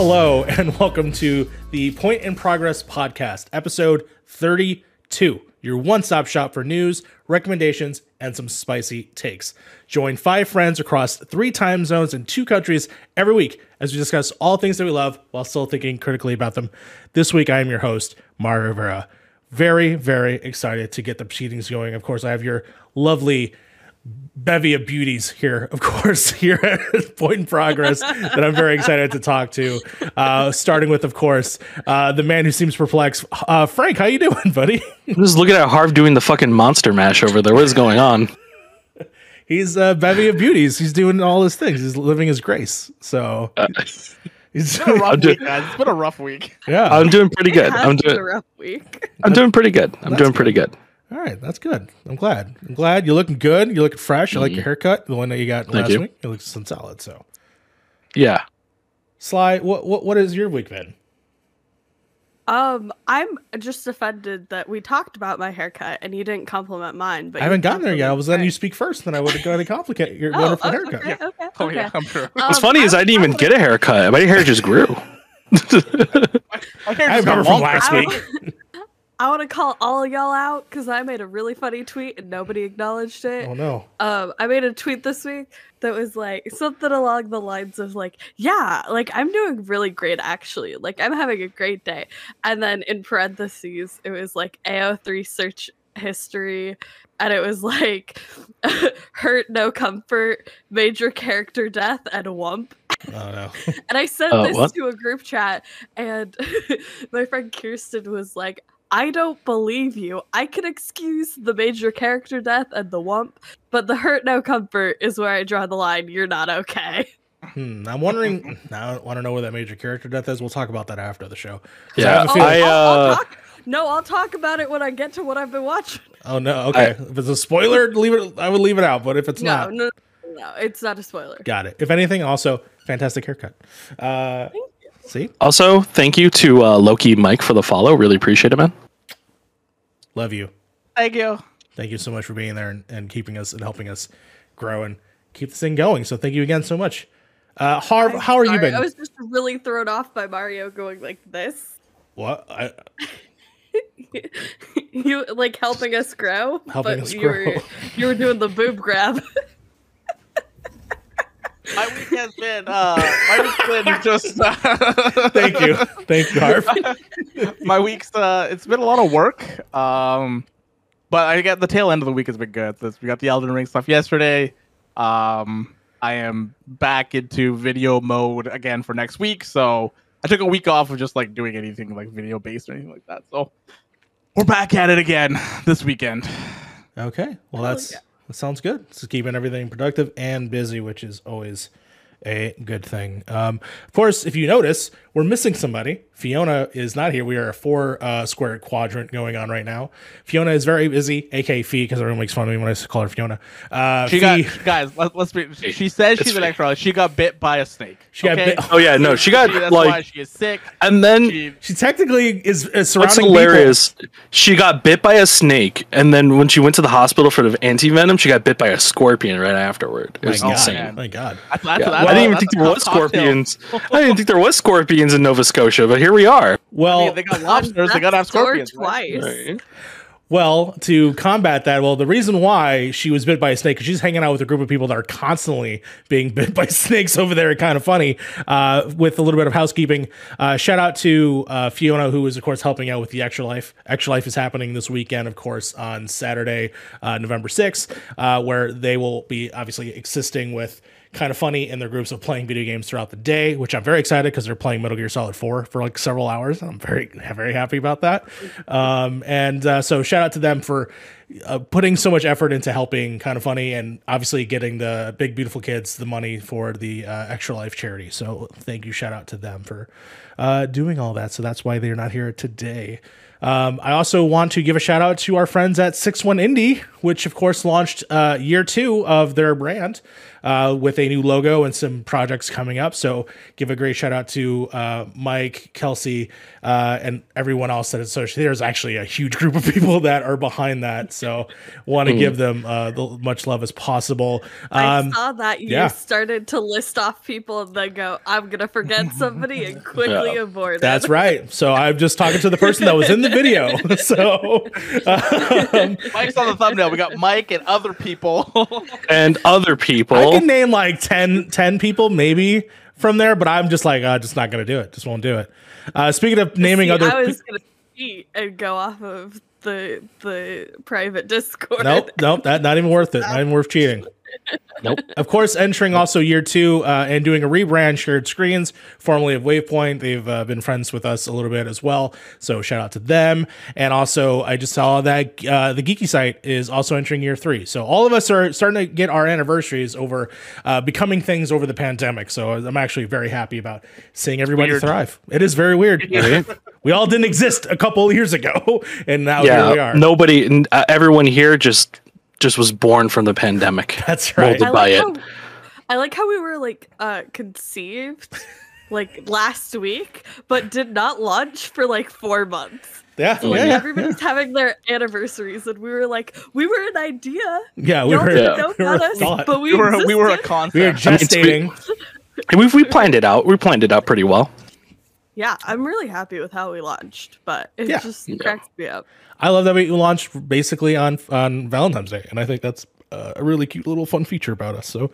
Hello, and welcome to the Point in Progress podcast, episode 32, your one stop shop for news, recommendations, and some spicy takes. Join five friends across three time zones in two countries every week as we discuss all things that we love while still thinking critically about them. This week, I am your host, Mario Rivera. Very, very excited to get the proceedings going. Of course, I have your lovely bevy of beauties here, of course, here at Point in Progress that I'm very excited to talk to. Uh, starting with, of course, uh, the man who seems perplexed. Uh, Frank, how you doing, buddy? I'm just looking at Harv doing the fucking monster mash over there. What is going on? He's a bevy of beauties. He's doing all his things. He's living his grace. So he's It's been a rough I'm doing- week, guys. It's been a rough week. yeah. I'm doing pretty good. I'm been a doing. rough week. I'm doing pretty good. I'm That's doing pretty good. All right, that's good. I'm glad. I'm glad you're looking good. You're looking fresh. I like your haircut, the one that you got Mm-hmm. Thank last you. week. It looks solid. So, Yeah. Sly, what what what is your week been? Um, I'm just offended that we talked about my haircut and you didn't compliment mine. But I haven't gotten there yet. I was letting you speak first, then I would have gone to complicate your mine. wonderful oh, haircut. Okay, okay, okay. Oh yeah, I'm sure. What's Um, funny is I didn't even wanna- get a haircut. My hair just grew. My hair I just got remember from longer. last I week. I want to call all y'all out because I made a really funny tweet and nobody acknowledged it. Oh no. Um, I made a tweet this week that was like something along the lines of like, yeah, like I'm doing really great actually. Like I'm having a great day. And then in parentheses, it was like AO3 search history and it was like hurt no comfort, major character death and a wump. Oh no. And I sent Uh, this what? to a group chat, and my friend Kirsten was like, I don't believe you. I can excuse the major character death and the wump, but the hurt no comfort is where I draw the line. You're not okay. Hmm, I'm wondering. I want to know where that major character death is. We'll talk about that after the show. 'Cause I Yeah, have a feeling- I, I'll- I'll uh, talk- no, I'll talk about it when I get to what I've been watching. oh no. Okay. if it's a spoiler, leave it. I would leave it out. But if it's No, not, no, no, no, it's not a spoiler. got it. If anything, also fantastic haircut. Uh, see, Also, thank you to uh, Loki Mike for the follow. Really appreciate it, man. love you. Thank you. Thank you so much for being there and, and keeping us and helping us grow and keep this thing going. So thank you again so much. Uh, Harv, I'm how are you been? I was just really thrown off by Mario going like this. what? I, you like helping us grow, Helping but us you grow. were you were doing the boob grab. My week has been uh my week's been just uh, thank you, thank you, Harv. my week's uh it's been a lot of work. Um but I got the tail end of the week has been good. This- We got the Elden Ring stuff yesterday. Um I am back into video mode again for next week, so I took a week off of just like doing anything like video based or anything like that. So we're back at it again this weekend. Okay, well Hell that's yeah. That sounds good. It's keeping everything productive and busy, which is always a good thing. Um, of course, if you notice, we're missing somebody. Fiona is not here. We are a four uh, square quadrant going on right now. Fiona is very busy, aka Fee, because everyone makes fun of me when I call her Fiona. Uh, She Fee, got guys. Let, let's be. She says she's an fake. extra. She got bit by a snake. She got bit- Oh yeah, no, she got She- that's why like, she is sick. and then She, she technically is, is what's surrounding people- hilarious? She got bit by a snake, and then when she went to the hospital for the anti venom, she got bit by a scorpion right afterward. It was God, insane. man. my God. that's, that's, Yeah. that's, I didn't even think there was scorpions. I didn't think there was scorpions in Nova Scotia, but here we are. Well, I mean, they got lobsters. they got to have That's door scorpions. right? twice. Well, to combat that, well, the reason why she was bit by a snake is she's hanging out with a group of people that are constantly being bit by snakes over there. Kind of funny. Uh, with a little bit of housekeeping, uh, shout out to uh, Fiona, who is of course helping out with the Extra Life. Extra Life is happening this weekend, of course, on Saturday, uh, November sixth, uh, where they will be obviously assisting with kind of funny in their groups of playing video games throughout the day, which I'm very excited because they're playing Metal Gear Solid 4 for like several hours. I'm very, very happy about that. Um, and uh, so shout out to them for uh, putting so much effort into helping kind of funny and obviously getting the big, beautiful kids the money for the uh, Extra Life charity. So thank you. Shout out to them for uh, doing all that. So that's why they're not here today. Um, I also want to give a shout out to our friends at Six One Indie, which of course launched uh, year two of their brand uh, with a new logo and some projects coming up. So give a great shout out to uh, Mike, Kelsey, uh, and everyone else that is associated. There's actually a huge group of people that are behind that. So want to give them uh, the much love as possible. I Um, saw that you yeah. started to list off people and then go, I'm gonna forget somebody and quickly Yeah. avoid it. that's right. So I'm just talking to the person that was in the video. So um, Mike's on the thumbnail. We got Mike and other people. and other people. I can name like 10, 10 people maybe from there, but I'm just like, uh, just not going to do it. Just won't do it. Uh, speaking of naming See, other, I was gonna cheat and go off of the the private Discord. nope, nope, that not even worth it. Not even worth cheating. Nope. Of course, entering also year two uh, and doing a rebrand, shared screens, formerly of Waypoint. They've uh, been friends with us a little bit as well. So shout out to them. And also, I just saw that uh, the Geeky site is also entering year three. So all of us are starting to get our anniversaries over uh, becoming things over the pandemic. So I'm actually very happy about seeing everybody Weird. thrive. It is very weird. we all didn't exist a couple years ago, and now here we are. nobody, uh, everyone here just just was born from the pandemic. That's right. Molded I by like it. I like how we were like uh conceived like last week, but did not launch for like four months. Yeah, So like yeah, yeah. everybody's having their anniversaries, and we were like, we were an idea. Yeah, we Y'all were. Yeah. know we were a us, thought. but we we were we were a existed. We were concept. I mean, gestating. We've we planned it out. We planned it out pretty well. Yeah, I'm really happy with how we launched, but it Yeah. just Yeah. cracks me up. I love that we launched basically on on Valentine's Day, and I think that's uh, a really cute little fun feature about us. So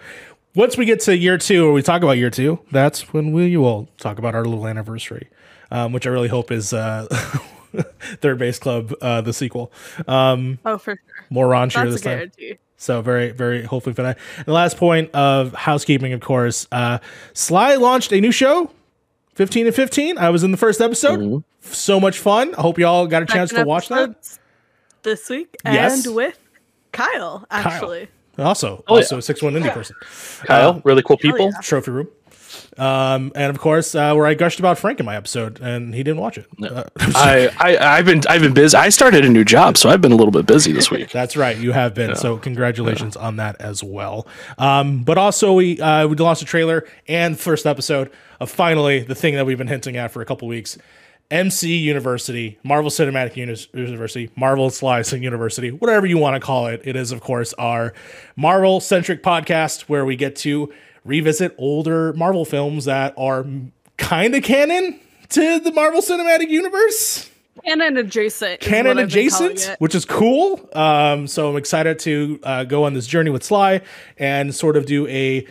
once we get to year two, or we talk about year two, that's when we will talk about our little anniversary, um, which I really hope is uh, Third Base Club, uh, the sequel. Um, Oh, for sure. more raunchier That's this a time. guarantee. So very, very hopefully for that. And the last point of housekeeping, of course, uh, Sly launched a new show, 15 and 15. I was in the first episode. Mhm. So much fun. I hope y'all got a chance to watch that. this week, Yes. and with Kyle actually. Also, Oh, also a six one indie person. Kyle, Uh, really cool people. yeah. Trophy room. Um, and of course, uh, where I gushed about Frank in my episode, and he didn't watch it. Uh, I, I I've been I've been busy. I started a new job, so I've been a little bit busy this week. That's right, you have been. So congratulations on that as well. Um, but also we uh, we launched a trailer and first episode of finally the thing that we've been hinting at for a couple weeks. MC University, Marvel Cinematic Uni- University, Marvel Slicing University, whatever you want to call it. It is, of course, our Marvel centric podcast where we get to revisit older Marvel films that are kind of canon to the Marvel Cinematic Universe Canon adjacent. canon what I've been calling adjacent, which is cool. Um, so I'm excited to uh, go on this journey with Sly and sort of do a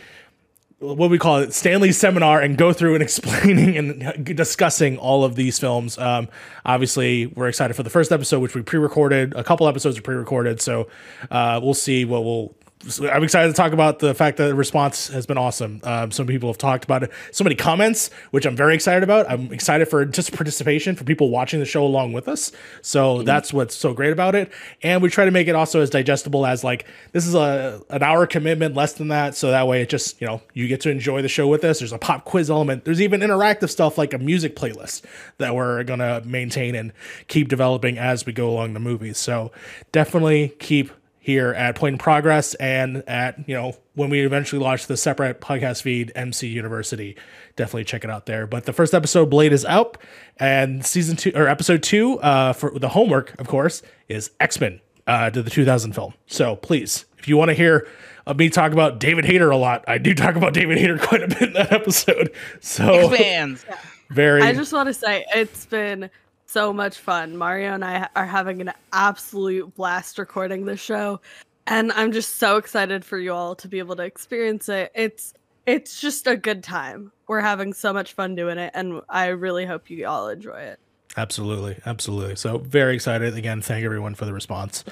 what we call it Stanley seminar and go through and explaining and discussing all of these films. Um, obviously, we're excited for the first episode, which we pre-recorded. A couple episodes are pre-recorded, so uh, we'll see what we'll. So I'm excited to talk about the fact that the response has been awesome. Um, some people have talked about it. So many comments, which I'm very excited about. I'm excited for just participation for people watching the show along with us. So that's what's so great about it. And we try to make it also as digestible as like this is a an hour commitment, less than that. So that way it just you know you get to enjoy the show with us. There's a pop quiz element. There's even interactive stuff like a music playlist that we're gonna maintain and keep developing as we go along the movies. So definitely keep here at Point in Progress and at, you know, when we eventually launch the separate podcast feed, MC University. Definitely check it out there. But the first episode, Blade, is out. And season two, or episode two, uh, for the homework, of course, is X Men uh, to the 2000 film. So please, if you want to hear uh, me talk about David Hayter a lot, I do talk about David Hayter quite a bit in that episode. So Fans. very. I just want to say it's been so much fun. Mario and I are having an absolute blast recording this show, and I'm just so excited for you all to be able to experience it. It's it's just a good time. We're having so much fun doing it, and I really hope you all enjoy it. Absolutely, absolutely. So very excited again. Thank everyone for the response.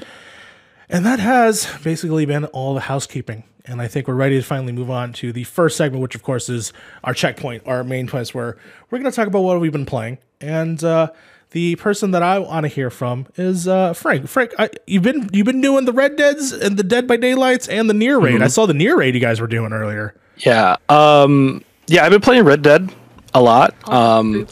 And that has basically been all the housekeeping. And I think we're ready to finally move on to the first segment, which of course is our checkpoint, our main place where we're going to talk about what we've been playing. And uh, the person that I want to hear from is uh, Frank. Frank, I, you've been you've been doing the Red Deads and the Dead by Daylights and the Nier Raid. I saw the Nier Raid you guys were doing earlier. Yeah. Um. Yeah, I've been playing Red Dead a lot. All Um.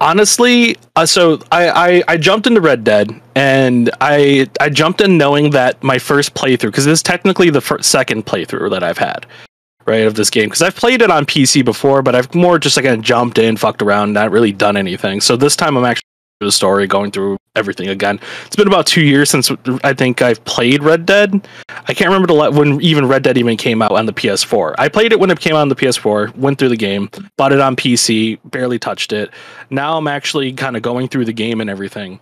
Honestly, uh, so I, I I jumped into Red Dead and I I jumped in knowing that my first playthrough because this is technically the first, second playthrough that I've had right of this game because I've played it on PC before, but I've more just like jumped in, fucked around, not really done anything. So this time I'm actually the story, going through everything again. It's been about two years since I think I've played Red Dead. I can't remember when even Red Dead even came out on the PS4. I played it when it came out on the PS4, went through the game, bought it on PC, barely touched it. Now I'm actually kind of going through the game and everything,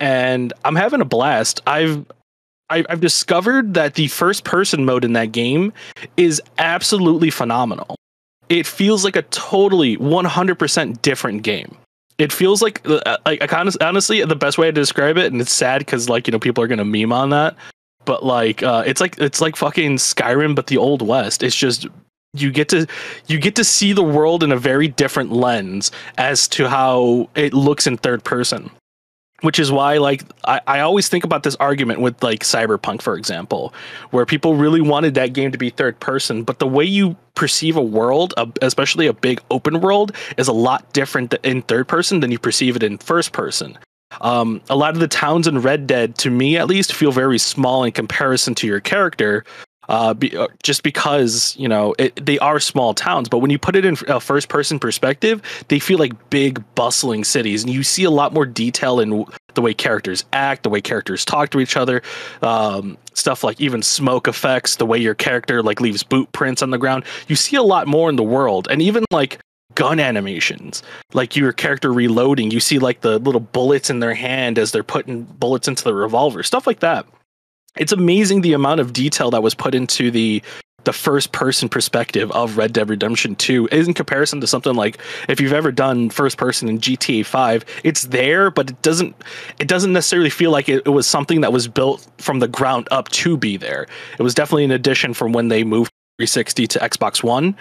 and I'm having a blast. I've I've discovered that the first person mode in that game is absolutely phenomenal. It feels like a totally 100% different game it feels like uh, like honestly the best way to describe it and it's sad because like you know people are gonna meme on that but like uh it's like it's like fucking skyrim but the old west. It's just you get to you get to see the world in a very different lens as to how it looks in third person which is why like I, I always think about this argument with like cyberpunk for example where people really wanted that game to be third person but the way you perceive a world especially a big open world is a lot different in third person than you perceive it in first person. Um, a lot of the towns in red dead to me at least feel very small in comparison to your character uh, be, uh, just because you know it, they are small towns. But when you put it in a first person perspective, they feel like big bustling cities, and you see a lot more detail in the way characters act, the way characters talk to each other, um, stuff like even smoke effects, the way your character like leaves boot prints on the ground. You see a lot more in the world, and even like gun animations like your character reloading you see like the little bullets in their hand as they're putting bullets into the revolver stuff like that it's amazing the amount of detail that was put into the the first person perspective of Red Dead Redemption 2 in comparison to something like if you've ever done first person in GTA 5 it's there but it doesn't it doesn't necessarily feel like it, it, was something that was built from the ground up to be there. It was definitely an addition from when they moved 360 to Xbox 1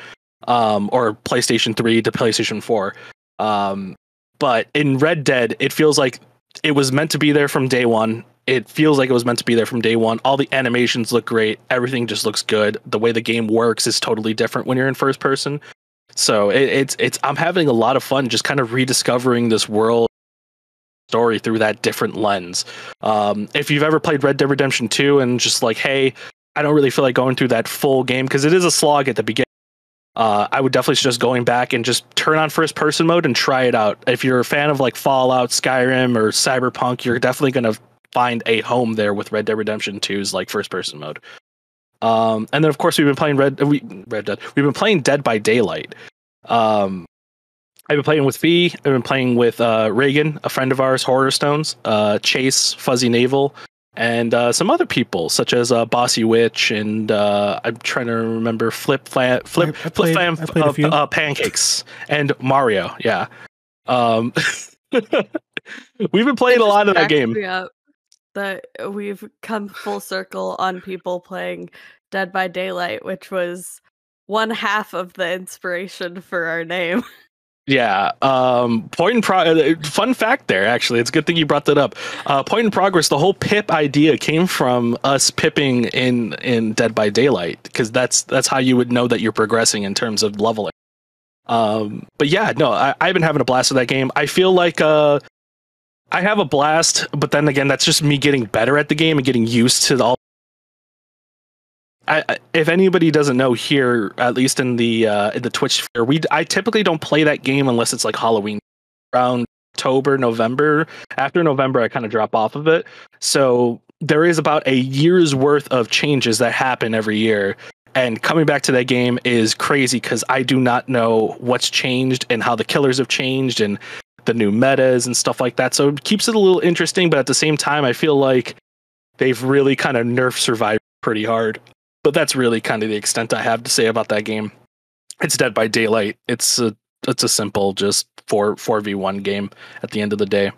um, or PlayStation 3 to PlayStation 4 um, but in Red Dead it feels like it was meant to be there from day one it feels like it was meant to be there from day one. All the animations look great. Everything just looks good. The way the game works is totally different when you're in first person. So it, it's it's I'm having a lot of fun just kind of rediscovering this world story through that different lens. Um, if you've ever played Red Dead Redemption 2 and just like, hey, I don't really feel like going through that full game because it is a slog at the beginning. Uh, I would definitely suggest going back and just turn on first person mode and try it out. If you're a fan of like Fallout, Skyrim, or Cyberpunk, you're definitely going to find a home there with Red Dead Redemption 2's like first person mode. Um, and then of course we've been playing Red we Red Dead. We've been playing Dead by Daylight. Um, I've been playing with Fee. I've been playing with uh, Reagan, a friend of ours, Horror Stones, uh, Chase, Fuzzy Navel, and uh, some other people such as uh, Bossy Witch and uh, I'm trying to remember Flip Flam, Flip I, I played, Flip Flam, uh, uh, Pancakes and Mario. Yeah. Um, we've been playing a lot of that game that we've come full circle on people playing Dead by Daylight, which was one half of the inspiration for our name. Yeah. Um, point in pro- uh, fun fact there, actually. It's a good thing you brought that up. Uh, point in progress, the whole pip idea came from us pipping in, in Dead by Daylight, because that's that's how you would know that you're progressing in terms of leveling. Um, but yeah, no, I, I've been having a blast with that game. I feel like uh, I have a blast, but then again, that's just me getting better at the game and getting used to all. I, if anybody doesn't know here, at least in the uh, in the Twitch sphere, we I typically don't play that game unless it's like Halloween around October, November. After November, I kind of drop off of it. So there is about a year's worth of changes that happen every year. And coming back to that game is crazy because I do not know what's changed and how the killers have changed and the new metas and stuff like that. So it keeps it a little interesting, but at the same time, I feel like they've really kind of nerfed Survivor pretty hard. But that's really kind of the extent I have to say about that game. It's Dead by Daylight. It's a it's a simple just four four v one game at the end of the day.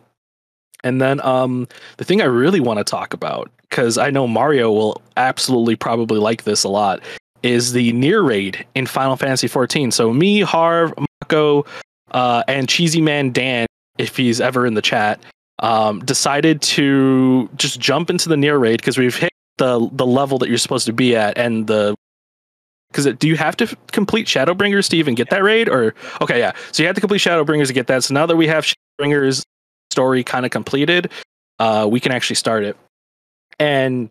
And then um, the thing I really want to talk about because I know Mario will absolutely probably like this a lot is the Nier raid in Final Fantasy 14. So me, Harv, Mako, uh, and Cheesy Man Dan, if he's ever in the chat, um, decided to just jump into the Nier raid because we've hit the the level that you're supposed to be at, and the because do you have to complete Shadowbringers to even get that raid? Or okay, yeah, so you have to complete Shadowbringers to get that. So now that we have Bringer's story kind of completed, uh, we can actually start it. And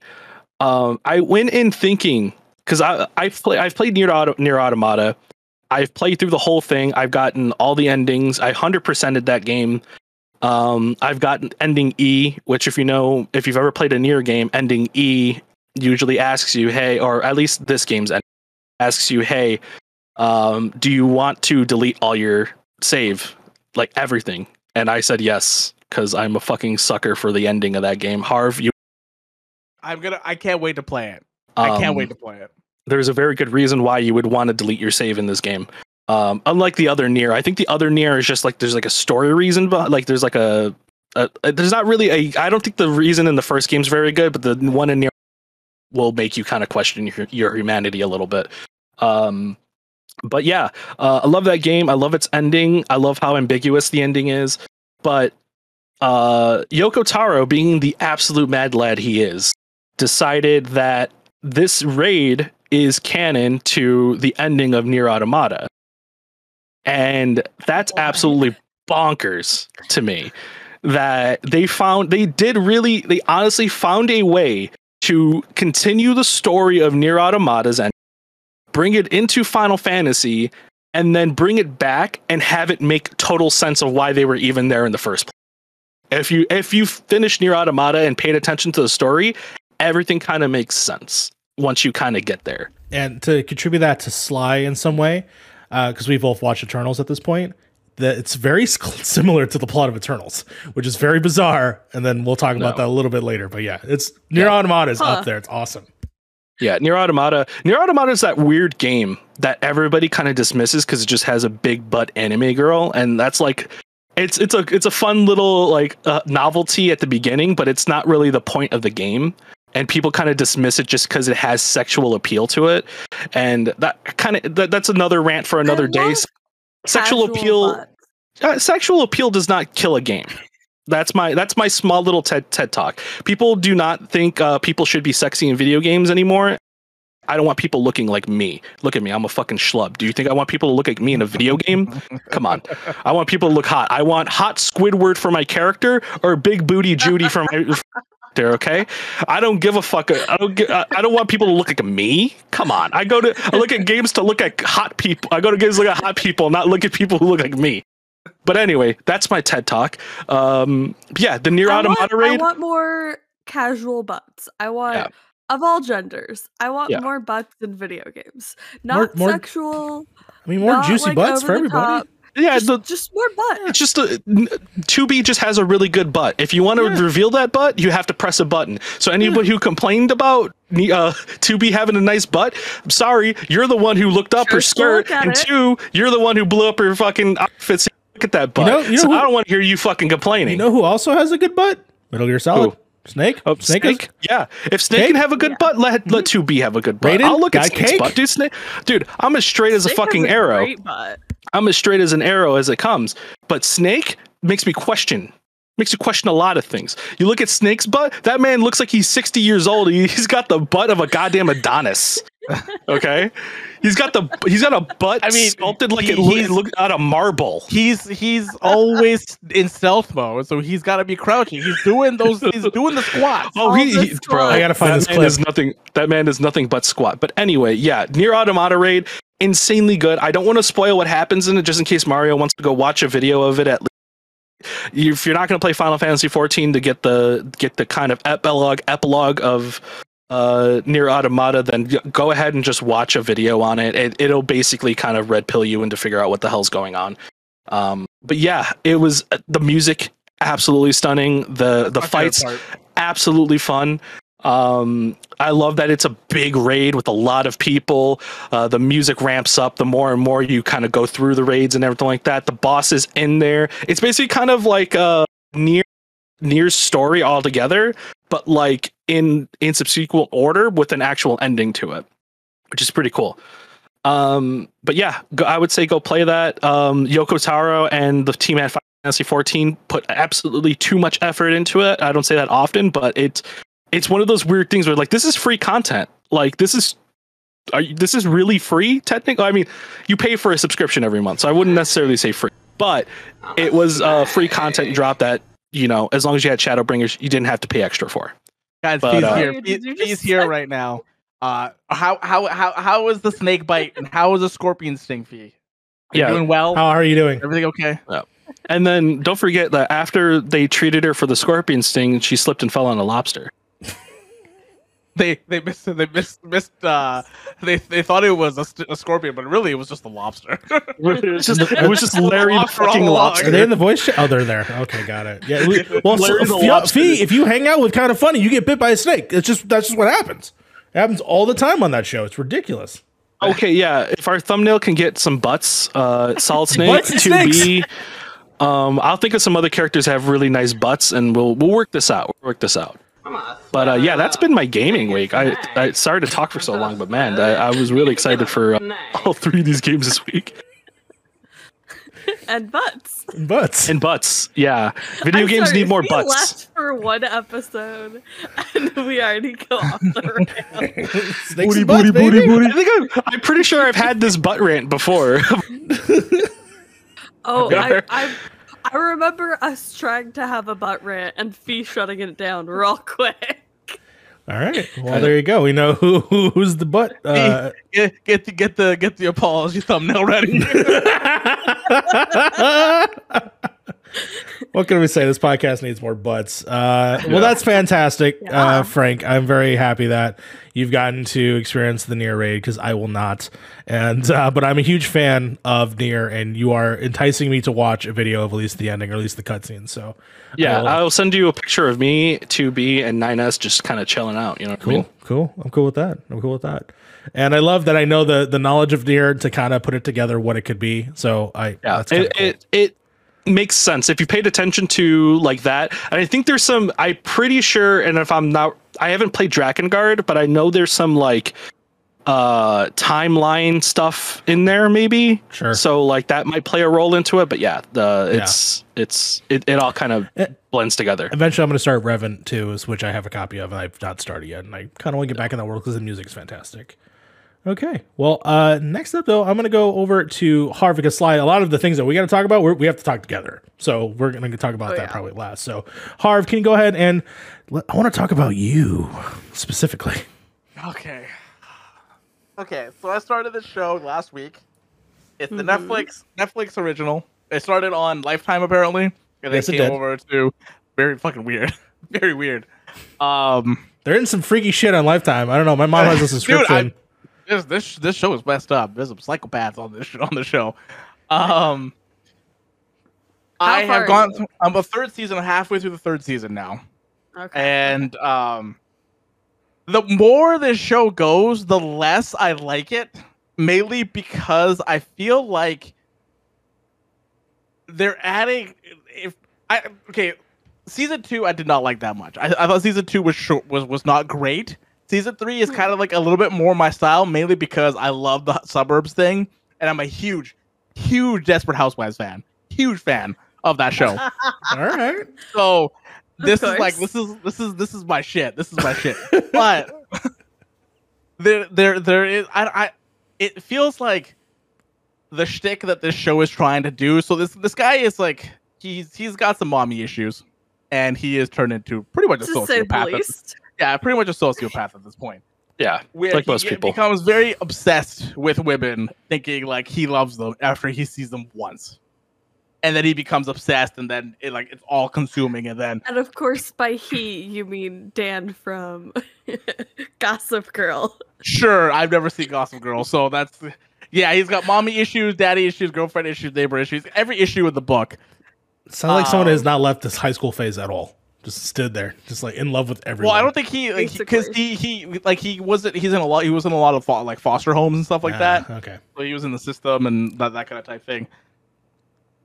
um, I went in thinking because I I play I've played Nier Auto, Nier Automata. I've played through the whole thing. I've gotten all the endings. I hundred percented that game. Um, I've gotten ending E, which if you know if you've ever played a Nier game, ending E usually asks you, hey, or at least this game's end asks you, hey, um, do you want to delete all your save, like everything? And I said yes because I'm a fucking sucker for the ending of that game. Harv, you. I'm gonna. I can't wait to play it. I can't um, wait to play it. There's a very good reason why you would want to delete your save in this game. Um, unlike the other Nier, I think the other Nier is just like there's like a story reason, but like there's like a, a, a- there's not really a. I don't think the reason in the first game's very good, but the one in Nier will make you kind of question your, your humanity a little bit. Um, but yeah, uh, I love that game. I love its ending. I love how ambiguous the ending is. But uh, Yoko Taro, being the absolute mad lad he is, decided that this raid is canon to the ending of Nier Automata. And that's absolutely bonkers to me that they found they did really they honestly found a way to continue the story of Nier Automata's and bring it into Final Fantasy and then bring it back and have it make total sense of why they were even there in the first place. If you if you finished Nier Automata and paid attention to the story, everything kind of makes sense once you kind of get there. and to contribute that to Sly in some way, because we've both watched Eternals at this point, that it's very similar to the plot of Eternals, which is very bizarre. And then we'll talk about No. that a little bit later. But yeah, it's Nier Yeah. Automata is Huh. up there. It's awesome. Yeah, Nier Automata. Nier Automata is that weird game that everybody kind of dismisses because it just has a big butt anime girl, and that's like, it's it's a it's a fun little like uh, novelty at the beginning, but it's not really the point of the game. And people kind of dismiss it just because it has sexual appeal to it, and that kind of that, that's another rant for another day. Sexual appeal uh, sexual appeal does not kill a game. That's my that's my small little TED TED talk. People do not think uh, people should be sexy in video games anymore. I don't want people looking like me. Look at me, I'm a fucking schlub. Do you think I want people to look like me in a video game? Come on, I want people to look hot. I want hot Squidward for my character or big booty Judy for my. There, okay. I don't give a fuck. I don't. Give, I I don't want people to look like me. Come on. I go to. I look at games to look at hot people. I go to games to look at hot people, not look at people who look like me. But anyway, that's my TED talk. Um, yeah, the Nier Automata I want more casual butts. I want Yeah. of all genders. I want Yeah. more butts in video games. Not more- sexual. I mean, more juicy like, butts for everybody. top, yeah, Just, the, just more butt. it's just a 2B just has a really good butt. If you want to Yeah. reveal that butt, you have to press a button. So anybody who complained about uh, 2B having a nice butt, I'm sorry, you're the one who looked up her Chose to look skirt, and it. two, you're the one who blew up her fucking outfits. Look at that butt. know- you know so who- I don't want to hear you fucking complaining. You know who also has a good butt? Metal Gear Solid. Who? Snake. Oh, Snake. Snake, is- yeah. If Snake Snake? can have a good butt, let let two B have a good butt. Raiden? I'll look at Guy Snake's Cake? butt, dude. Snake, dude. I'm as straight as a Snake has fucking arrow. Great butt. I'm as straight as an arrow as it comes. But Snake makes me question. Makes you question a lot of things. You look at Snake's butt. That man looks like he's 60 years old. He- He's got the butt of a goddamn Adonis. Okay, he's got the he's got a butt. I mean, sculpted like he- it, look, looked out of marble. He's he's always in stealth mode, so he's got to be crouching. He's doing those. He's doing the squats. Oh, All he, the he bro. I gotta find that this man clip. is nothing. That man is nothing but squat. But anyway, yeah, Nier Automata raid, insanely good. I don't want to spoil what happens in it, just in case Mario wants to go watch a video of it. At least, if you're not going to play Final Fantasy 14 to get the get the kind of epilogue epilogue of uh Nier automata then go ahead and just watch a video on it. it it'll basically kind of red pill you into figure out what the hell's going on um but yeah it was uh, the music absolutely stunning the the My fights absolutely fun. Um, I love that it's a big raid with a lot of people. Uh, the music ramps up the more and more you kind of go through the raids and everything like that. The boss is in there. It's basically kind of like uh, Nier Nier story altogether, but like in in subsequent order with an actual ending to it, which is pretty cool. Um, but yeah, go, I would say go play that. Um, Yoko Taro and the team at Final Fantasy 14 put absolutely too much effort into it. I don't say that often, but it's it's one of those weird things where like this is free content. Like this is are you, this is really free technically. I mean, you pay for a subscription every month, so I wouldn't necessarily say free. but it was a free content drop that you know, as long as you had Shadowbringers, you didn't have to pay extra for. Guys, But, he's uh, here. Did He's, he's here right now. Uh, how how how how was the snake bite and how was the scorpion sting fee? Are you Yeah. doing well. How are you doing? Everything okay? Yeah. And then don't forget that after they treated her for the scorpion sting, she slipped and fell on a lobster. They they missed they missed missed. Uh, they they thought it was a, a scorpion, but really it was just a lobster. it was just, it was just Larry the Lobster fucking along. Are they in the voice chat? Oh, they're there. Okay, got it. Yeah. well, so, Larry the Fee- if you hang out with kind of funny, you get bit by a snake. It's just that's just what happens. It happens all the time on that show. It's ridiculous. Okay, yeah. If our thumbnail can get some butts, uh, Solid Snake to snakes. be. Um, I'll think of some other characters that have really nice butts, and we'll we'll work this out. We'll work this out. But uh, yeah, that's been my gaming week. I I sorry to talk for so long, but man, I, I was really excited for uh, all three of these games this week. and butts. Butts. And butts, yeah. Video I'm games sorry, need more we butts. left for one episode, and we already go off the rails. Snakes and butts, baby. I think I'm, I'm pretty sure I've had this butt rant before. Oh, Okay. I, I, I remember us trying to have a butt rant and Fee shutting it down real quick. All right. Well, there you go. We know who, who who's the butt. Uh, get get the get the get the apology thumbnail ready. what can we say? This podcast needs more butts. Uh, well, that's fantastic, Yeah. uh, Frank. I'm very happy that you've gotten to experience the Nier raid because I will not. And uh, but I'm a huge fan of Nier, and you are enticing me to watch a video of at least the ending or at least the cutscene. So yeah, I will- I'll send you a picture of me, 2B, and 9S just kind of chilling out. You know what I mean? Cool, cool. I'm cool with that. I'm cool with that. And I love that I know the the knowledge of Nier to kind of put it together what it could be. So I Yeah, that's it, cool. it it makes sense if you paid attention to like that. And I think there's some. I'm pretty sure, and if I'm not, I haven't played Drakengard, but I know there's some like uh timeline stuff in there maybe Sure. so like that might play a role into it but yeah the it's it's it, it all kind of Eh. blends together Eventually, I'm going to start Revan 2, which I have a copy of, and I've not started yet. And I kind of want to get back in that world because the music's fantastic. Okay. Well, uh, next up, though, I'm going to go over to Harvick and Sly. A lot of the things that we got to talk about, we're, we have to talk together. So we're going to talk about Oh, that yeah. probably last. So, Harv, can you go ahead and let, I want to talk about you specifically. Okay. Okay, so I started this show last week. It's the Mhm. Netflix Netflix original. It started on Lifetime apparently, and Yes, then it came did. over to very fucking weird, very weird. Um, They're in some freaky shit on Lifetime. I don't know. My mom has a Dude, subscription. This this this show is messed up. There's some psychopaths on this on the show. Um, I have gone. Through, I'm a third season, halfway through the third season now. Okay. and um the more this show goes the less i like it mainly because i feel like they're adding if i okay season two i did not like that much i, I thought season two was short was was not great season three is kind of like a little bit more my style mainly because i love the suburbs thing and i'm a huge huge desperate housewives fan huge fan of that show All right. so this is like this is this is this is my shit. This is my shit. But there there there is I I it feels like the shtick that this show is trying to do. So this this guy is like he's he's got some mommy issues, and he is turned into pretty much a to say the sociopath. At- least. yeah, pretty much a sociopath at this point. yeah Where like he most people becomes very obsessed with women, thinking like he loves them after he sees them once, and then he becomes obsessed, and then it like it's all consuming, and then And of course, by he, you mean Dan from Gossip Girl. Sure, I've never seen Gossip Girl, so that's yeah. He's got mommy issues, daddy issues, girlfriend issues, neighbor issues. Every issue in the book. Sounds like someone Um, has not left this high school phase at all. Just stood there, just like in love with everyone. Well, I don't think he because Basically. he he like he wasn't he's in a lot he was in a lot of fo- like foster homes and stuff like Ah, that. Okay. So he was in the system and that that kind of type thing.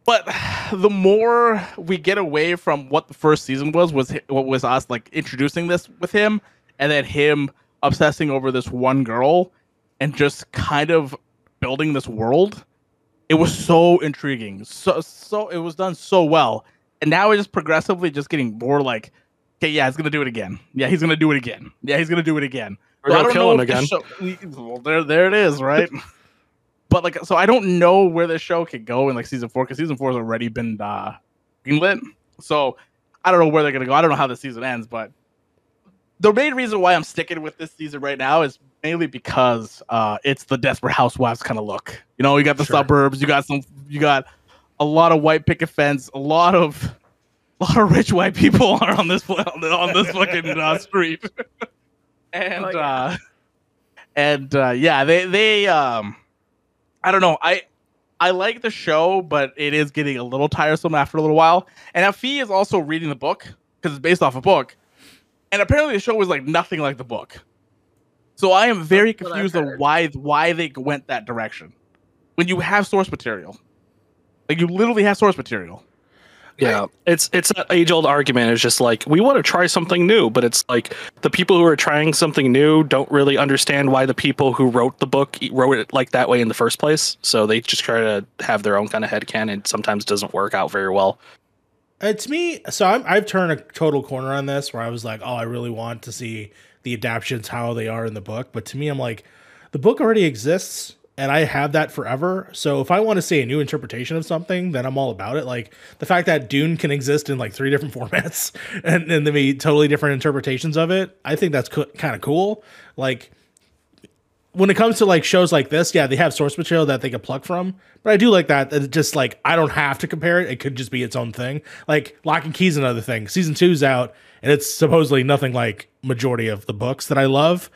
But the more we get away from what the first season was, was what was us like introducing this with him, and then him obsessing over this one girl, and just kind of building this world. It was so intriguing. So so it was done so well, and now it's just progressively just getting more like, okay, yeah, he's gonna do it again. Yeah, he's gonna do it again. Yeah, he's gonna do it again. We're So gonna kill him again. show- well, there, there it is, right? but like, so I don't know where the show could go in like season four because season four has already been uh, greenlit. So I don't know where they're gonna go. I don't know how the season ends, but the main reason why I'm sticking with this season right now is mainly because uh, it's the Desperate Housewives kind of look. You know, you got the Sure. suburbs, you got some, you got a lot of white picket fence, a lot of, a lot of rich white people are on this on this fucking uh, street, and Oh, yeah. uh, and uh, yeah, they they um, I don't know, I. I like the show, but it is getting a little tiresome after a little while. And Afi is also reading the book because it's based off a book. And apparently the show was like nothing like the book. So I am very That's confused on why why they went that direction. When you have source material. Like you literally have source material. Yeah, it's it's an age old argument. It's just like we want to try something new, but it's like the people who are trying something new don't really understand why the people who wrote the book wrote it like that way in the first place. So they just try to have their own kind of headcanon. Sometimes it doesn't work out very well. Uh, to me, so I'm, I've turned a total corner on this where I was like, oh, I really want to see the adaptations how they are in the book. But to me, I'm like, the book already exists and I have that forever. So if I want to see a new interpretation of something, then I'm all about it. Like the fact that Dune can exist in like three different formats and, and there be totally different interpretations of it, I think that's co- kind of cool. Like, when it comes to like shows like this, yeah, they have source material that they could pluck from. But I do like that. That it's just like I don't have to compare it. It could just be its own thing. Like Locke and Key's another thing. Season two's out, and it's supposedly nothing like majority of the books that I love.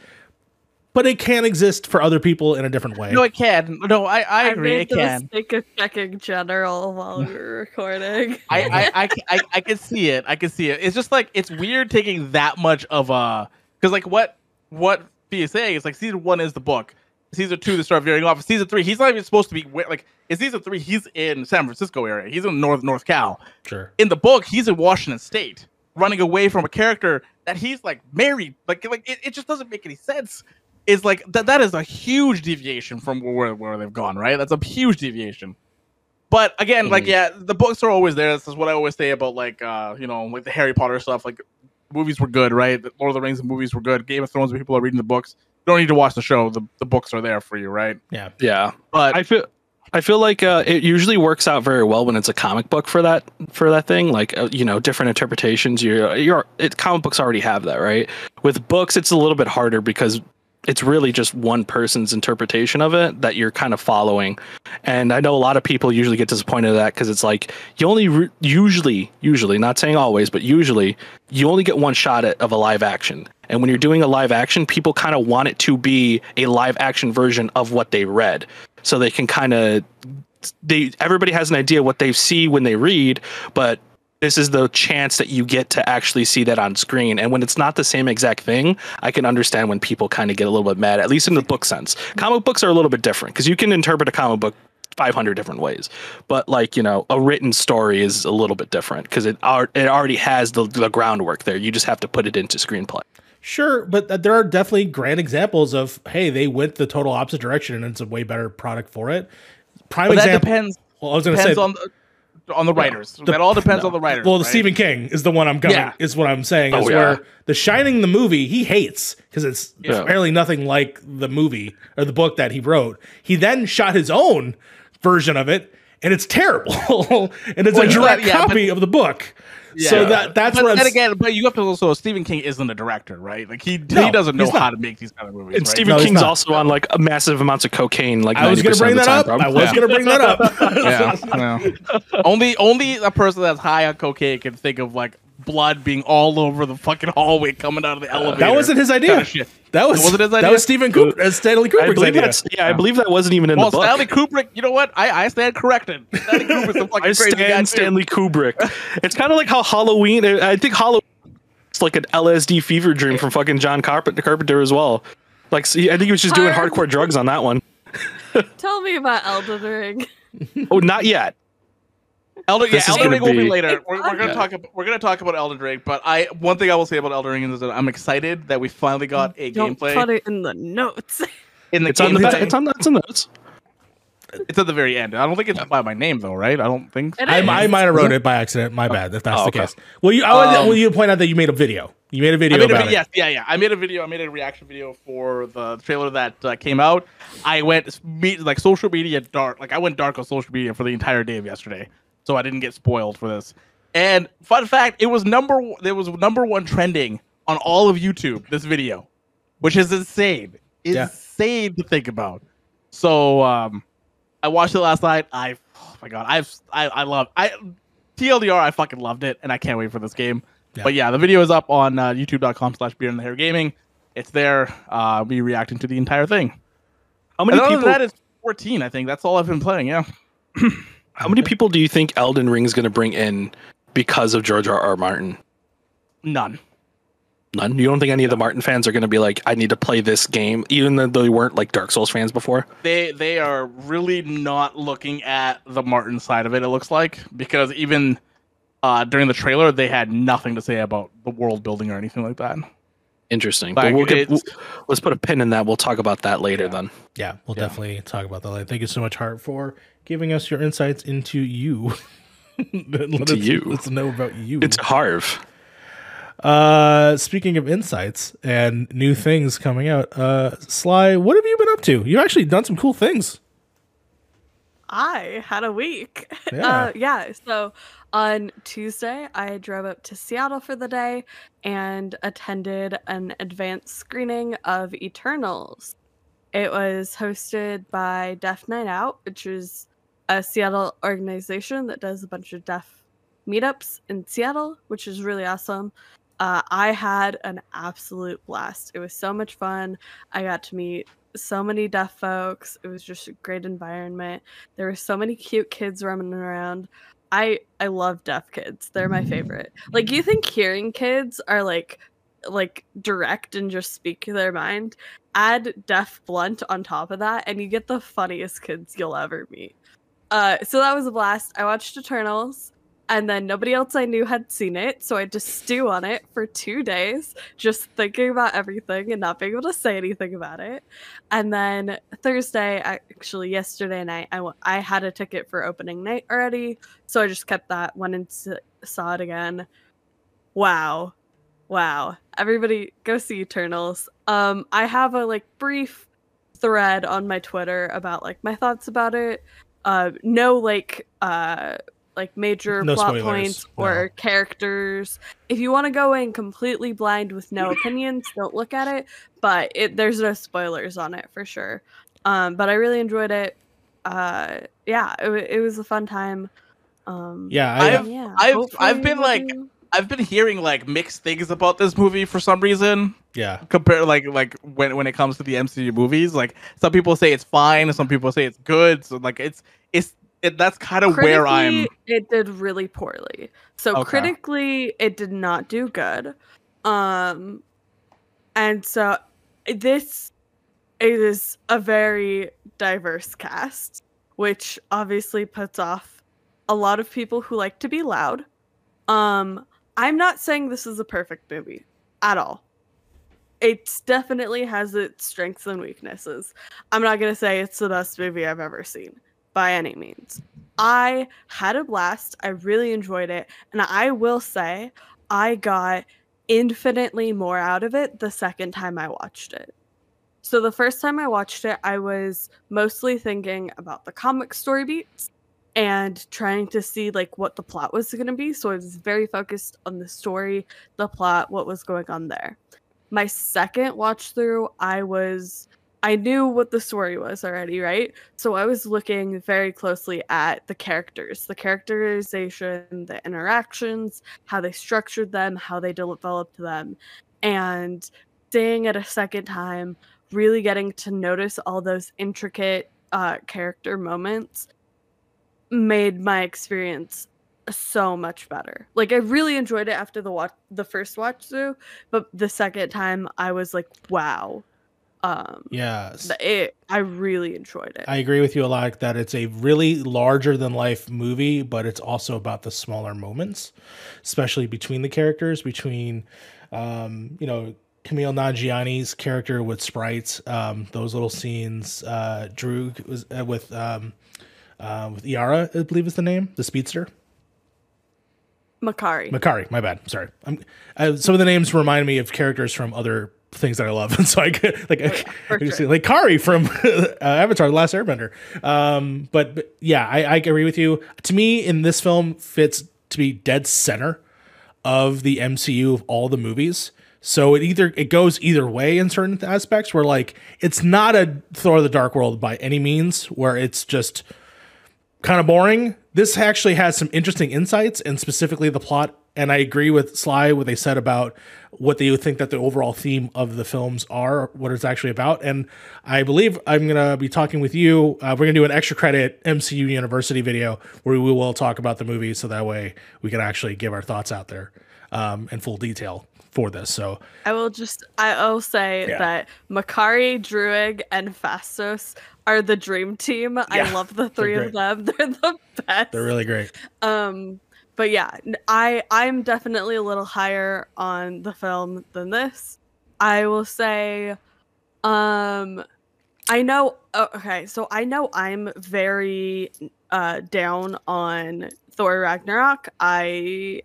But it can exist for other people in a different way. No, it can. No, I, I I agree. It the can. mistake of checking general while we were recording. I, I, I, I, I can see it. I can see it. It's just like it's weird taking that much of a because like what what Fee is saying is like season one is the book. Season two they start veering off. Season three he's not even supposed to be like in season three he's in San Francisco area. He's in North North Cal. Sure. In the book he's in Washington State, running away from a character that he's like married. Like like it, it just doesn't make any sense. Is like that that is a huge deviation from where where they've gone. Right, that's a huge deviation. But again, like Mhm. yeah, the books are always there. This is what I always say about like uh, you know, like the Harry Potter stuff. Like movies were good, right? The Lord of the Rings movies were good. Game of Thrones, people are reading the books, you don't need to watch the show. The the books are there for you, right? Yeah. Yeah, But I feel I feel like uh, it usually works out very well when it's a comic book for that for that thing. Like uh, you know, different interpretations. You're you're it, comic books already have that, right? With books, it's a little bit harder because it's really just one person's interpretation of it that you're kind of following. And I know a lot of people usually get disappointed at that because it's like you only re- usually, usually, not saying always, but usually, you only get one shot at, of a live action. And when you're doing a live action, people kind of want it to be a live action version of what they read, so they can kind of they everybody has an idea what they see when they read, but this is the chance that you get to actually see that on screen. And when it's not the same exact thing, I can understand when people kind of get a little bit mad, at least in the book sense. Comic books are a little bit different because you can interpret a comic book 500 different ways. But like, you know, a written story is a little bit different because it, ar- it already has the, the groundwork there. You just have to put it into screenplay. Sure, but there are definitely grand examples of hey, they went the total opposite direction and it's a way better product for it. Prime but that example. depends well, I was going to say on the, on the writers. The- that all depends on the writers. Well, the right? Stephen King is the one I'm going. Yeah. Is what I'm saying. Oh, is yeah. where The Shining, the movie, he hates because it's Yeah. barely nothing like the movie or the book that he wrote. He then shot his own version of it, and it's terrible. and it's Well, a direct let- yeah, but- copy of the book. So that that's But what I'm then again, but you have to also Stephen King isn't a director, right? Like he No, he doesn't know how to make these kind of movies. And right? Stephen No, King's also on like a massive amounts of cocaine. Like I was going to bring that time, up. I probably. was going to bring that up. yeah, yeah. only only a person that's high on cocaine can think of like blood being all over the fucking hallway coming out of the uh, elevator. That wasn't his idea. Kinda shit. That was Wasn't his idea. That was Stephen Cooper, uh, uh, Stanley I Kubrick's believe idea. that's yeah, I believe that wasn't even in Well, the book. Stanley Kubrick, you know what? I, I stand corrected. Stanley Kubrick's a fucking I crazy guy stand too. Stanley Kubrick. It's kind of like how Halloween. Uh, I think Halloween. It's like an LSD fever dream from fucking John Carpenter, Carpenter as well. Like see, I think he was just doing hardcore drugs on that one. Tell me about Elden Ring. Oh, not yet. Elden, yeah, Elden gonna Ring will be be- later. We're, we're gonna Yeah. talk. About, we're gonna talk about Elden Ring, but I one thing I will say about Elden Ring is that I'm excited that we finally got a Don't gameplay put it in the notes. in the It's on the. gameplay. It's on. the- It's on the notes. It's at the very end. I don't think it's by my name though, right? I don't think. It I. I might have wrote it by accident. My bad. If that's Oh, the okay. case. Well, you I Um, well, you point out that you made a video. You made a video I made a about video. it. Yes, yeah, yeah. I made a video. I made a reaction video for the trailer that uh, came out. I went me- like social media dark. Like I went dark on social media for the entire day of yesterday, so I didn't get spoiled for this. And fun fact, it was number it was number one trending on all of YouTube. This video, which is insane, Yeah. insane to think about. So um, I watched it last night. I oh my god, I've I I love I TLDR. I fucking loved it, and I can't wait for this game. Yeah. But yeah, the video is up on uh, YouTube.com/slash Beer in the Hair Gaming. It's there. Uh, me reacting to the entire thing. How many people? that, 14. I think that's all I've been playing. Yeah. how many people do you think Elden Ring is going to bring in because of George R. R. Martin? None. None. You don't think any of the Martin fans are going to be like, I need to play this game, even though they weren't like Dark Souls fans before? They they are really not looking at the Martin side of it. It looks like because even uh, during the trailer, they had nothing to say about the world building or anything like that. Interesting. Like, but we'll get, we'll- let's put a pin in that. We'll talk about that later Yeah. then. Yeah, we'll Yeah. definitely talk about that. later. Thank you so much, Hart, for giving us your insights into you. Let Into us, you. Let's know about you. It's Harv. Uh, speaking of insights and new things coming out, uh, Sly, what have you been up to? You've actually done some cool things. I had a week. Yeah. Uh, yeah. So on Tuesday, I drove up to Seattle for the day and attended an advanced screening of Eternals. It was hosted by Deaf Night Out, which is a Seattle organization that does a bunch of deaf meetups in Seattle, which is really awesome. Uh, I had an absolute blast. It was so much fun. I got to meet so many deaf folks. It was just a great environment. There were so many cute kids roaming around. I I love deaf kids. They're my favorite. Like you think hearing kids are like like direct and just speak their mind. Add deaf blunt on top of that and you get the funniest kids you'll ever meet. Uh so that was a blast. I watched Eternals and then nobody else I knew had seen it, so I to stew on it for two days, just thinking about everything and not being able to say anything about it. And then Thursday, actually yesterday night, I, I had a ticket for opening night already, so I just kept that. Went and saw it again. Wow, wow! Everybody, go see Eternals. Um, I have a like brief thread on my Twitter about like my thoughts about it. Uh, no like uh like major No plot spoilers, points no. or characters. If you want to go in completely blind with no opinions, don't look at it. But it there's no spoilers on it for sure. Um, but I really enjoyed it. Uh, yeah, it, it was a fun time. Um, Yeah, I, I've- yeah, I've- hopefully I've been, like, I've been hearing like mixed things about this movie for some reason. yeah, Compared like like when when it comes to the MCU movies, like some people say it's fine, some people say it's good. So like it's it's it, that's kind of where I'm. It did really poorly. So Okay. critically, it did not do good. Um, and so this is a very diverse cast, which obviously puts off a lot of people who like to be loud. Um, I'm not saying this is a perfect movie at all. It definitely has its strengths and weaknesses. I'm not gonna say it's the best movie I've ever seen by any means. I had a blast. I really enjoyed it. And I will say, I got infinitely more out of it the second time I watched it. So the first time I watched it, I was mostly thinking about the comic story beats and trying to see like what the plot was going to be. So I was very focused on the story, the plot, what was going on there. My second watch through, I was I knew what the story was already, right? So I was looking very closely at the characters, the characterization, the interactions, how they structured them, how they developed them, and seeing it a second time, really getting to notice all those intricate uh, character moments made my experience so much better. Like I really enjoyed it after the watch the first watch through, but the second time I was like, wow. Um yeah. it I really enjoyed it. I agree with you a lot that it's a really larger than life movie, but it's also about the smaller moments, especially between the characters, between um, you know, Kumail Nanjiani's character with sprites, um, those little scenes, uh Drew was uh, with um uh, with Iara, I believe is the name, the speedster. Makkari. Makkari, my bad. Sorry. I'm, uh, some of the names remind me of characters from other things that I love, and so I could like I, sure. like Kari from uh, Avatar: The Last Airbender. Um, but, but yeah, I, I agree with you. To me, in this film, fits to be dead center of the MCU of all the movies. So it either it goes either way in certain aspects. Where like it's not a Thor: The Dark World by any means, where it's just kind of boring. This actually has some interesting insights and specifically the plot. And I agree with Sly what they said about what they think that the overall theme of the films are, what it's actually about. And I believe I'm gonna be talking with you. Uh, we're gonna do an extra credit MCU University video where we will talk about the movie, so that way we can actually give our thoughts out there um, in full detail for this. So I will just I'll say Yeah. that Makkari, Druig, and Phastos are the dream team. I love the three of them. They're the best. they're really great. um but yeah, I I'm definitely a little higher on the film than this. I will say um I know oh, okay, so I know I'm very uh down on Thor Ragnarok. I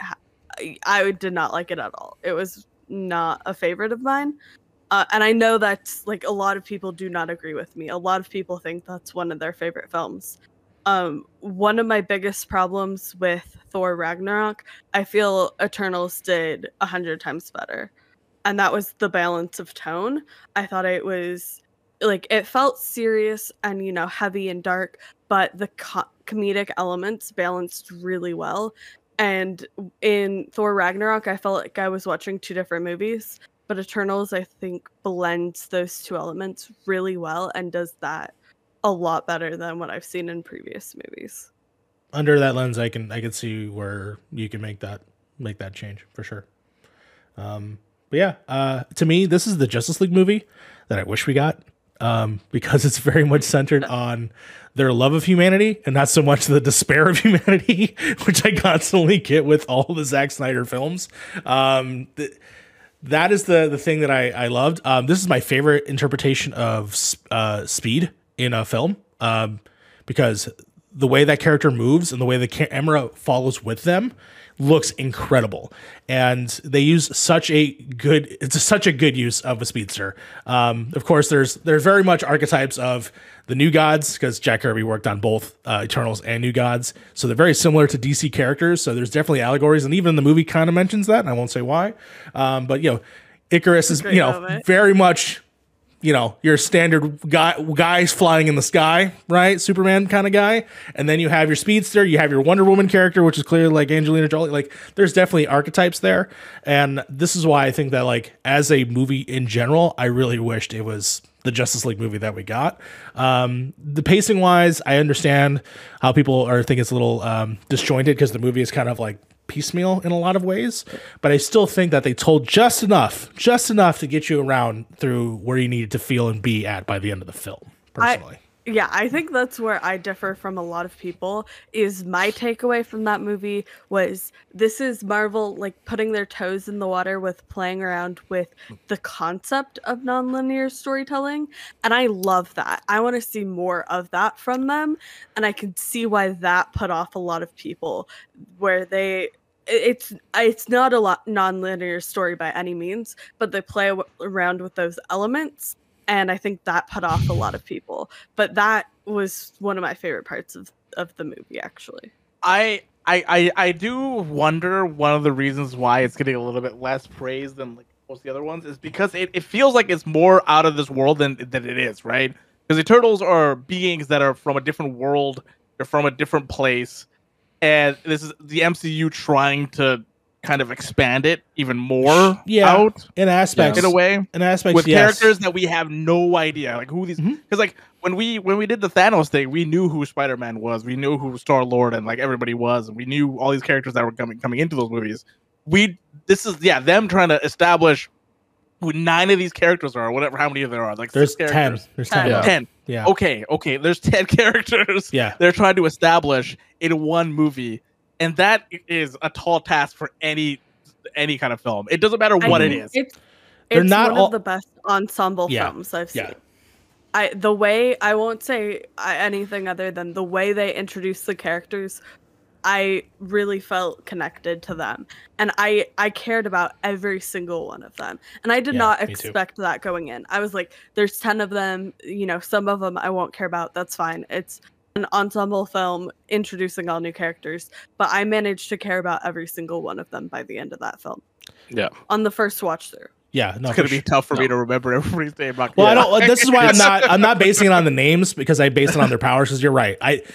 I, did not like it at all. It was not a favorite of mine. Uh, and I know that like a lot of people do not agree with me. A lot of people think that's one of their favorite films. Um, one of my biggest problems with Thor Ragnarok, I feel Eternals did a hundred times better, and that was the balance of tone. I thought it was like it felt serious and you know heavy and dark, but the co- comedic elements balanced really well. And in Thor Ragnarok, I felt like I was watching two different movies but Eternals I think blends those two elements really well and does that a lot better than what I've seen in previous movies. Under that lens, I can I can see where you can make that make that change for sure. Um, but yeah, uh, to me, this is the Justice League movie that I wish we got um, because it's very much centered on their love of humanity and not so much the despair of humanity, which I constantly get with all the Zack Snyder films. Um, th- that is the the thing that I I loved. Um, this is my favorite interpretation of uh, speed in a film um, because the way that character moves and the way the camera follows with them looks incredible. And they use such a good it's such a good use of a speedster. Um, of course there's there's very much archetypes of the new gods because jack kirby worked on both uh, eternals and new gods. So they're very similar to dc characters. So there's definitely allegories. And even the movie kind of mentions that and i won't say why. Um, but you know Ikaris is you know moment. very much you know, your standard guy guys flying in the sky, right? Superman kind of guy. And then you have your speedster, you have your Wonder Woman character, which is clearly like Angelina Jolie. Like there's definitely archetypes there. And this is why I think that like as a movie in general, I really wished it was the Justice League movie that we got. Um, the pacing wise, I understand how people are think it's a little um, disjointed because the movie is kind of like piecemeal in a lot of ways, but I still think that they told just enough, just enough to get you around through where you needed to feel and be at by the end of the film. Personally, Yeah, I think that's where I differ from a lot of people. Is my takeaway from that movie was this is Marvel like putting their toes in the water with playing around with the concept of nonlinear storytelling, and I love that. I want to see more of that from them, and I can see why that put off a lot of people, where they it's it's not a lot non-linear story by any means, but they play around with those elements and I think that put off a lot of people. But that was one of my favorite parts of of the movie, actually. I, I I I do wonder one of the reasons why it's getting a little bit less praise than like most of the other ones is because it, it feels like it's more out of this world than than it is, right? Because the Eternals are beings that are from a different world, they're from a different place, and this is the MCU trying to kind of expand it even more Yeah. out in aspects, in a way in aspects, with yes. characters that we have no idea like who these because Mhm. like when we when we did the Thanos thing we knew who Spider-Man was we knew who Star Lord and like everybody was and we knew all these characters that were coming coming into those movies we this is yeah them trying to establish who nine of these characters are whatever how many of there are like There's six ten. characters There's ten. Yeah. Yeah. ten yeah. okay okay there's 10 characters Yeah. they're trying to establish in one movie and that is a tall task for any any kind of film it doesn't matter what it mean, is It's They're it's not one all- of the best ensemble Yeah, films I've yeah. seen. I the way I won't say uh, anything other than the way they introduce the characters I really felt connected to them, and I I cared about every single one of them, and I did Yeah, not me too. expect that going in. I was like, "There's ten of them. You know, some of them I won't care about. That's fine. It's an ensemble film introducing all new characters." But I managed to care about every single one of them by the end of that film Yeah. on the first watch through. Yeah, no, It's gonna be sure. tough for me to remember everybody's name. Not Well, I don't. This is why I'm not. I'm not basing it on the names because I base it on their powers. Because you're right. I th-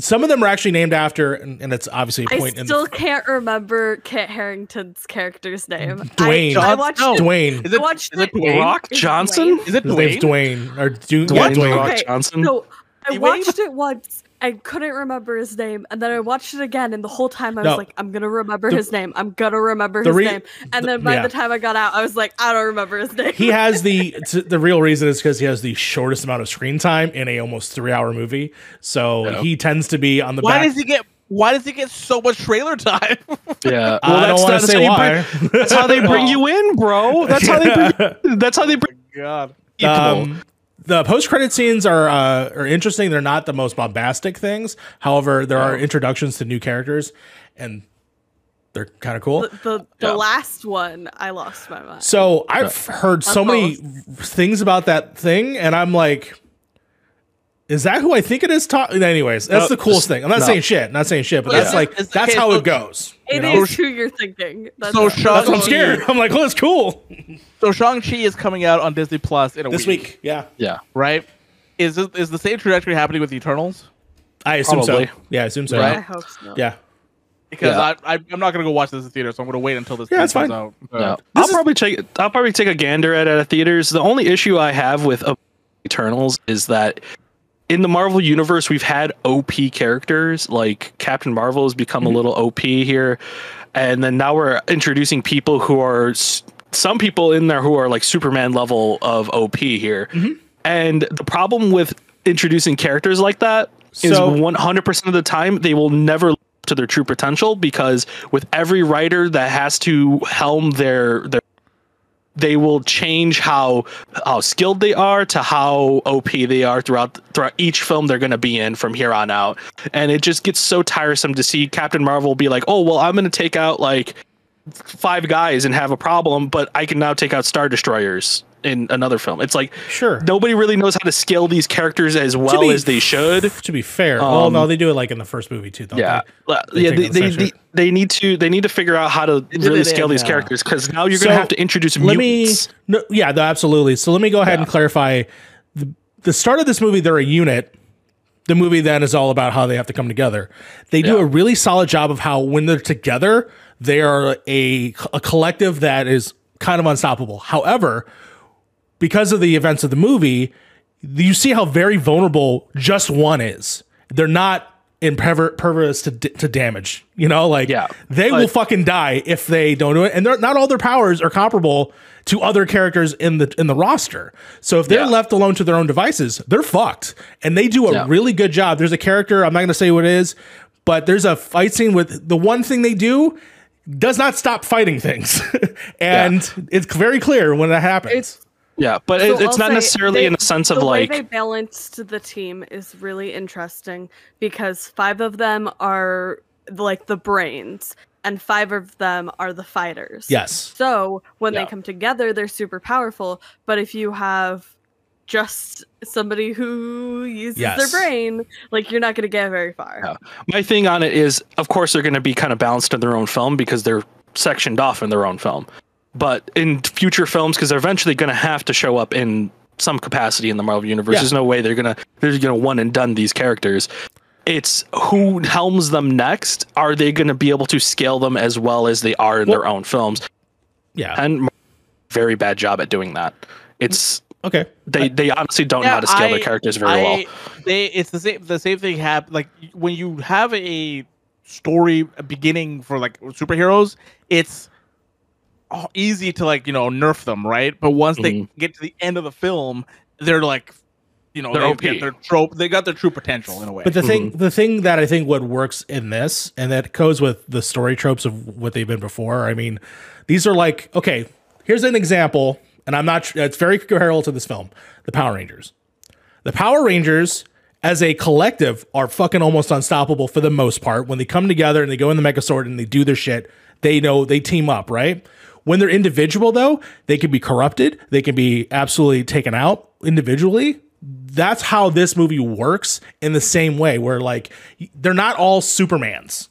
some of them are actually named after, and, and it's obviously a point in I still can't remember Kit Harington's character's name. Dwayne. I, I watched Snow. Dwayne. Is it, watched is it it- Dwayne? Rock Is it Johnson? Dwayne? Is it His name's Dwayne? Dwayne or du- yeah, Dwayne Dwayne. Rock Johnson. So I Dwayne? watched it once. I couldn't remember his name, and then I watched it again, and the whole time I was No. like, "I'm gonna remember The- his name. I'm gonna remember the his re- name." And the- then by yeah. the time I got out, I was like, "I don't remember his name." he has the t- the real reason is because he has the shortest amount of screen time in a almost three hour movie. So Yeah. he tends to be on the Why back. does he get? Why does he get so much trailer time? Yeah. I don't want to say why. bring- that's how they bring you in, bro. That's how they bring. That's how they bring God. Um, the post credit scenes are uh, are interesting. They're not the most bombastic things. However, there are introductions to new characters, and they're kind of cool. the the, the Yeah. last one, I lost my mind. So I've heard so many things about that thing, and I'm like, is that who I think it is? Ta- Anyways, that's No, the coolest thing. I'm not no. saying shit. Not saying shit, but Yeah. that's like It's- that's okay, how so- it goes. you It know? is who you're thinking. That's So it. Shang- That's what I'm scared. I'm like, oh, it's cool. So Shang Chi is coming out on Disney Plus in a This week, week, yeah, yeah. right? Is this, is the same trajectory happening with Eternals? I assume Probably. so. Yeah, I assume so. Right. I hope so. Yeah, Because Yeah. I, I I'm not gonna go watch this in theater, so I'm gonna wait until this Yeah, that's comes fine. out. No. Uh, I'll is- probably take I'll probably take a gander at it at theaters. The only issue I have with Eternals is that in the Marvel universe we've had OP characters like Captain Marvel has become a mm-hmm. little OP here, and then now we're introducing people who are some people in there who are like Superman level of OP here, mm-hmm. and the problem with introducing characters like that is So- 100% of the time they will never live to their true potential because with every writer that has to helm their their they will change how how skilled they are to how OP they are throughout throughout each film they're going to be in from here on out. And it just gets so tiresome to see Captain Marvel be like, "Oh, well, I'm going to take out like five guys and have a problem, but I can now take out star destroyers in another film." It's like sure. nobody really knows how to scale these characters as well be as they should. To be fair, well, Um, no, they do it like in the first movie too. Yeah, they? They yeah. They, they, they, they need to they need to figure out how to really scale these uh, characters because now you're So, going to have to introduce let mutants. me no, yeah no, absolutely so let me go ahead and clarify the, the start of this movie they're a unit the movie then is all about how they have to come together they do Yeah. a really solid job of how when they're together they are a, a collective that is kind of unstoppable however because of the events of the movie you see how very vulnerable just one is. They're not impervious to, to damage you know? Like Yeah. they will fucking die if they don't do it. And they're not all their powers are comparable to other characters in the in the roster. So if they're Yeah. left alone to their own devices they're fucked. And they do a Yeah. really good job. There's a character i'm not going to say what it is but there's a fight scene with the one thing they do does not stop fighting things. And it's very clear when that happens. It's Yeah, but So it, it's I'll not necessarily they- in a sense of the way like they balanced the team is really interesting because five of them are like the brains and five of them are the fighters. yes So when Yeah. they come together, they're super powerful. But if you have just somebody who uses Yes. their brain, like you're not going to get very far. Yeah. my thing on it is, of course, they're going to be kind of balanced in their own film because they're sectioned off in their own film. But in future films, because they're eventually going to have to show up in some capacity in the Marvel universe, Yeah. there's no way they're gonna they're gonna one and done these characters. It's who helms them next. Are they going to be able to scale them as well as they are in their own films? yeah And very bad job at doing that. It's okay they they honestly don't know how to scale their characters very I- well. They it's the same the same thing happened like when you have a story beginning for like superheroes, it's easy to like you know nerf them, right? But once they Mhm. get to the end of the film, they're like, you know, They're they get their trope, they got their true potential in a way. But the thing, the thing that I think what works in this, and that goes with the story tropes of what they've been before. I mean, these are like, okay, here's an example, and I'm not. It's very comparable to this film, the Power Rangers. The Power Rangers as a collective are fucking almost unstoppable for the most part. When they come together and they go in the Megazord and they do their shit, they know they team up, right? When they're individual though, they can be corrupted, they can be absolutely taken out individually. That's how this movie works in the same way where like they're not all Supermans.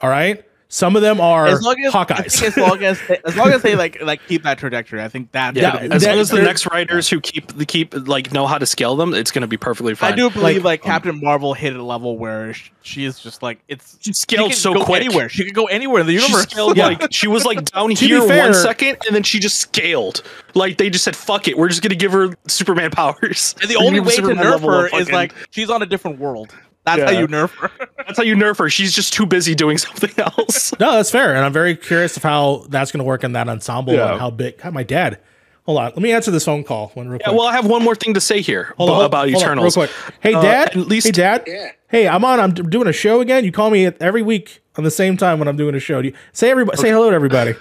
All right? Some of them are as long as Hawkeyes. as long as they, as long as they like like keep that trajectory, I think that. Yeah, gonna be- as that- long as the next writers who keep the keep like know how to scale them, it's going to be perfectly fine. I do believe like, um, Captain Marvel hit a level where sh- she is just like it's She scaled can so go quick. anywhere. She could go anywhere in the She universe. scaled Yeah. like she was like down here fair- one second, and then she just scaled. Like they just said, "Fuck it, we're just gonna give her Superman powers." and the only way give to Superman nerf level her of is like she's on a different world. That's how you nerf her. that's how you nerf her. She's just too busy doing something else. No, that's fair, and I'm very curious of how that's going to work in that ensemble Yeah. and how big. God, my dad. Hold on, let me answer this phone call one real quick. yeah, well, I have one more thing to say here hold on, about, hold- about hold on, Eternals. real quick. Hey, Uh, dad. at least- hey, dad. Yeah. Hey, I'm on. I'm doing a show again. You call me every week on the same time when I'm doing a show. Do you, say everybody. Say hello to everybody.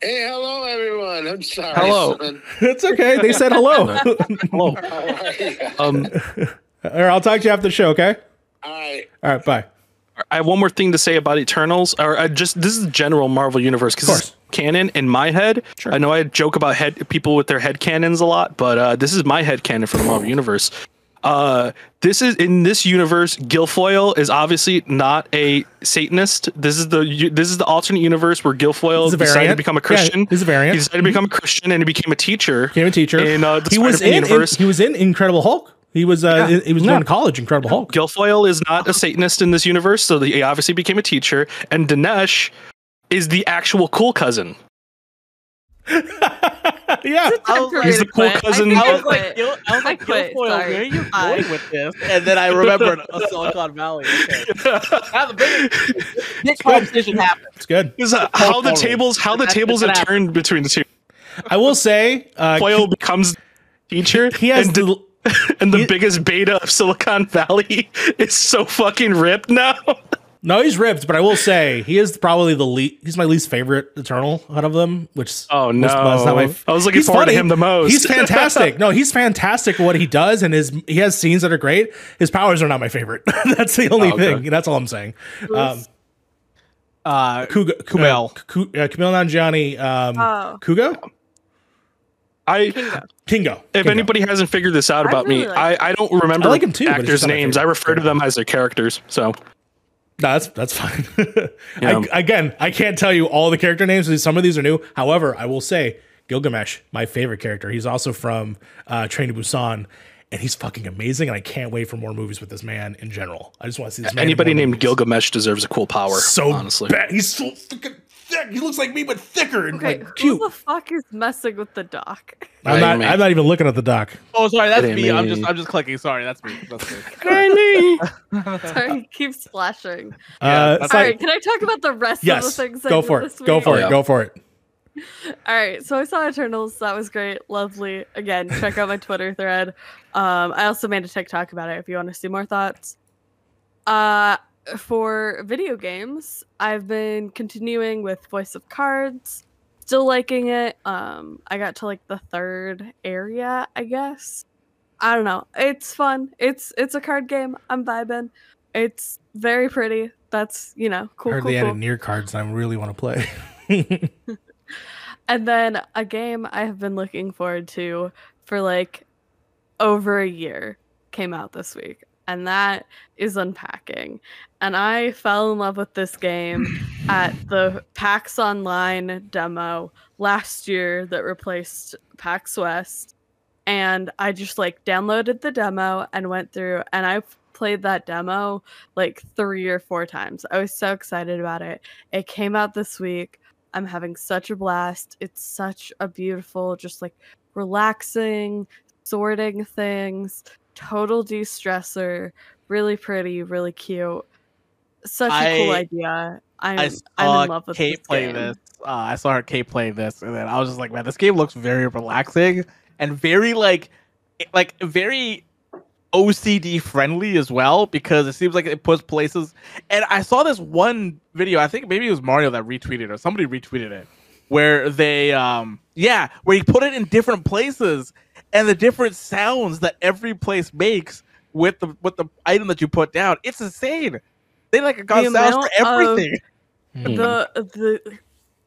Hey, hello everyone. I'm sorry. Hello. son. it's okay. They said hello. Hello. How are you? Um, or I'll talk to you after the show. Okay. All right. All right. Bye. I have one more thing to say about Eternals, or I just this is the general Marvel universe because Of it's canon in my head. Sure. I know I joke about head people with their head canons a lot, but uh, this is my head canon for the Marvel universe. Uh, this is in this universe. Gilfoyle is obviously not a Satanist. This is the this is the alternate universe where Gilfoyle He's a decided to variant. become a Christian. Yeah, he's a variant. He decided to become a Christian and he became a teacher. Became a teacher. in uh, the he was Spider-Man in, in- universe. He was in Incredible Hulk. He was. Uh, Yeah. He was Yeah. doing college. Incredible Hulk. Gilfoyle is not a Satanist in this universe, so he obviously became a teacher. And Dinesh is the actual cool cousin. yeah. I was He's the cool cousin. I, I think I was like, quit. Gil- I was I like, quit, Gilfoyle, sorry. where are you I- going with this? And then I remembered Silicon Valley. Okay. Now the biggest big conversation happened. It's good. Is uh, how the Totally. tables how the That's- tables that's have turned between the two. I will say. Uh, Foyle becomes teacher. he has and, the. The, and the he- biggest beta of Silicon Valley is so fucking ripped now. No, he's ripped, but I will say he is probably the least. He's my least favorite Eternal out of them. Which Oh, no. was not my- I was looking he's forward to him the most. He's fantastic. no, he's fantastic what he does, and his he has scenes that are great. His powers are not my favorite. That's the only Oh, okay. thing. That's all I'm saying. Um, Uh, Kuga, Kumail. uh, Ku- uh, Kumail Nanjiani. Um, Oh. Kugo, I Kingo. if Kingo. anybody hasn't figured this out I about me, like I, I don't remember I like him too, but actors' just not my names. I refer to them as their characters. So No, that's that's fine. Yeah. I, again, I can't tell you all the character names. Some of these are new. However, I will say Gilgamesh, my favorite character. He's also from uh, Train to Busan, and he's fucking amazing. And I can't wait for more movies with this man in general. I just want to see this man. anybody named movies. Gilgamesh deserves a cool power. So honestly, bad. He's so fucking thick. He looks like me, but thicker and Okay, like who cute. the fuck is messing with the doc? I'm not. I'm not even looking at the doc. Oh, sorry, that's It ain't me. I'm just, I'm just clicking. Sorry, that's me. That's me. Sorry, keep splashing. uh, that's it's right, can I talk about the rest of the things? I Go did for this it. Go for Yeah. it. Go for it. All right, so I saw Eternals. That was great, lovely. Again, check out my Twitter thread. Um, I also made a TikTok about it if you want to see more thoughts. Uh, for video games, I've been continuing with Voice of Cards. Still liking it. Um, I got to like the third area, I guess. I don't know. It's fun. It's it's a card game. I'm vibing. It's very pretty. That's you know cool. Heard cool, they cool. added Nier cards, I really want to play. And then a game I have been looking forward to for like over a year came out this week, and that is Unpacking. And I fell in love with this game at the PAX Online demo last year that replaced PAX West. And I just like downloaded the demo and went through, and I played that demo like three or four times. I was so excited about it. It came out this week. I'm having such a blast. It's such a beautiful, just like relaxing, sorting things, total de stressor, really pretty, really cute. Such a cool idea. I'm, I saw in love with Kate this play game. this. Uh, I saw her Kate play this, and then I was just like, man, this game looks very relaxing and very like, like very OCD friendly as well because it seems like it puts places. And I saw this one video. I think maybe it was Mario that retweeted or somebody retweeted it, where they, um, yeah, where he put it in different places and the different sounds that every place makes with the with the item that you put down. It's insane. They like got The sounds for of- everything. Hmm. the the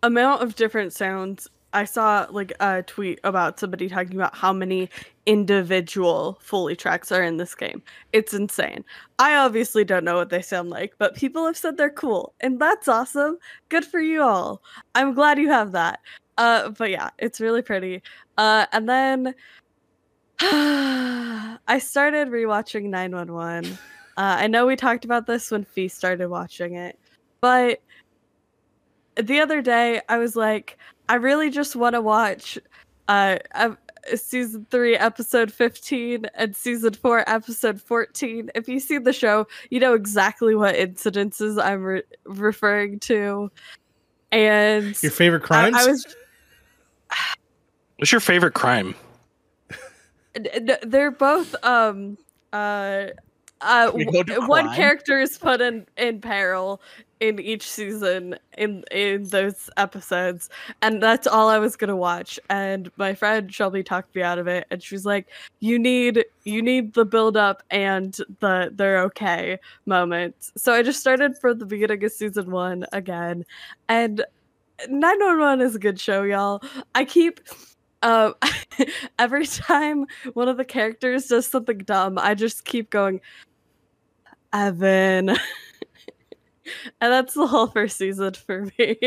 amount of different sounds i saw like a tweet about somebody talking about how many individual foley tracks are in this game. It's insane. I obviously don't know what they sound like but people have said they're cool and that's awesome. Good for you all. I'm glad you have that. Uh but yeah it's really pretty. Uh and then i started rewatching 911 uh, i know we talked about this when fee started watching it but the other day I was like, I really just want to watch uh, uh season 3 episode 15 and season 4 episode 14. If you see the show, you know exactly what incidences I'm re- referring to. And Your favorite I, crimes? I was What's your favorite crime? d- d- they're both um uh uh We w- go to one character is put in in peril in each season in in those episodes and that's all i was gonna watch and my friend shelby talked me out of it and she's like you need you need the build up and the they're okay moments. So i just started from the beginning of season one again and 911 is a good show y'all. I keep um every time one of the characters does something dumb i just keep going evan and that's the whole first season for me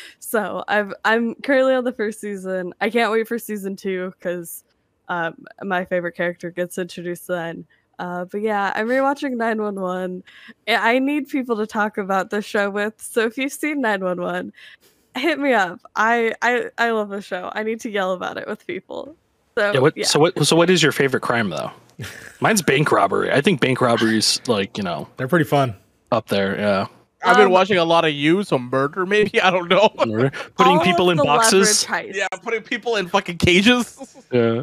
so i've i'm currently on the first season i can't wait for season two because um my favorite character gets introduced then uh, but yeah, I'm rewatching 911. I need people to talk about the show with. So if you've seen 911, hit me up. I I I love the show. I need to yell about it with people. So Yeah, what, yeah. So what? So what is your favorite crime though? Mine's bank robbery. I think bank robberies, like you know They're pretty fun. up there. Yeah, I've been Um, watching a lot of you, so murder maybe. I don't know. putting All people of in the boxes. leverage heists. yeah, putting people in fucking cages. Yeah.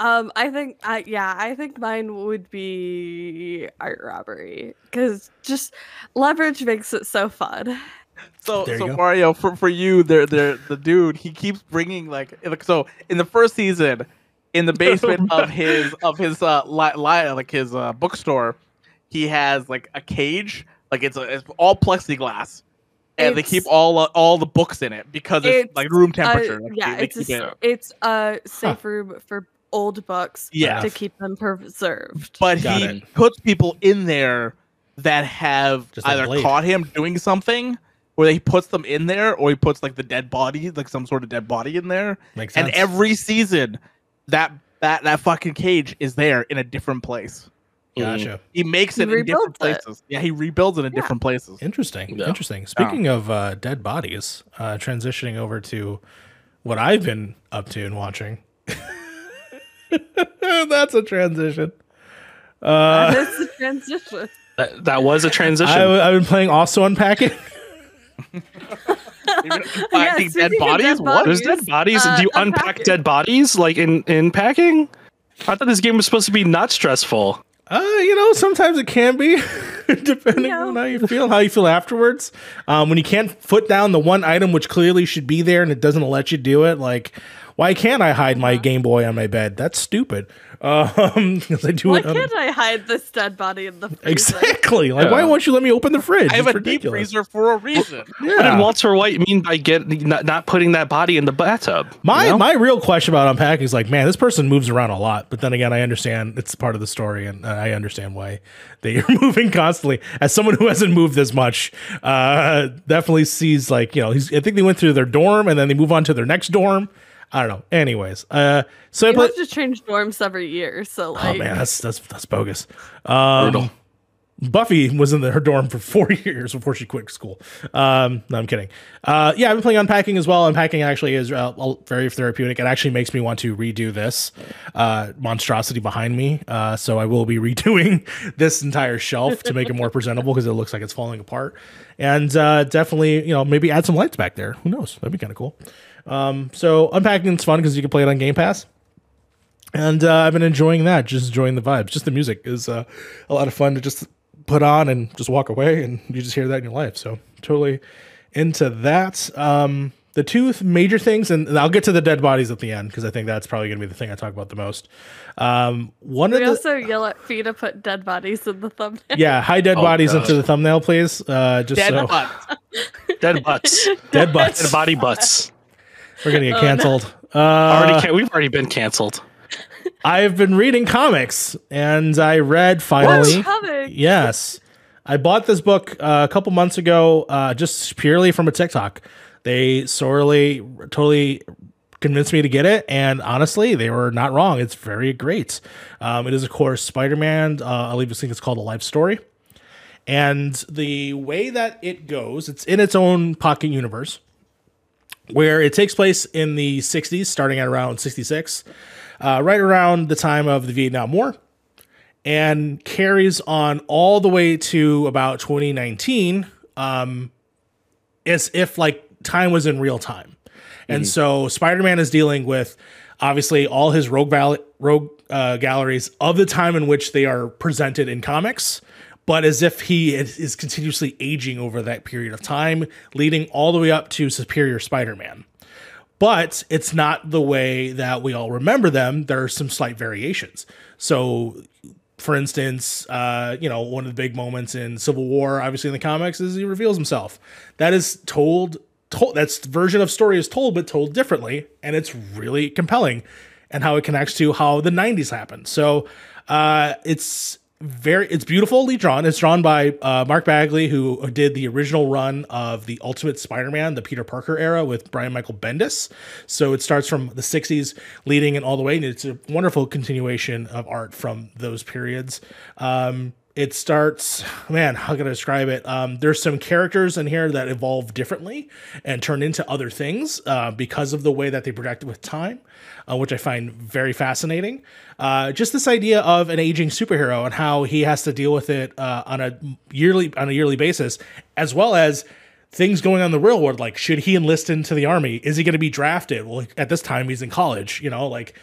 Um, I think, I yeah, I think mine would be art robbery because just leverage makes it so fun. So, There you so go. Mario, for for you, there, there, the dude, he keeps bringing like, like, so in the first season, in the basement of his of his uh li- li- like his uh bookstore, he has like a cage, like it's a, it's all plexiglass, and they keep all uh, all the books in it because it's, It's, like room Uh, temperature. like, yeah, they- they it's a, it- it's a safe room for old books Yeah. to keep them preserved. but Got he it. puts people in there that have Just either Blade. caught him doing something or he puts them in there or he puts like the dead body like some sort of dead body in there Makes sense. and every season that that that fucking cage is there in a different place Gotcha. he makes He it in different rebuilds it. places yeah he rebuilds it in Yeah. different places Interesting. Yeah. Interesting. Speaking of uh, dead bodies, uh, transitioning over to what I've been up to and watching. That's a transition. Uh, That's the transition. That, that was a transition. I, have been playing also unpacking. You're Yeah, dead speaking of bodies dead what There's dead bodies. uh, Do you unpack unpacking. dead bodies like in in packing? I thought this game was supposed to be not stressful. Uh, you know, sometimes it can be, depending No. on how you feel, how you feel afterwards. Um, when you can't put down the one item which clearly should be there and it doesn't let you do it, like, why can't I hide my Game Boy on my bed? That's stupid. Um, 'cause I do Why it. on- can't I hide this dead body in the freezer? exactly. Like, why won't you let me open the fridge? i have It's a deep freezer for a reason What Yeah. did Walter White mean by get not, not putting that body in the bathtub? you My know? my real question about unpacking is like, man, this person moves around a lot. But then again, I understand it's part of the story, and I understand why they are moving constantly. As someone who hasn't moved this much, uh, definitely sees like you know, he's, I think they went through their dorm and then they move on to their next dorm. I don't know. Anyways, uh, so I You played. have to change dorms every year, so like Oh man, that's that's that's bogus. Um, Buffy was in the, her dorm for four years before she quit school. Um, no, I'm kidding. Uh, yeah, I've been playing unpacking as well. Unpacking actually is uh, very therapeutic. It actually makes me want to redo this uh, monstrosity behind me. Uh, so I will be redoing this entire shelf to make it more presentable because it looks like it's falling apart. And uh, definitely, you know, maybe add some lights back there. Who knows? That'd be kind of cool. Um, so unpacking is fun because you can play it on Game Pass and uh, I've been enjoying that. Just enjoying the vibes. Just the music is uh, a lot of fun to just put on and just walk away, and you just hear that in your life. So totally into that. Um, the two th- major things, and I'll get to the dead bodies at the end because I think that's probably going to be the thing I talk about the most. Um, one We of the also yell at Fee to put dead bodies in the thumbnail. yeah, high dead Oh, bodies God. into the thumbnail, please. Uh, just Dead so butt. Dead butts. dead butts. Dead body butts. We're gonna get Oh, no. canceled. Already Uh, can- we've already been canceled. I've been reading comics, and I read finally. Comic. Yes. I bought this book uh, a couple months ago uh, just purely from a TikTok. They sorely, totally convinced me to get it. And honestly, they were not wrong. It's very great. Um, it is, of course, Spider Man. Uh, I believe this thing is called A Life Story. And the way that it goes, it's in its own pocket universe where it takes place in the 60s, starting at around 66, uh, right around the time of the Vietnam War and carries on all the way to about 2019 um as if like time was in real time. And so spider-man is dealing with obviously all his rogue val- rogue uh, galleries of the time in which they are presented in comics but as if he is continuously aging over that period of time leading all the way up to superior spider-man but it's not the way that we all remember them. There are some slight variations. So, for instance, uh, you know, one of the big moments in Civil War, obviously in the comics, is he reveals himself. That is told, told that's version of story is told, but told differently, and it's really compelling, and how it connects to how the '90s happened. So, uh, it's very it's beautifully drawn. It's drawn by uh, Mark Bagley, who did the original run of the Ultimate Spider-Man, the Peter Parker era with Brian Michael Bendis. So it starts from the '60s, leading and all the way, and it's a wonderful continuation of art from those periods. Um, it starts, man, how can I describe it? Um, there's some characters in here that evolve differently and turn into other things uh, because of the way that they project with time, uh, which I find very fascinating. Uh, just this idea of an aging superhero and how he has to deal with it uh, on a yearly on a yearly basis, as well as things going on in the real world. Like, should he enlist into the army? Is he going to be drafted? Well, at this time, he's in college. You know, like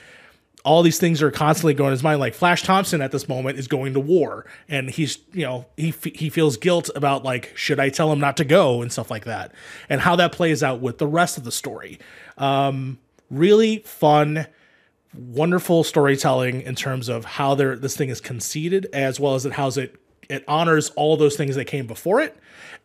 all these things are constantly going in his mind. Like Flash Thompson at this moment is going to war, and he's you know he f- he feels guilt about like should I tell him not to go and stuff like that, and how that plays out with the rest of the story. Um, really fun, wonderful storytelling in terms of how there this thing is conceited, as well as it how's it it honors all those things that came before it,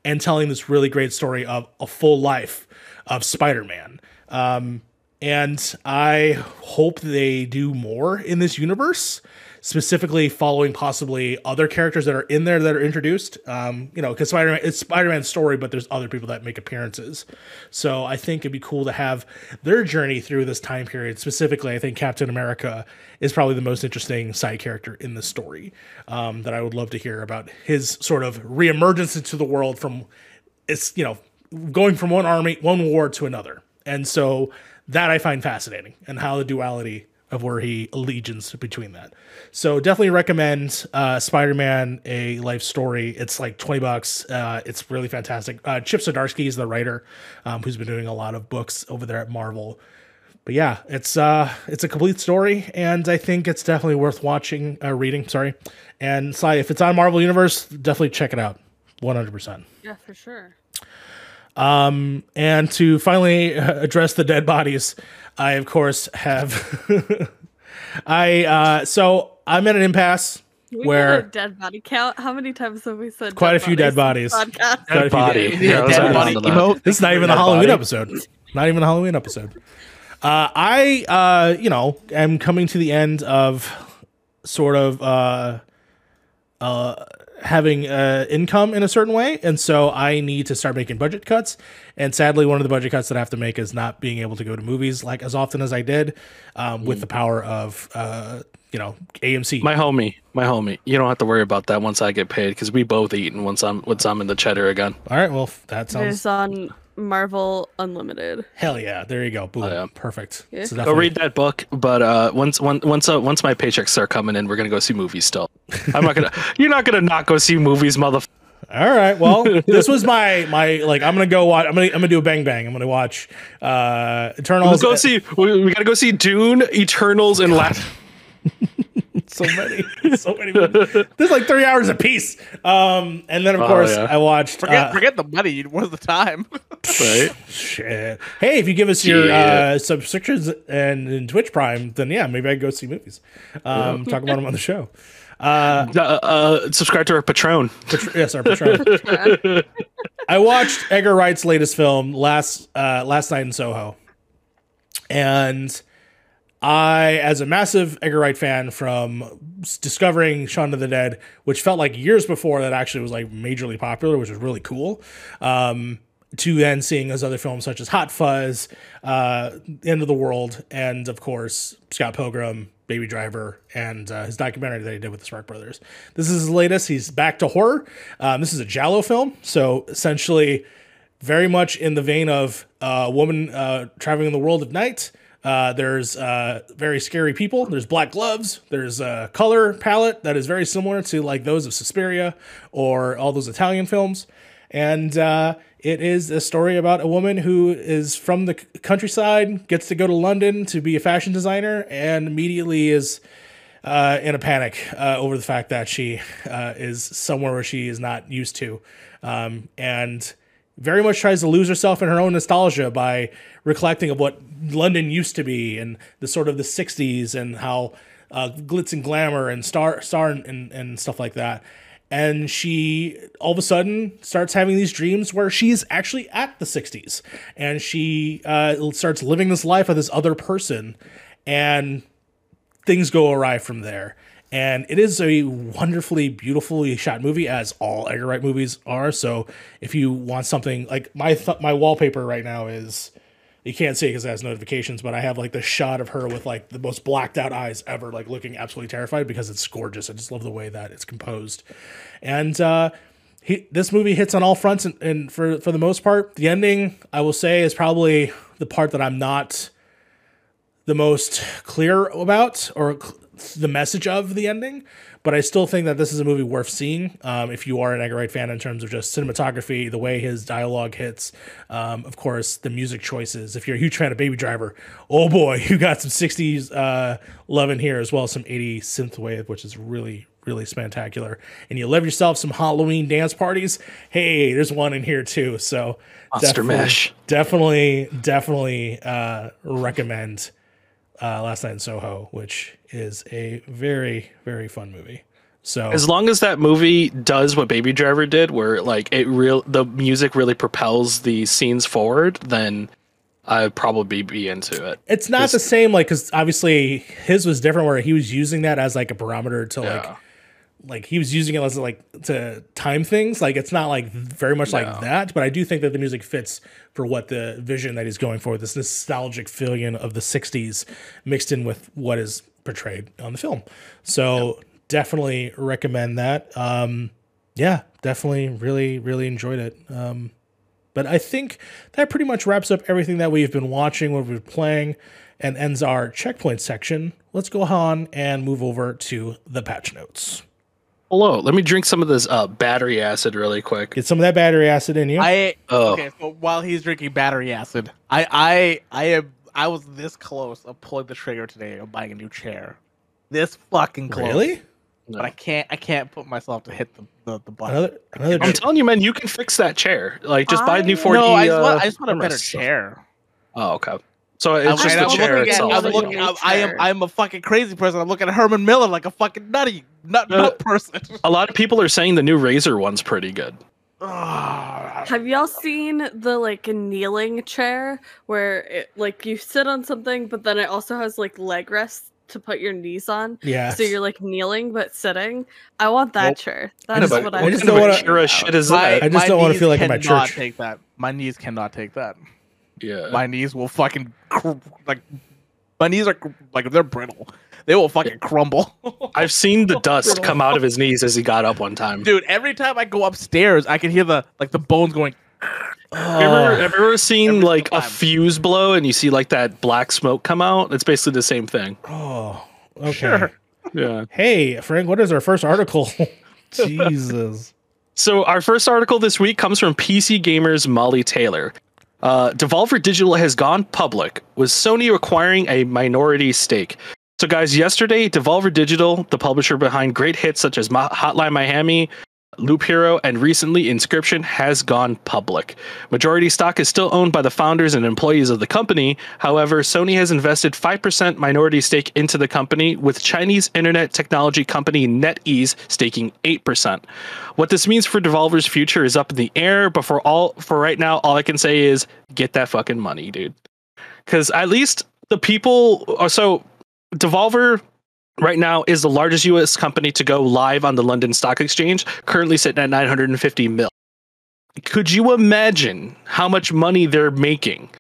and telling this really great story of a full life of Spider-Man. Um, and I hope they do more in this universe, specifically following possibly other characters that are in there that are introduced. Um, you know, because Spider-Man it's Spider-Man's story, but there's other people that make appearances. So I think it'd be cool to have their journey through this time period. Specifically, I think Captain America is probably the most interesting side character in the story. Um, that I would love to hear about his sort of reemergence into the world from it's you know going from one army one war to another and so that i find fascinating and how the duality of where he allegiance between that. So definitely recommend uh, spider-man a life story. It's like 20 bucks. Uh, it's really fantastic. Uh, chip zdarsky is the writer um, who's been doing a lot of books over there at marvel. But yeah it's uh it's a complete story and i think it's definitely worth watching uh, reading sorry. And Sly, if it's on marvel universe definitely check it out. 100% Yeah, for sure. And to finally uh, address the dead bodies, I of course have. I uh, so I'm at an impasse We where a dead body count. How many times have we said Quite dead a few dead bodies in podcast? Quite body. dead- Yeah, dead body on to that. emote. This is not even the Halloween body. episode. Not even the Halloween episode. Uh, I, uh, you know, am coming to the end of sort of uh, uh, having uh, income in a certain way, and so I need to start making budget cuts. And sadly, one of the budget cuts that I have to make is not being able to go to movies like as often as I did, um, with the power of uh, you know AMC. My homie, my homie. You don't have to worry about that once I get paid because we both eat and once I'm once I'm in the cheddar again. All right, well that sounds There's on Marvel Unlimited. hell yeah. There you go, boom, yeah. perfect. Yeah. So Go read that book, but uh, once once once uh, once my paychecks start coming in, we're gonna go see movies. Still, I'm not gonna. You're not gonna not go see movies, mother. All right. Well, this was my my like. I'm gonna go watch. I'm gonna I'm gonna do a bang bang. I'm gonna watch uh Eternals. Let's go see. We, we gotta go see Dune, Eternals, and Last. So many, so many. Movies. There's like three hours a piece. Um, and then of Oh, course yeah. I watched. Forget uh, forget the money. Where's the time? right? Shit. Hey, if you give us your Yeah. uh, subscriptions and, and Twitch Prime, then yeah, maybe I can go see movies. Um, talk about them on the show. Uh, Uh, uh, subscribe to our Patreon. Patr- yes, our Patreon. I watched Edgar Wright's latest film last uh, last night in Soho, and I, as a massive Edgar Wright fan from discovering Shaun of the Dead, which felt like years before that actually was like majorly popular, which was really cool. Um, to then seeing his other films such as Hot Fuzz, uh, End of the World, and of course Scott Pilgrim, Baby Driver, and uh, his documentary that he did with the Spark Brothers. This is his latest. He's back to horror. Um, this is a giallo film, so essentially very much in the vein of uh, a woman uh, traveling in the world of night. Uh, there's uh, very scary people. There's black gloves. There's a color palette that is very similar to like those of Suspiria or all those Italian films. And uh, it is a story about a woman who is from the countryside, gets to go to London to be a fashion designer, and immediately is uh, in a panic uh, over the fact that she uh, is somewhere where she is not used to, um, and very much tries to lose herself in her own nostalgia by recollecting of what London used to be and the sort of the '60s and how uh, glitz and glamour and star star and, and stuff like that. And she all of a sudden starts having these dreams where she's actually at the 60s and she uh, starts living this life of this other person. And things go awry from there. And it is a wonderfully, beautifully shot movie, as all Edgar Wright movies are. So if you want something like my th- my wallpaper right now is, you can't see it because it has notifications, but I have like the shot of her with like the most blacked out eyes ever, like looking absolutely terrified because it's gorgeous. I just love the way that it's composed, and uh, he this movie hits on all fronts, and, and for for the most part, the ending I will say is probably the part that I'm not the most clear about or the message of the ending. But I still think that this is a movie worth seeing um, if you are an Edgar Wright fan in terms of just cinematography, the way his dialogue hits, um, of course, the music choices. If you're a huge fan of Baby Driver, oh boy, you got some 60s uh, love in here as well as some 80s synthwave, which is really, really spectacular. And you love yourself some Halloween dance parties. Hey, there's one in here too. So Monster definitely- Mash. Definitely, definitely uh, recommend uh, Last Night in Soho, which is a very, very fun movie. So As long as that movie does what Baby Driver did, where like it real the music really propels the scenes forward, then I'd probably be into it. it's not the same, like because obviously his was different, where he was using that as like a barometer to Yeah. like he was using it as like to time things. Like it's not like very much like that, but I do think that the music fits for what the vision that he's going for. This nostalgic feeling of the '60s mixed in with what is portrayed on the film. So definitely recommend that. Um, yeah, definitely, really, really enjoyed it. Um, but I think that pretty much wraps up everything that we've been watching, what we've been playing, and ends our checkpoint section. Let's go on and move over to the patch notes. Hello, let me drink some of this uh, battery acid really quick. Get some of that battery acid in you. I Oh. okay. So while he's drinking battery acid, I I I am I was this close of pulling the trigger today of buying a new chair. This fucking close. really? But I can't I can't put myself to hit the the, the button. Another another. I'm telling you, man, you can fix that chair. Like just buy a new 4D. no, I just want uh, I just want a better armrest. chair. Oh, okay. So it's I'm, just the I'm chair looking at, itself. I'm looking, want. I, I am I'm a fucking crazy person. I'm looking at Herman Miller like a fucking nutty nut Uh, nut person. A lot of people are saying the new Razer one's pretty good. Have y'all seen the like kneeling chair where it like you sit on something, but then it also has like leg rests to put your knees on, yeah. so you're like kneeling but sitting? I want that Nope. chair. I know, That's what I I just don't wanna- shit is My- that? I just don't wanna feel like I'm at cannot church. Take that. My knees cannot take that. Yeah. My knees will fucking cr- like. My knees are cr- like they're brittle. They will fucking crumble. I've seen the dust come out of his knees as he got up one time. Dude, every time I go upstairs, I can hear the like the bones going. Have you ever, have you ever seen Every like a time. fuse blow and you see like that black smoke come out? It's basically the same thing. Oh, okay. Sure. Yeah. Hey, Frank, what is our first article? Jesus. So our first article this week comes from PC Gamer's Molly Taylor. Uh, Devolver Digital has gone public, with Sony acquiring a minority stake. So, guys, yesterday, Devolver Digital, the publisher behind great hits such as Hotline Miami, Loop Hero, and recently Inscryption, has gone public. Majority stock is still owned by the founders and employees of the company. However, Sony has invested 5% minority stake into the company, with Chinese internet technology company NetEase staking 8%. What this means for Devolver's future is up in the air, but for all for right now, all I can say is get that fucking money, dude. Because at least the people are so Devolver right now is the largest US company to go live on the London Stock Exchange, currently sitting at 950 mil. Could you imagine how much money they're making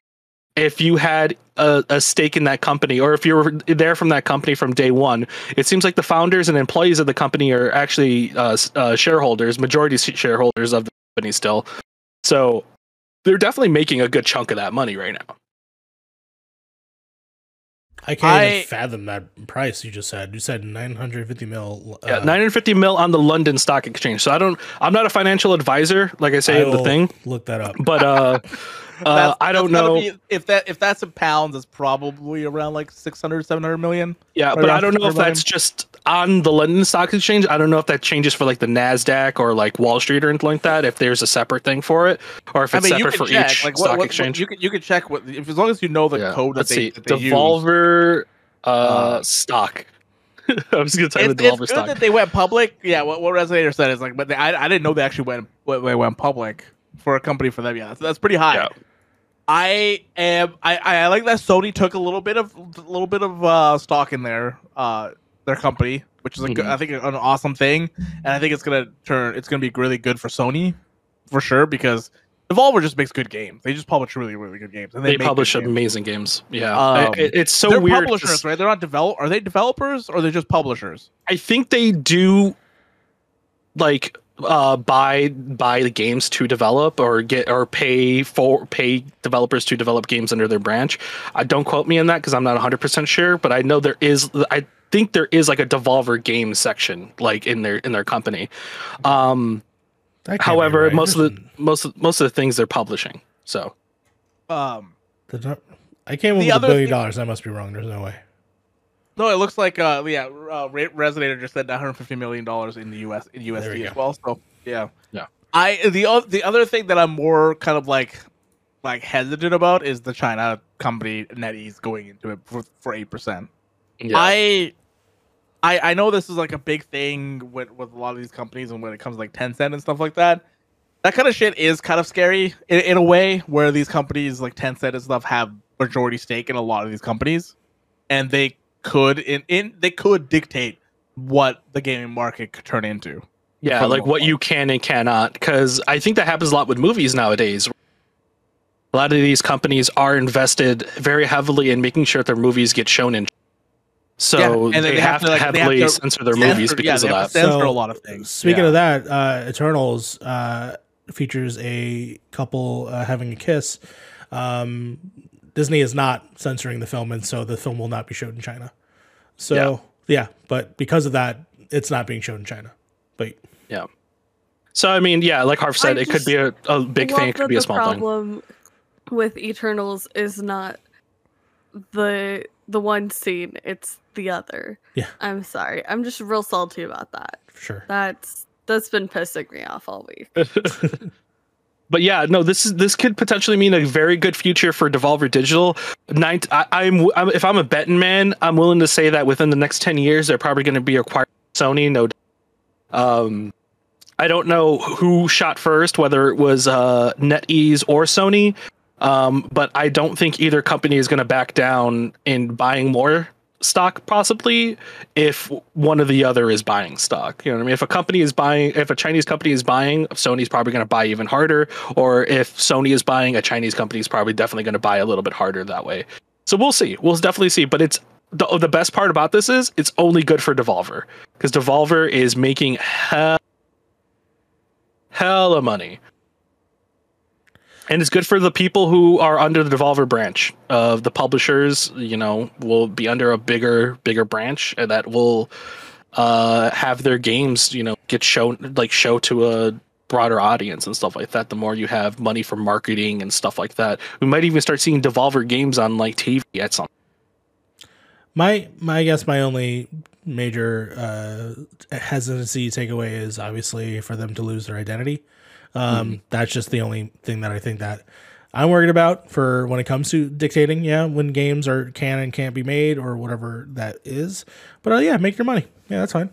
if you had a, a stake in that company or if you were there from that company from day one? It seems like the founders and employees of the company are actually uh, uh, shareholders, majority shareholders of the company still. So they're definitely making a good chunk of that money right now. I can't I- even fathom that price you just said. You said 950 mil. Uh, Yeah, 950 mil on the London Stock Exchange. So I don't, I'm not a financial advisor, like I say I in the thing, Look that up. but uh, uh I don't know. be- if that if that's in pounds, it's probably around like 600, 700 million. Yeah, but I don't know if line. that's just on the London Stock Exchange. I don't know if that changes for like the Nasdaq or like Wall Street or anything like that. If there's a separate thing for it, or if I it's mean, separate for check. each Like, stock what, what, exchange. You can you can check what if as long as you know the Yeah. code that Let's they, see, that they use. Devolver uh, Uh, stock. I was gonna type It's, in it's Devolver good stock. that they went public. Yeah, what, what Resonator said is like, but they, I, I didn't know they actually went what they went public for a company for them. Yeah, that's, that's pretty high. Yeah. I am. I, I like that Sony took a little bit of a little bit of uh, stock in there. uh, their company, which is a good, Mhm. I think an awesome thing, and I think it's gonna turn. It's gonna be really good for Sony, for sure, because Devolver just makes good games. They just publish really really good games, and they, They publish amazing games. Yeah, Um, it- it's so They're weird. publishers, right? They're not develop. Are they developers or they're just publishers? I think they do like uh buy buy the games to develop or get or pay for pay developers to develop games under their branch. I don't quote me on that because I'm not 100% sure, but I know there is I think there is like a Devolver game section like in their in their company. Um That can't be however, right. most of the most of, most of the things they're publishing. So, Um, there's not- I can't The a billion thing- dollars. I must be wrong. There's no way. no, it looks like uh, yeah, uh, Re- Resonator just said 150 million dollars in the U.S. in There we USD go. as well. So yeah, Yeah. I the o- the other thing that I'm more kind of like like hesitant about is the China company NetEase going into it for for eight percent. yeah. I. I, I know this is like a big thing with, with a lot of these companies and when it comes to like Tencent and stuff like that. That kind of shit is kind of scary in, in a way where these companies like Tencent and stuff have majority stake in a lot of these companies and they could in, in they could dictate what the gaming market could turn into. Yeah, like what you can and cannot. Because I think that happens a lot with movies nowadays. A lot of these companies are invested very heavily in making sure their movies get shown in. So Yeah, and they, they have, have to to, like, they have heavily to censor their Censor- movies yeah, because they of have to that. censor So, a lot of things. Speaking Yeah. of that, uh, Eternals uh, features a couple uh, having a kiss. Um, Disney is not censoring the film, and so the film will not be showed in China. So yeah, but because of that, it's not being shown in China. But Yeah. So I mean, yeah, like Harv said, I it could be a, a big thing. It could be a the small thing. problem with Eternals is not the the one scene; it's the other. Yeah. I'm sorry. I'm just real salty about that. sure, That's that's been pissing me off all week. But yeah, no, this is this could potentially mean a very good future for Devolver Digital. Nine, I, I'm, I'm if I'm a betting man, I'm willing to say that within the next ten years, they're probably going to be acquired by Sony. No, um, I don't know who shot first, whether it was uh, NetEase or Sony, um, but I don't think either company is going to back down in buying more stock possibly if one or the other is buying stock. You know what i mean? If a company is buying if a chinese company is buying sony's probably going to buy even harder. Or if sony is buying a chinese company is probably definitely going to buy a little bit harder that way. So we'll see. We'll definitely see. But it's the, the best part about this is it's only good for devolver. Because devolver is making hell hella money and it's good for the people who are under the devolver branch of the publishers you know will be under a bigger bigger branch that will uh have their games you know get shown like show to a broader audience and stuff like that the more you have money for marketing and stuff like that we might even start seeing devolver games on like tv at some My my I guess my only major uh, hesitancy takeaway is obviously for them to lose their identity. Um, That's just the only thing that I think that I'm worried about for when it comes to dictating. Yeah, when games are can and can't be made or whatever that is. But uh, yeah, make your money. Yeah, that's fine.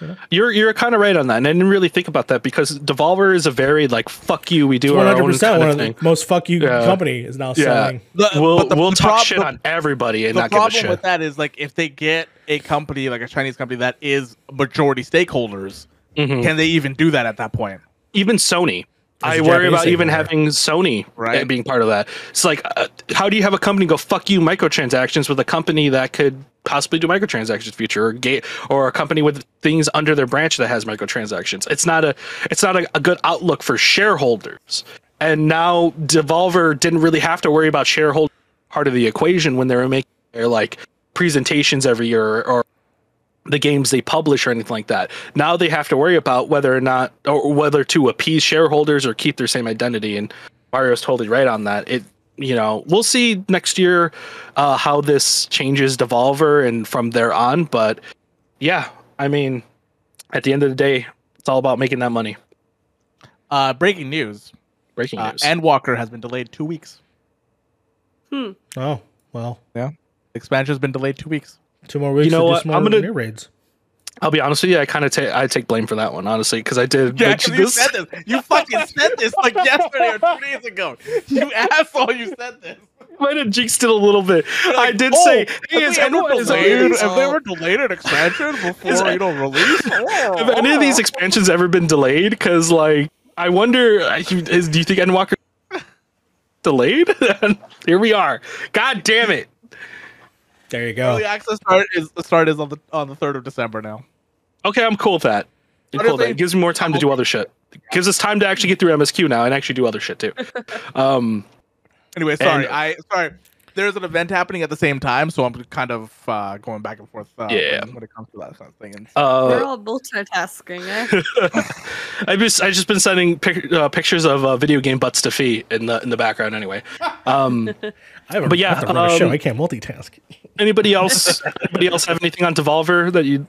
Yeah, You're you're kind of right on that, and I didn't really think about that because Devolver is a very like fuck you, we do One our hundred own percent. kind One of of the thing. most fuck you Yeah. company is now Yeah. selling. The- We'll but the- we'll the talk prob- shit on everybody and the not give a problem with that is like if they get a company like a Chinese company that is majority stakeholders, Mhm. can they even do that at that point? Even Sony. I worry about even stakeholder. having Sony Right. being part of that. It's like, uh, how do you have a company go fuck you microtransactions with a company that could possibly do microtransactions future, or gate, or a company with things under their branch that has microtransactions? It's not a, it's not a, a good outlook for shareholders. And now Devolver didn't really have to worry about shareholder part of the equation when they were making their like presentations every year or the games they publish or anything like that. Now they have to worry about whether or not or whether to appease shareholders or keep their same identity. And Mario's totally right on that. It you know, we'll see next year uh, how this changes Devolver and from there on. But yeah, I mean, at the end of the day, it's all about making that money. Uh, breaking news: Breaking uh, Endwalker has been delayed two weeks. Hmm. Oh well, Yeah. Expansion has been delayed two weeks. Two more weeks. You know what? more I'm gonna- near raids. I'll be honest with you, I kind of take I take blame for that one, honestly, because I did Yeah, mention 'cause you this. said this. You fucking said this like yesterday or two days ago. You asshole! You said this. Might have jinxed it a little bit. I did oh, say, If hey, is they ever anyone delayed, any- if they ever delayed an expansion before you know release, oh, have any of these oh. expansions ever been delayed? Because like, I wonder, is, do you think Endwalker delayed? Here we are. God damn it! There you go. early access start is the start is on the on the third of December now. Okay, I'm cool with that. I'm What cool with that. It gives me more time to do other shit. Gives us time to actually get through MSQ now and actually do other shit too. Um, Anyway, sorry, And- I sorry. There's an event happening at the same time, so I'm kind of uh, going back and forth. Uh, Yeah. when, when it comes to that kind of thing. And We're uh, all multitasking, eh? I've just I just been sending pic- uh, pictures of uh, video game butts to Fee in the in the background anyway. Um, I have a, But yeah, I have to a show. um, I can't multitask. anybody else? anybody else have anything on Devolver that you?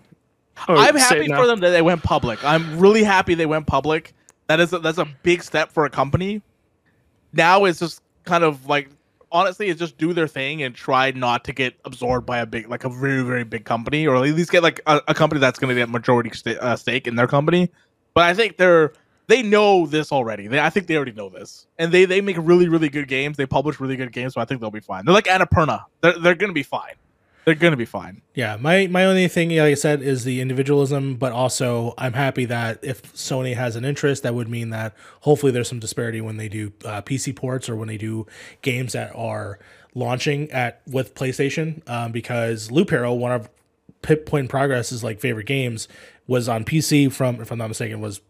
I'm happy for them that they went public. I'm really happy they went public. That is a, that's a big step for a company. Now it's just kind of like honestly, is just do their thing and try not to get absorbed by a big like a very very big company, or at least get like a, a company that's going to get majority sta- uh, stake in their company. But I think they're they know this already. They, I think they already know this, and they they make really really good games. They publish really good games, so I think they'll be fine. They're like Annapurna. They're they're going to be fine. They're to be fine. Yeah, my my only thing, like I said, is the individualism, but also I'm happy that if Sony has an interest, that would mean that hopefully there's some disparity when they do uh, PC ports or when they do games that are launching at with PlayStation. Um, because Loop Hero, one of Pip Point Progress's like favorite games, was on PC from, if I'm not mistaken, was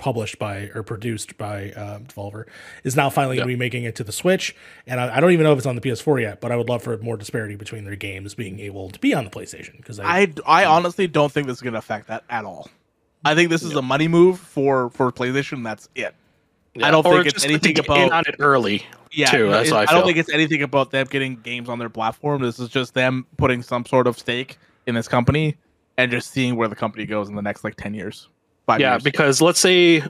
published by or produced by uh, Devolver, is now finally going to be making it to the Switch. And I, I don't even know if it's on the PS4 yet, but I would love for more disparity between their games being able to be on the PlayStation because I, I, I honestly don't think this is going to affect that at all. I think this is a money move for for PlayStation. That's it. I don't Or think it's anything about- in on it early. Yeah, too. That's it- what I I, don't think it's anything about them getting games on their platform. This is just them putting some sort of stake in this company and just seeing where the company goes in the next like ten years, five yeah, years. because let's say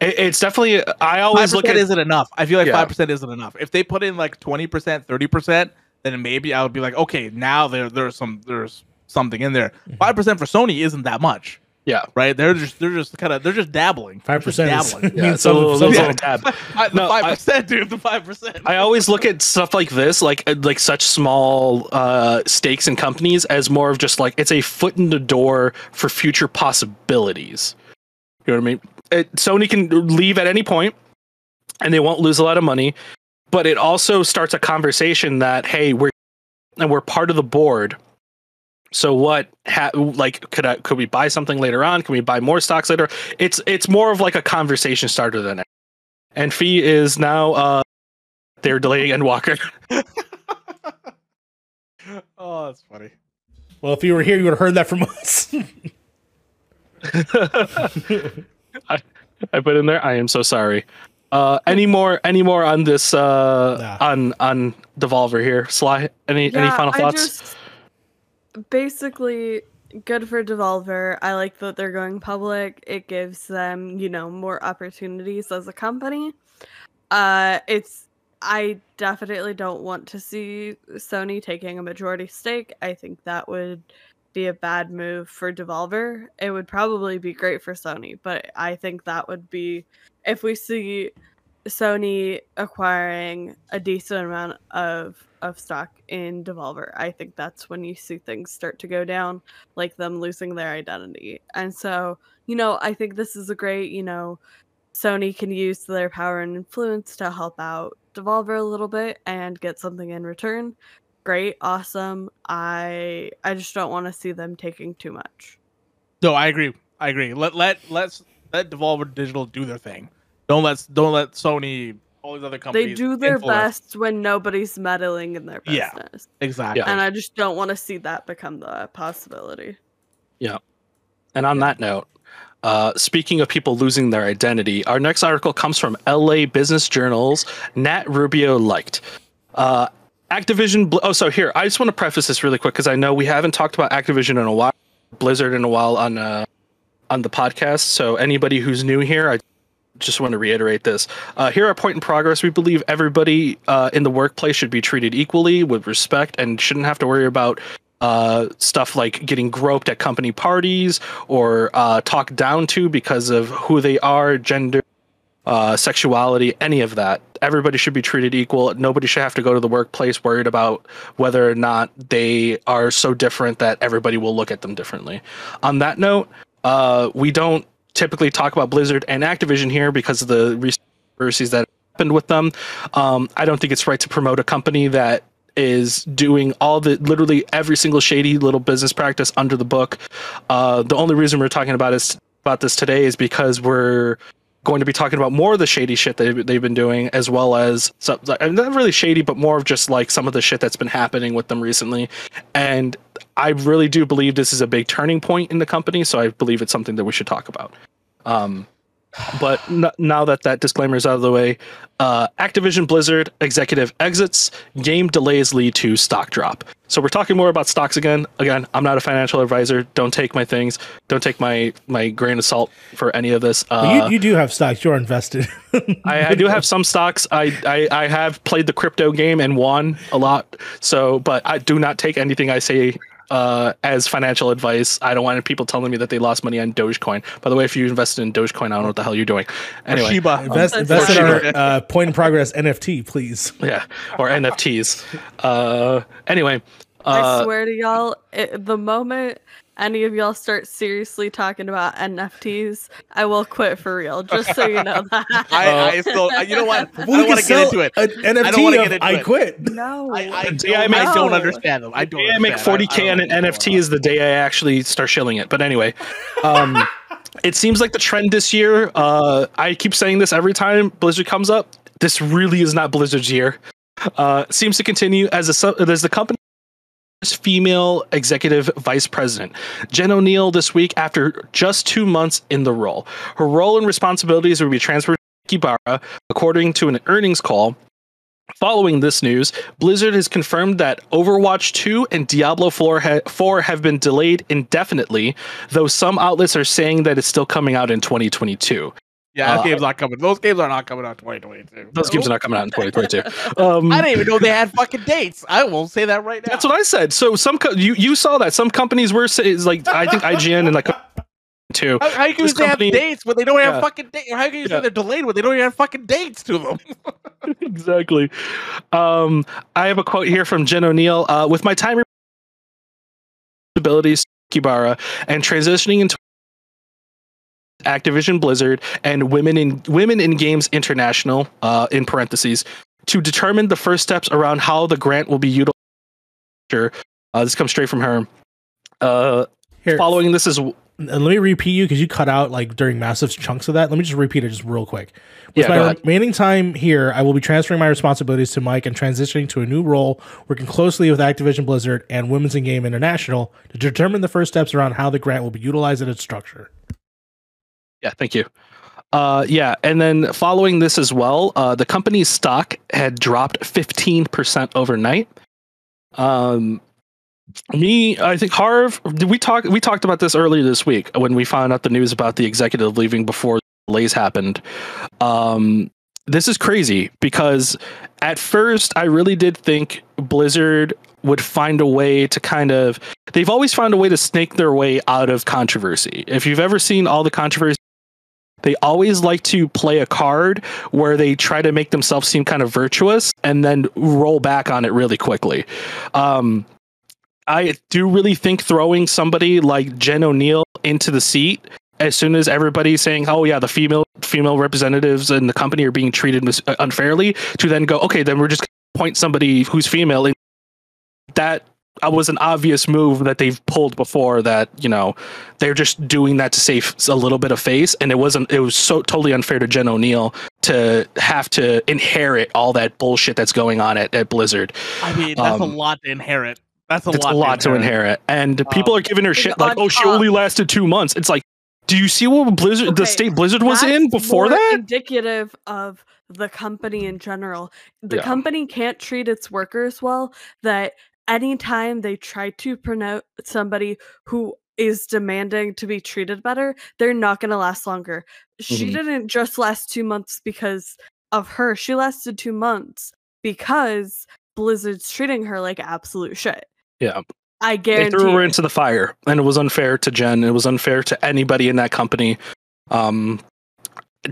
it's definitely. I five always look at isn't enough. I feel like Yeah. five percent isn't enough. If they put in like twenty percent, thirty percent, then maybe I would be like, okay, now there there's some there's something in there. Mm-hmm. Five percent for Sony isn't that much, yeah. right? They're just they're just kind of they're just dabbling. Five percent dabbling. Yeah, means it's a little, something- little, little tab. Five- the No, five I- percent, dude. The five percent. I always look at stuff like this, like uh, like such small uh, stakes in companies, as more of just like it's a foot in the door for future possibilities. You know what I mean? It, Sony can leave at any point, and they won't lose a lot of money. But it also starts a conversation that hey, we're and we're part of the board. So what? Ha- like, could I could we buy something later on? Can we buy more stocks later? It's it's more of like a conversation starter than it. And Fee is now uh, they're delaying Endwalker. oh, that's funny. Well, if you were here, you would have heard that from us. I, I put in there. I am so sorry. Uh, any more? Any more on this? Uh, Nah. on on Devolver here? Sly. Any any final thoughts? just- basically good for Devolver. I like that they're going public. It gives them, you know, more opportunities as a company. Uh it's I definitely don't want to see Sony taking a majority stake. I think that would be a bad move for Devolver. It would probably be great for Sony, but I think that would be if we see Sony acquiring a decent amount of of stock in Devolver, I think that's when you see things start to go down, like them losing their identity. And so, you know, I think this is a great, you know, Sony can use their power and influence to help out Devolver a little bit and get something in return. Great, awesome. I I just don't want to see them taking too much. No, I agree. I agree. Let let let's let Devolver Digital do their thing. Don't let don't let Sony all these other companies. They do their influence- best when nobody's meddling in their business. Yeah. business. Exactly. And I just don't want to see that become the possibility. Yeah. And on that note, uh, speaking of people losing their identity, our next article comes from LA Business Journal's Nat Rubio-Licht. Uh, Activision. Oh, so here, I just want to preface this really quick because I know we haven't talked about Activision in a while, Blizzard in a while on uh, on the podcast. So anybody who's new here, I just want to reiterate this. Uh, here at Point in Progress, we believe everybody uh, in the workplace should be treated equally with respect and shouldn't have to worry about uh, stuff like getting groped at company parties or uh, talked down to because of who they are, gender, uh, sexuality, any of that. Everybody should be treated equal. Nobody should have to go to the workplace worried about whether or not they are so different that everybody will look at them differently. On that note, uh, we don't typically talk about Blizzard and Activision here because of the controversies that happened with them. Um, I don't think it's right to promote a company that is doing all the literally every single shady little business practice under the book. Uh, the only reason we're talking about is about this today is because we're going to be talking about more of the shady shit that they've been doing, as well as like, not really shady, but more of just like some of the shit that's been happening with them recently. And I really do believe this is a big turning point in the company, so I believe it's something that we should talk about. Um, but n- now that that disclaimer is out of the way, uh, Activision Blizzard executive exits, game delays lead to stock drop. So we're talking more about stocks again. Again, I'm not a financial advisor. Don't take my things. Don't take my my grain of salt for any of this. Uh, you, you do have stocks. You're invested. I, I do have some stocks. I, I I have played the crypto game and won a lot. So, but I do not take anything I say uh, as financial advice. I don't want people telling me that they lost money on Dogecoin. By the way, if you invested in Dogecoin, I don't know what the hell you're doing. Anyway, Shiba. invest Um, invest in our uh, point in progress NFT, please. yeah, or NFTs. Uh, anyway, I uh, swear to y'all, it, the moment any of y'all start seriously talking about NFTs, I will quit for real. Just so you know that. I, Uh, I still, you know what? I We don't want to get into it. An NFT I don't wanna get into I it. quit. no. I, I, The day I don't, make- I don't No. understand them. I don't. the day I make 40k I on an NFT is the day I actually start shilling it. But anyway, um, it seems like the trend this year. Uh, I keep saying this every time Blizzard comes up. This really is not Blizzard's year. Uh, seems to continue as a su- as the company female executive vice president. Jen Oneal this week after just two months in the role. Her role and responsibilities will be transferred to Ybarra according to an earnings call. Following this news, Blizzard has confirmed that Overwatch 2 and Diablo 4, ha- 4 have been delayed indefinitely, though some outlets are saying that it's still coming out in 2022. Yeah, that Uh, game's not coming. Those games are not coming out in 2022. Those games are not coming out in 2022. Um, I didn't even know they had fucking dates. I won't say that right now. that's what I said. So some co- you you saw that some companies were saying like I think IGN and like too. How, how can you This they have dates when they don't have yeah. fucking dates? How can you yeah. say they're delayed when they don't even have fucking dates to them? exactly. Um, I have a quote here from Jen Oneal. Uh, with my time abilities, Ybarra, and transitioning into Activision Blizzard and Women in Women in Games International, uh, in parentheses, to determine the first steps around how the grant will be utilized. Sure, Uh, this comes straight from her. Uh, Here, following this is and let me repeat you because you cut out like during massive chunks of that. Let me just repeat it just real quick. With Yeah, my remaining time here, I will be transferring my responsibilities to Mike and transitioning to a new role, working closely with Activision Blizzard and Women's in Game International to determine the first steps around how the grant will be utilized and its structure. Yeah, thank you. Uh, yeah, and then following this as well, uh, the company's stock had dropped 15% overnight. Um, me, I think Harv. Did we talk? We talked about this earlier this week when we found out the news about the executive leaving before delays happened. Um, this is crazy because at first I really did think Blizzard would find a way to kind of. They've always found a way to snake their way out of controversy. If you've ever seen all the controversy. They always like to play a card where they try to make themselves seem kind of virtuous and then roll back on it really quickly. Um, I do really think throwing somebody like Jen Oneal into the seat as soon as everybody's saying, "Oh yeah, the female female representatives in the company are being treated mis- uh, unfairly," to then go, "Okay, then we're just gonna point somebody who's female." In that uh, was an obvious move that they've pulled before. That you know they're just doing that to save a little bit of face, and it wasn't. It was so totally unfair to Jen Oneal to have to inherit all that bullshit that's going on at, at Blizzard. I mean, that's Um, a lot to inherit. That's a It's lot. a lot to inherit, and people Um, are giving her shit like, on "Oh, she top- only lasted two months." It's like, do you see what Blizzard, the state Blizzard was in before that? indicative of the company in general. The Yeah. company can't treat its workers well. That anytime they try to promote somebody who is demanding to be treated better, they're not going to last longer. She Mhm. didn't just last two months because of her. She lasted two months because Blizzard's treating her like absolute shit. Yeah. I guarantee. They threw her into the fire, and it was unfair to Jen. It was unfair to anybody in that company, um,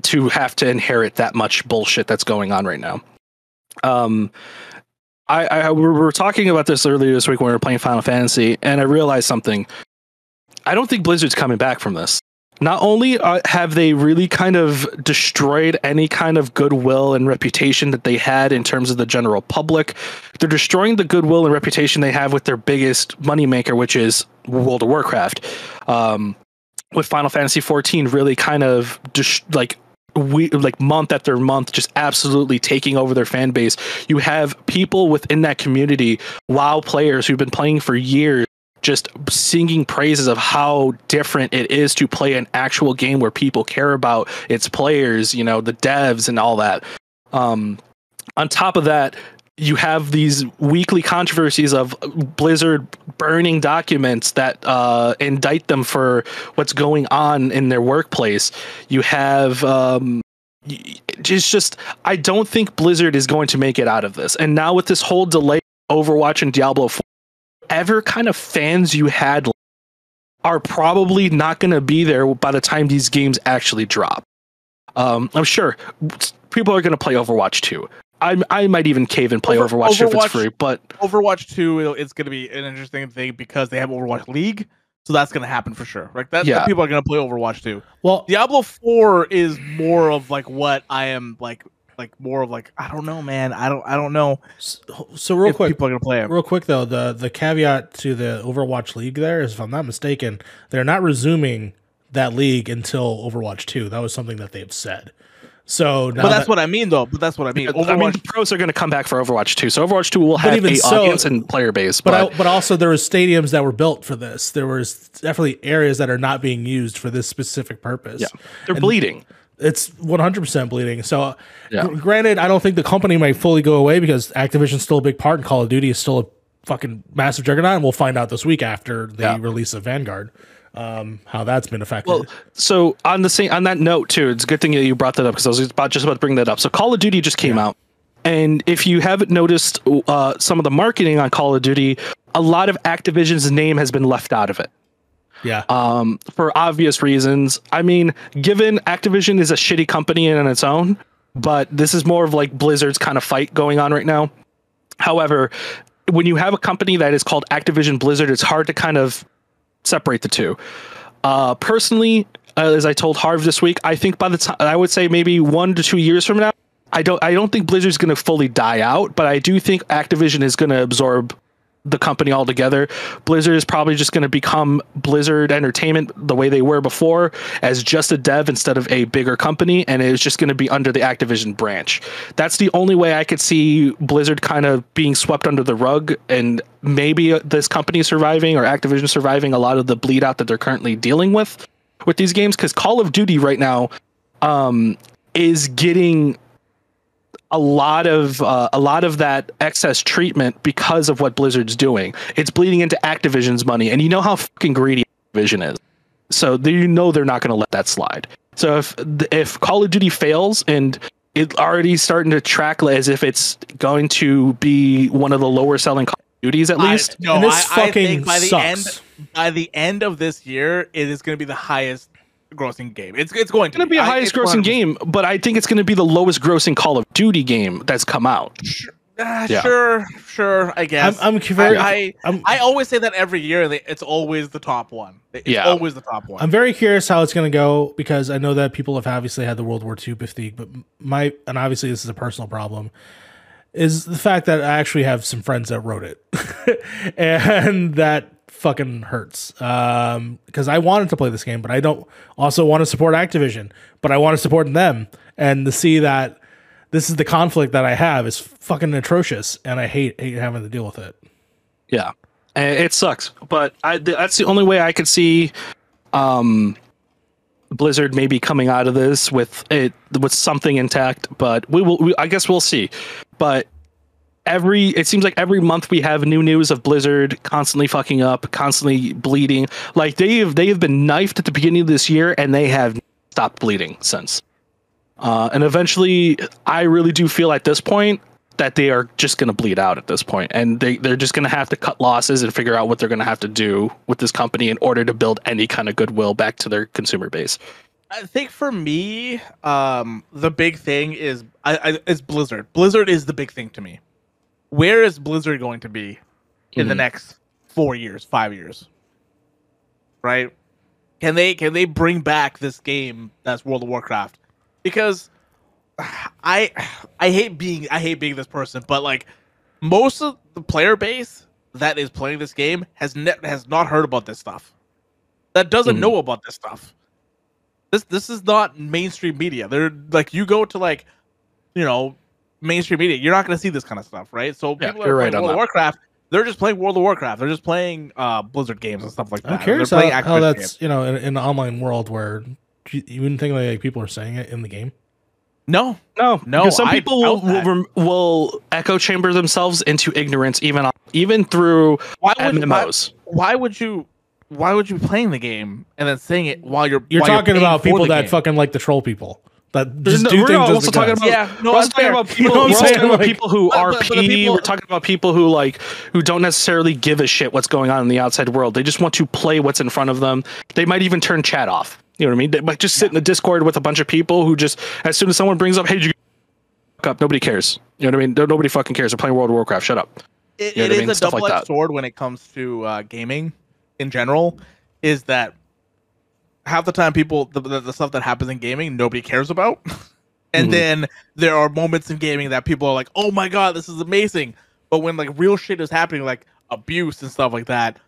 to have to inherit that much bullshit that's going on right now. Um, I, I we were talking about this earlier this week when we were playing Final Fantasy, and I realized something. I don't think Blizzard's coming back from this. Not only uh, have they really kind of destroyed any kind of goodwill and reputation that they had in terms of the general public, they're destroying the goodwill and reputation they have with their biggest moneymaker, which is World of Warcraft. Um, with Final Fantasy 14 really kind of dis- like we like month after month just absolutely taking over their fan base. You have people within that community wow players who've been playing for years just singing praises of how different it is to play an actual game where people care about its players you know the devs and all that. Um on top of that you have these weekly controversies of Blizzard burning documents that uh, indict them for what's going on in their workplace. You have um, it's just I don't think Blizzard is going to make it out of this. And now with this whole delay, Overwatch and Diablo 4, ever kind of fans you had are probably not going to be there by the time these games actually drop. Um, I'm sure people are going to play Overwatch 2. I I might even cave and play Over- Overwatch, if it's free, but Overwatch Two. It's going to be an interesting thing because they have Overwatch League, so that's going to happen for sure. Like that, Yeah. people are going to play Overwatch Two. Well, Diablo Four is more of like what I am like, like more of like I don't know, man. I don't, I don't know s- so real if quick, people are going to play it. real quick though, the the caveat to the Overwatch League there is, if I'm not mistaken, they're not resuming that league until Overwatch Two. That was something that they've said. So now But that's that- what I mean, though. But that's what I mean. I mean, the pros are going to come back for Overwatch 2. So Overwatch 2 will have even a so- audience and player base. But But, I, but also there was stadiums that were built for this. There was definitely areas that are not being used for this specific purpose. Yeah. they're And bleeding. It's 100% bleeding. So Yeah. granted, I don't think the company might fully go away because Activision's still a big part and Call of Duty is still a fucking massive juggernaut. And we'll find out this week after the Yeah. release of Vanguard um, how that's been affected. Well, so on the same on that note too, it's a good thing that you brought that up because I was about just about to bring that up. So Call of Duty just came out, and if you haven't noticed, uh, some of the marketing on Call of Duty, a lot of Activision's name has been left out of it. yeah. um, for obvious reasons. I mean, given Activision is a shitty company in its own, but this is more of like Blizzard's kind of fight going on right now. However, when you have a company that is called Activision Blizzard, it's hard to kind of separate the two. Uh, personally, uh, as I told Harv this week, I think by the time I would say maybe one to two years from now, I don't I don't think Blizzard's going to fully die out, but I do think Activision is going to absorb the company altogether. Blizzard is probably just going to become Blizzard Entertainment the way they were before, as just a dev instead of a bigger company, and it's just going to be under the Activision branch. That's the only way I could see Blizzard kind of being swept under the rug, and maybe this company surviving or Activision surviving a lot of the bleed out that they're currently dealing with with these games. Because Call of Duty right now um, is getting a lot of uh, a lot of that excess treatment because of what Blizzard's doing. It's bleeding into Activision's money, and you know how fucking greedy Activision is. So you know they're not going to let that slide. So if if Call of Duty fails and it already starting to track as if it's going to be one of the lower selling Call of Duties at I- least. no, and this I, I think by the sucks. end by the end of this year, it is going to be the highest grossing game. It's it's going to It's going to be a I- highest it's grossing game, but I think it's going to be the lowest grossing Call of Duty game that's come out. Ah, Yeah. Sure, sure. I I'm, guess. I'm very, I, I'm, I always say that every year. It's always the top one. It's Yeah. always the top one. I'm very curious how it's going to go because I know that people have obviously had the World War II fatigue, but my and obviously this is a personal problem is the fact that I actually have some friends that wrote it, and that fucking hurts. Um, because I wanted to play this game, but I don't also want to support Activision, but I want to support them, and to see that this is the conflict that I have is fucking atrocious, and I hate hate having to deal with it. Yeah, it sucks, but I, that's the only way I could see um, Blizzard maybe coming out of this with it with something intact. But we will. We, I guess we'll see. But every it seems like every month we have new news of Blizzard constantly fucking up, constantly bleeding. Like they have they have been knifed at the beginning of this year, and they have stopped bleeding since. Uh, and eventually, I really do feel at this point that they are just going to bleed out at this point and they, they're just going to have to cut losses and figure out what they're going to have to do with this company in order to build any kind of goodwill back to their consumer base I think for me, um, the big thing is I, I, is Blizzard. Blizzard is the big thing to me. Where is Blizzard going to be in the Mhm. next four years, five years? Right? Can they can they bring back this game that's World of Warcraft? Because I I hate being I hate being this person, but like most of the player base that is playing this game has ne- has not heard about this stuff. That doesn't Mhm. know about this stuff this this is not mainstream media. They're like you go to like, you know, mainstream media, you're not gonna see this kind of stuff, right? So people that you're are right playing World of. Warcraft, they're just playing World of Warcraft. They're just playing uh Blizzard games and stuff like that. I'm curious they're how, playing how that's games. you know in, in an online world where you, you wouldn't think like people are saying it in the game. no. no No, some I people will, will, will echo chamber themselves into ignorance even even through Why would why, mmos why would you why would you be playing the game and then saying it while you're You're while talking paying about people that game? fucking like to troll people that There's just no- do we're things also talking about- Yeah, no, we're also talking fair. about You people, know we're also talking about Like- people who But- are but- but RP. people- we're talking about people who like who don't necessarily give a shit what's going on in the outside world. They just want to play what's in front of them. They might even turn chat off. You know what I mean? They might just sit in the Discord with a bunch of people who just as soon as someone brings up, "Hey, did you fuck up?" Nobody cares. You know what I mean? No- Nobody fucking cares. They're playing World of Warcraft. Shut up. it, You know it what I mean? a double-edged that. sword when it comes to uh, gaming in general. Is that half the time people the, the, the stuff that happens in gaming nobody cares about, and Mhm. then there are moments in gaming that people are like, "Oh my god, this is amazing," but when like real shit is happening, like abuse and stuff like that,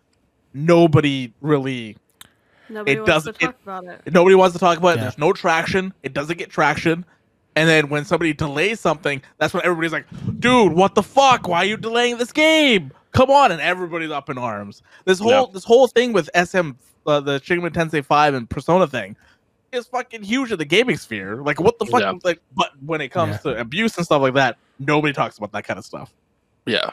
nobody really Nobody It wants doesn't- to talk about it. Nobody wants to talk about it. There's no traction. It doesn't get traction. And then when somebody delays something, that's when everybody's like, dude, what the fuck? Why are you delaying this game? Come on. And everybody's up in arms. This whole Yeah. this whole thing with SM uh, the Shin Tensei 5 and Persona thing is fucking huge in the gaming sphere. Like what the fuck Yeah. like but when it comes to abuse and stuff like that, nobody talks about that kind of stuff. Yeah.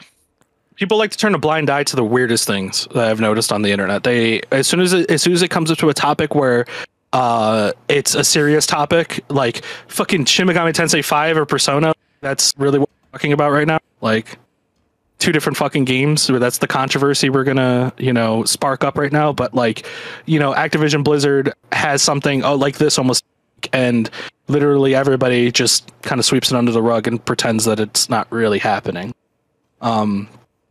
People like to turn a blind eye to the weirdest things that I've noticed on the internet. They as soon as it, as soon as it comes up to a topic where uh it's a serious topic, like fucking Shin Megami Tensei 5 or Persona, that's really what we're talking about right now. Like two different fucking games. That's the controversy we're gonna, you know, spark up right now. But like, you know, Activision Blizzard has something oh, like this almost and literally everybody just kind of sweeps it under the rug and pretends that it's not really happening um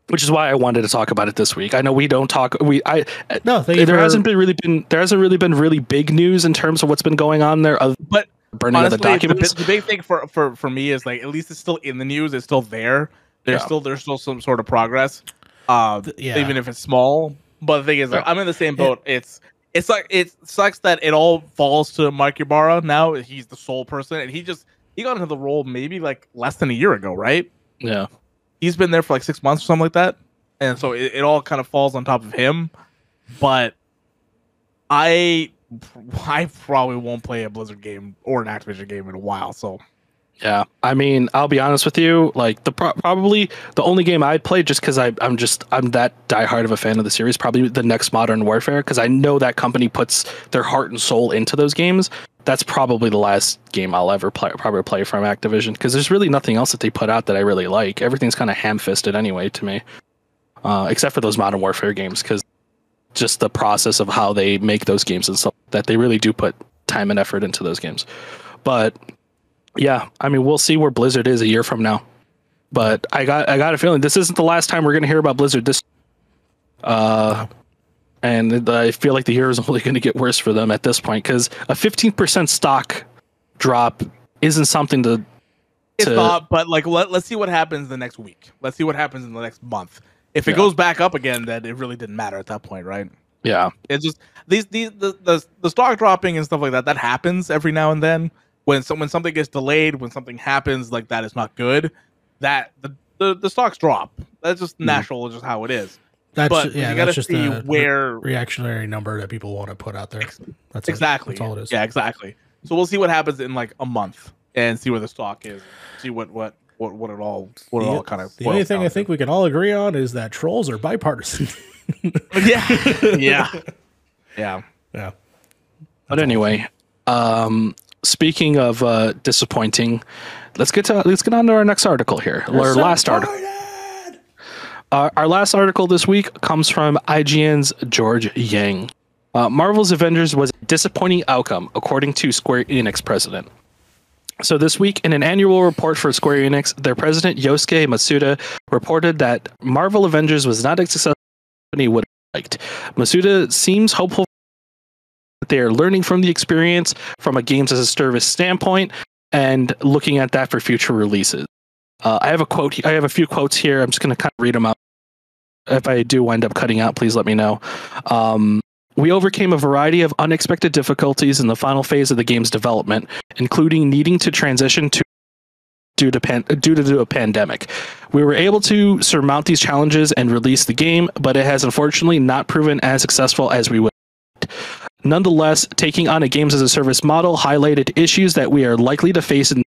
which is why I wanted to talk about it this week. I know we don't talk. We I No, thank you there for- hasn't been really been there hasn't really been really big news in terms of what's been going on there. Other But than burning of the Honestly, the, documents. bi- the big thing for, for for me is like at least it's still in the news. It's still there. There's Yeah. still there's still some sort of progress, uh, yeah. even if it's small. But the thing is, like, I'm in the same boat. It's it's like it sucks that it all falls to Mike Ybarra now. He's the sole person, and he just he got into the role maybe like less than a year ago, right? yeah, He's been there for like six months or something like that, and so it, it all kind of falls on top of him. But I I probably won't play a Blizzard game or an Activision game in a while, so Yeah, I mean, I'll be honest with you. Like the pro- probably the only game I'd play just because I'm just I'm that diehard of a fan of the series. Probably the next Modern Warfare because I know that company puts their heart and soul into those games. That's probably the last game I'll ever play, probably play from Activision because there's really nothing else that they put out that I really like. Everything's kind of ham-fisted anyway to me, uh, except for those Modern Warfare games because just the process of how they make those games and stuff that they really do put time and effort into those games. But yeah, I mean, we'll see where Blizzard is a year from now. But I got I got a feeling this isn't the last time we're going to hear about Blizzard. This, uh, and I feel like the year is only going to get worse for them at this point because a 15% stock drop isn't something to. It's to- not, but like let, let's see what happens the next week. Let's see what happens in the next month. If it Yeah. goes back up again, then it really didn't matter at that point, right? Yeah, It's just these these the, the the stock dropping and stuff like that. That happens every now and then when some when something gets delayed, when something happens like that is not good. That the the, the stocks drop. That's just natural. It's just how it is. That's but yeah, you got to that's just see a where reactionary number that people want to put out there. That's it. exactly. That's all it is. Yeah, exactly. So we'll see what happens in like a month and see where the stock is. See what what what what it all what it all kind of. The only thing I think we can all agree on is that trolls are bipartisan. yeah, yeah, yeah. yeah. but anyway, um, speaking of uh, disappointing, let's get to let's get on to our next article here. Our last article. Uh, our last article this week comes from IGN's George Yang. Uh, Marvel's Avengers was a disappointing outcome, according to Square Enix president. So this week, in an annual report for Square Enix, their president Yosuke Matsuda reported that Marvel Avengers was not as successful as he would have liked. Matsuda seems hopeful that they are learning from the experience from a games as a service standpoint and looking at that for future releases. Uh, I have a quote. I have a few quotes here. I'm just going to kind of read them out. If I do wind up cutting out, please let me know. Um, we overcame a variety of unexpected difficulties in the final phase of the game's development, including needing to transition to due to pan- due to a pandemic. We were able to surmount these challenges and release the game, but it has unfortunately not proven as successful as we would. Nonetheless, taking on a games as a service model highlighted issues that we are likely to face in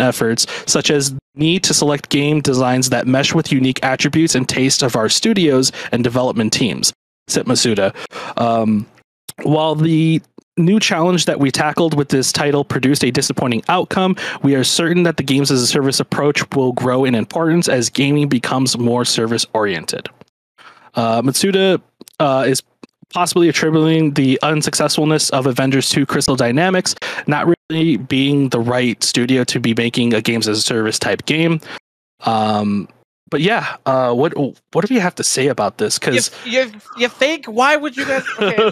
efforts, such as need to select game designs that mesh with unique attributes and taste of our studios and development teams. Said Matsuda. Um, while the new challenge that we tackled with this title produced a disappointing outcome, we are certain that the games as a service approach will grow in importance as gaming becomes more service oriented. Uh, Matsuda uh, is possibly attributing the unsuccessfulness of Avengers 2 Crystal Dynamics not really being the right studio to be making a games as a service type game. Um, but yeah, uh, what what do you have to say about this? Because you, you think? Why would you guys? Okay,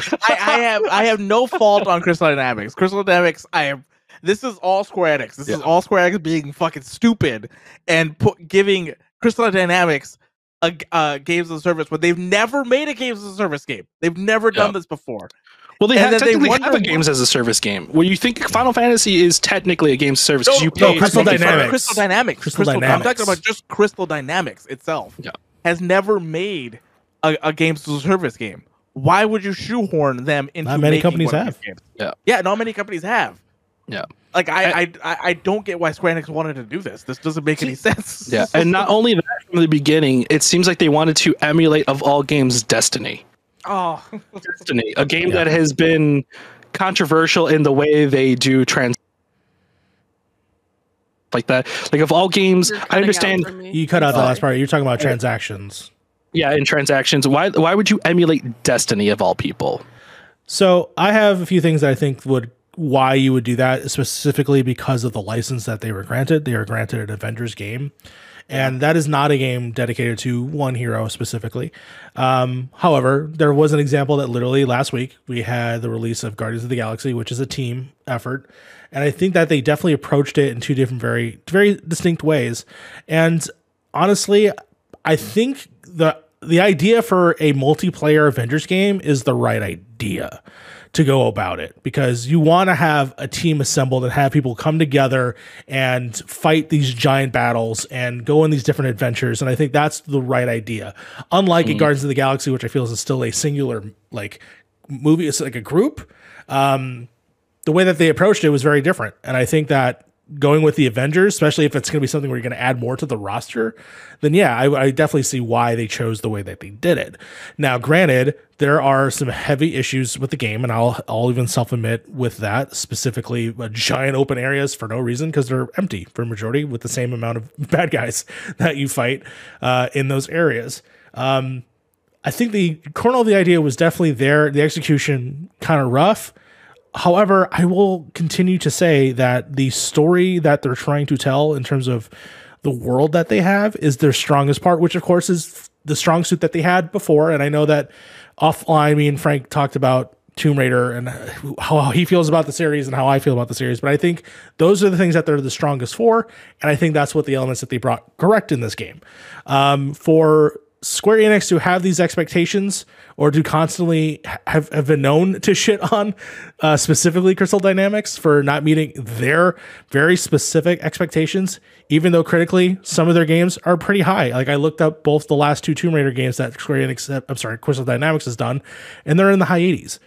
so I, I have I have no fault on Crystal Dynamics. Crystal Dynamics, I have. This is all Square Enix. This is all Square Enix being fucking stupid and put, giving Crystal Dynamics a g- uh, games as a service when they've never made a games as a service game. They've never done Yeah. this before. well, they and have then they technically have a games as a service game. Well, you think Final Fantasy is technically a games service? 'cause you no, pay Crystal I'm Dynamics. Crystal Dynamics. Crystal Crystal, I'm talking about just Crystal Dynamics itself. Yeah. Has never made a, a games as a service game. Why would you shoehorn them into Not many making companies one have. Yeah. Yeah, not many companies have. Yeah. Like I, I, I, I don't get why Square Enix wanted to do this. This doesn't make any sense. Yeah, and not only that, from the beginning, it seems like they wanted to emulate of all games Destiny. oh, Destiny, a game that has been controversial in the way they do trans like that. Like of all games, I understand. You cut out the last part. You're talking about transactions. Yeah, in transactions, why why would you emulate Destiny of all people? So I have a few things that I think would why you would do that specifically because of the license that they were granted. They were granted an Avengers game, and that is not a game dedicated to one hero specifically. Um, however, there was an example that literally last week we had the release of Guardians of the Galaxy, which is a team effort, and I think that they definitely approached it in two different, very very distinct ways. And honestly, I think the the idea for a multiplayer Avengers game is the right idea to go about it because you want to have a team assembled and have people come together and fight these giant battles and go on these different adventures and I think that's the right idea. Unlike in Guardians of the Galaxy which I feel is still a singular like movie it's like a group um the way that they approached it was very different and I think that going with the Avengers, especially if it's going to be something where you're going to add more to the roster, then yeah, I, I definitely see why they chose the way that they did it. Now, granted, there are some heavy issues with the game, and I'll I'll even self admit with that specifically, uh, giant open areas for no reason because they're empty for majority with the same amount of bad guys that you fight uh, in those areas. Um, I think the kernel of the idea was definitely there. The execution kind of rough. However, I will continue to say that the story that they're trying to tell in terms of the world that they have is their strongest part, which of course is the strong suit that they had before. And I know that offline, me and Frank talked about Tomb Raider and how he feels about the series and how I feel about the series. But I think those are the things that they're the strongest for. And I think that's what the elements that they brought correct in this game. Um, for Square Enix to have these expectations or to constantly have, have been known to shit on uh, specifically Crystal Dynamics for not meeting their very specific expectations, even though critically some of their games are pretty high. Like I looked up both the last two Tomb Raider games that Square Enix, uh, I'm sorry, Crystal Dynamics has done, and they're in the high 80s.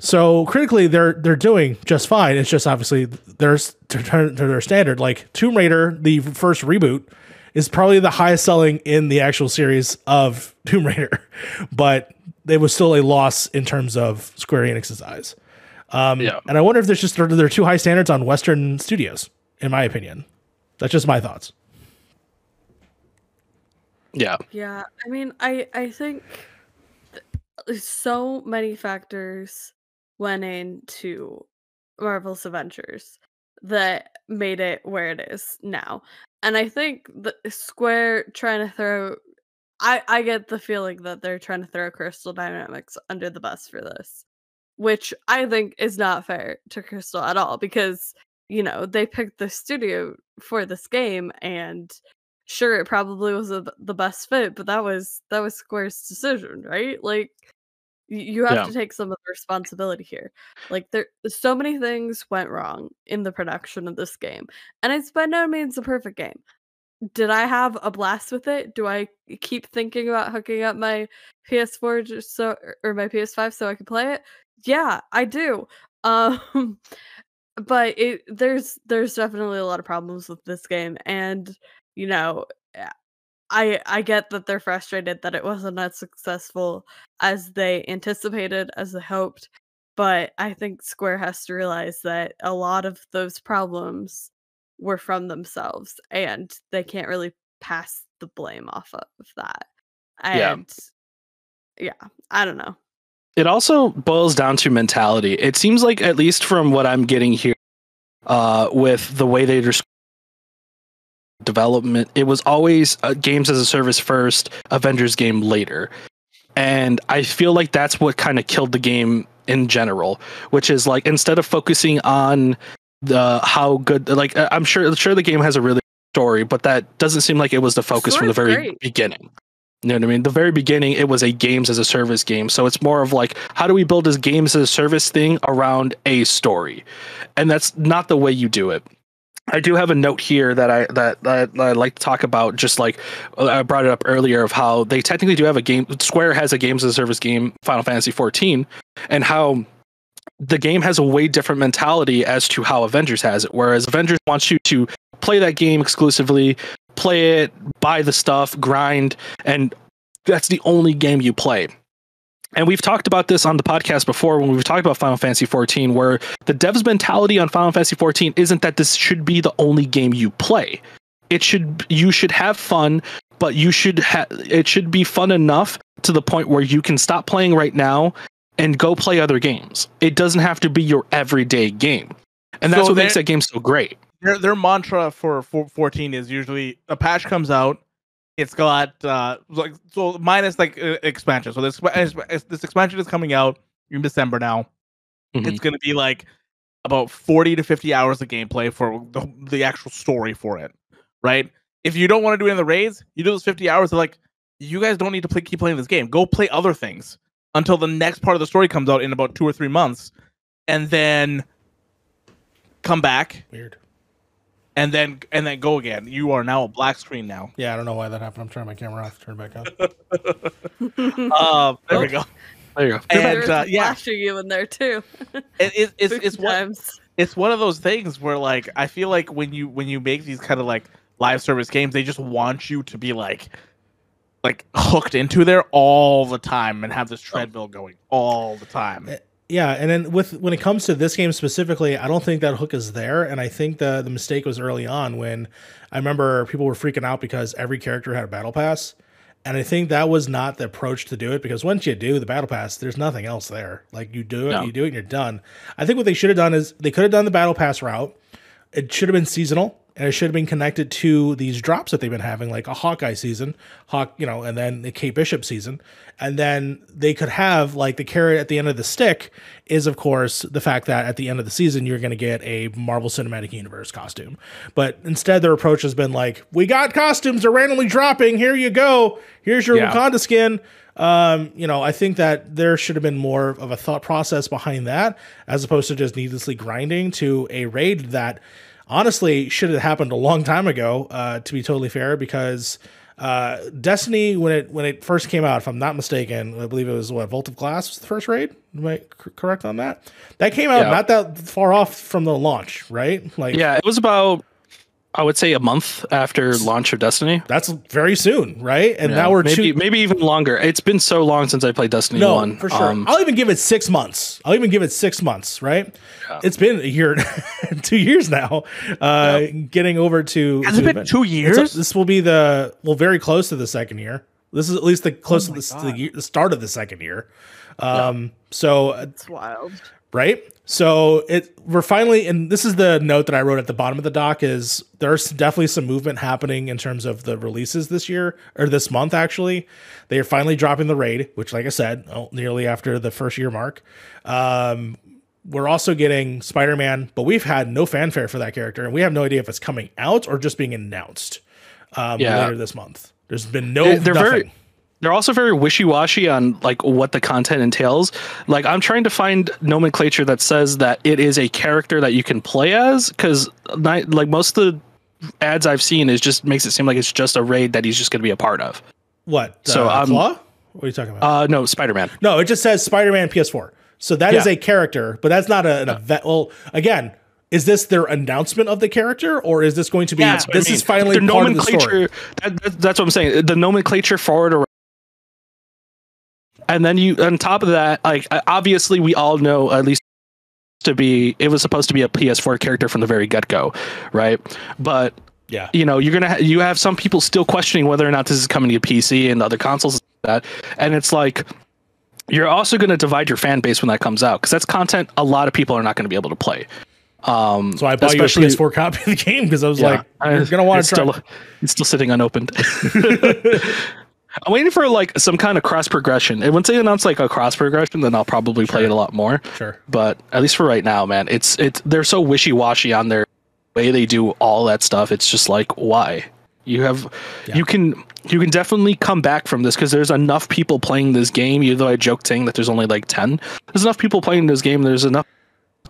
So critically, they're they're doing just fine. It's just obviously there's to, to their standard. Like Tomb Raider, the first reboot, is probably the highest selling in the actual series of Tomb Raider, but it was still a loss in terms of Square Enix's eyes. Um, Yeah. And I wonder if there's just there are too high standards on Western studios, in my opinion. That's just my thoughts. Yeah. Yeah, I mean, I I think th- so many factors went into Marvel's Avengers that made it where it is now, and I think the Square trying to throw. I I get the feeling that they're trying to throw Crystal Dynamics under the bus for this, which I think is not fair to Crystal at all because you know they picked the studio for this game and sure it probably was the best fit but that was that was square's decision right like you have Yeah. to take some of the responsibility here. Like there so many things went wrong in the production of this game and it's by no means a perfect game. Did i have a blast with it? Do i keep thinking about hooking up my ps4 just so or my ps5 so i can play it? Yeah i do. Um but it there's there's definitely a lot of problems with this game and you know i i get that they're frustrated that it wasn't as successful as they anticipated as they hoped but i think square has to realize that a lot of those problems were from themselves and they can't really pass the blame off of that Yeah. and yeah i don't know It also boils down to mentality. It seems like, at least from what I'm getting here, uh, with the way they describe development, it was always uh, games as a service first, Avengers game later. And I feel like that's what kind of killed the game in general, which is like instead of focusing on the how good, like uh, I'm sure, sure the game has a really story, but that doesn't seem like it was the focus from the very great. beginning. You know what I mean? The very beginning, it was a games as a service game. So it's more of like, how do we build this games as a service thing around a story? And that's not the way you do it. I do have a note here that I that, that I'd like to talk about. Just like uh, I brought it up earlier, of how they technically do have a game. Square has a games as a service game, Final Fantasy 14, and how the game has a way different mentality as to how Avengers has it. Whereas Avengers wants you to play that game exclusively, play it, buy the stuff, grind, and that's the only game you play. And we've talked about this on the podcast before when we've talked about Final Fantasy 14, where the devs' mentality on Final Fantasy 14 isn't that this should be the only game you play. It should you should have fun, but you should ha- it should be fun enough to the point where you can stop playing right now and go play other games. It doesn't have to be your everyday game. And that's So what makes that game so great. their their mantra for, for 14 is usually a patch comes out it's got uh like so minus like uh, expansion so this this expansion is coming out in december now Mhm. it's going to be like about 40 to 50 hours of gameplay for the, the actual story for it right if you don't want to do it in the raids you do those 50 hours they're like you guys don't need to play, keep playing this game go play other things until the next part of the story comes out in about two or three months and then come back Weird. And then and then go again. You are now a black screen now. Yeah, I don't know why that happened. I'm turning my camera off. Turn it back on. Uh, there we go. There you go. And uh, yeah, flashing you in there too. it, it, it's it's one it's one of those things where like I feel like when you when you make these kind of like live service games, they just want you to be like like hooked into there all the time and have this treadmill going all the time. Yeah, and then with when it comes to this game specifically, I don't think that hook is there, and I think the the mistake was early on when I remember people were freaking out because every character had a battle pass, and I think that was not the approach to do it because once you do the battle pass, there's nothing else there. Like you do it, No. you do it, and you're done. I think what they should have done is they could have done the battle pass route. It should have been seasonal. And it should have been connected to these drops that they've been having, like a Hawkeye season, Hawk, you know, and then the Kate Bishop season. And then they could have like the carrot at the end of the stick is, of course, the fact that at the end of the season, you're going to get a Marvel Cinematic Universe costume. But instead, their approach has been like, we got costumes, they're randomly dropping. Here you go. Here's your Yeah. Wakanda skin. Um, you know, I think that there should have been more of a thought process behind that as opposed to just needlessly grinding to a raid that honestly should have happened a long time ago, uh, to be totally fair, because uh, Destiny when it when it first came out, if I'm not mistaken, I believe it was what Vault of Glass was the first raid. Am I c- correct on that? That came out Yeah. not that far off from the launch, right? Like Yeah, it was about I would say a month after launch of Destiny. that's very soon, right? And Yeah, now we're maybe two, maybe even longer. It's been so long since I played Destiny No, One. for sure. Um, I'll even give it six months. I'll even give it six months. Right? It's been a year, two years now. Uh, Getting over to Has to it been two It's- years? this will be the well, very close to the second year. This is at least the close to the, to the, the start of the second year. Um, so uh, It's wild. Right? So it we're finally and this is the note that I wrote at the bottom of the doc is there's definitely some movement happening in terms of the releases this year or this month actually. They are finally dropping the raid, which like I said, oh, nearly after the first year mark. Um we're also getting Spider-Man, but we've had no fanfare for that character and we have no idea if it's coming out or just being announced um Yeah. later this month. There's been no They- they're very- they're also very wishy-washy on like what the content entails. Like I'm trying to find nomenclature that says that it is a character that you can play as because like most of the ads I've seen is just makes it seem like it's just a raid that he's just going to be a part of. what? So, uh, um, Claw? What are you talking about? Uh no, Spider-Man. No, it just says Spider-Man PS4. So that is Yeah. a character, but that's not a, an event. Well, again, is this their announcement of the character, or is this going to be? Yeah, this I is finally the part of the story. nomenclature. That, that, that's what I'm saying. The nomenclature for it. And then you, on top of that, like obviously we all know at least to be it was supposed to be a PS4 character from the very get go, right? But Yeah, you know you're gonna ha- you have some people still questioning whether or not this is coming to PC and other consoles and that, and it's like you're also going to divide your fan base when that comes out because that's content a lot of people are not going to be able to play. Um, so I bought you a PS4 copy of the game because I was yeah, like, I- you're gonna want to try. Still, it's still sitting unopened. I'm waiting for like some kind of cross progression. And once they announce like a cross progression, then I'll probably play it a lot more. Sure. But at least for right now, man, it's it's they're so wishy washy on their way they do all that stuff. It's just like why you have Yeah. you can you can definitely come back from this because there's enough people playing this game. Even though I joked saying that there's only like ten, there's enough people playing this game. There's enough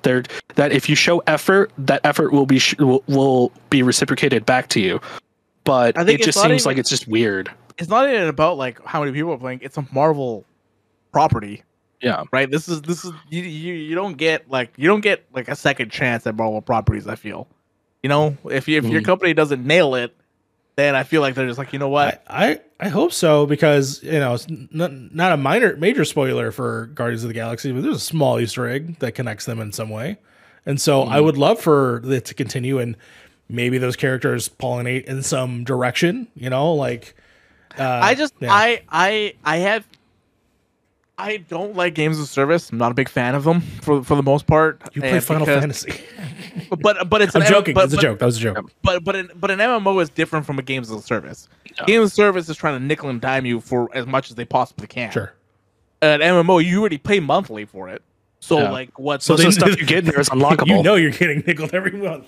there that if you show effort, that effort will be sh- will, will be reciprocated back to you. But I think it just seems even- like it's just weird. It's not even about like how many people are playing. It's a Marvel property, Yeah, right? This is this is you you, you don't get like you don't get like a second chance at Marvel properties. I feel, you know, if you, if your Mhm. company doesn't nail it, then I feel like they're just like you know what. I, I I hope so because you know it's not, not a minor major spoiler for Guardians of the Galaxy, but there's a small Easter egg that connects them in some way, and so Mm-hmm. I would love for it to continue and maybe those characters pollinate in some direction. You know, like uh, I just yeah. I I I have I don't like games of service. I'm not a big fan of them for for the most part. you play and Final because- Fantasy. but but it's I'm an M- joking. But, That's a but- joke. That was a joke. But but an, but an MMO is different from a games of service. Yeah. Games of service is trying to nickel and dime you for as much as they possibly can. Sure. An MMO, you already pay monthly for it. So Yeah. like what? so they- the stuff you get in there is unlockable. You know you're getting nickled every month.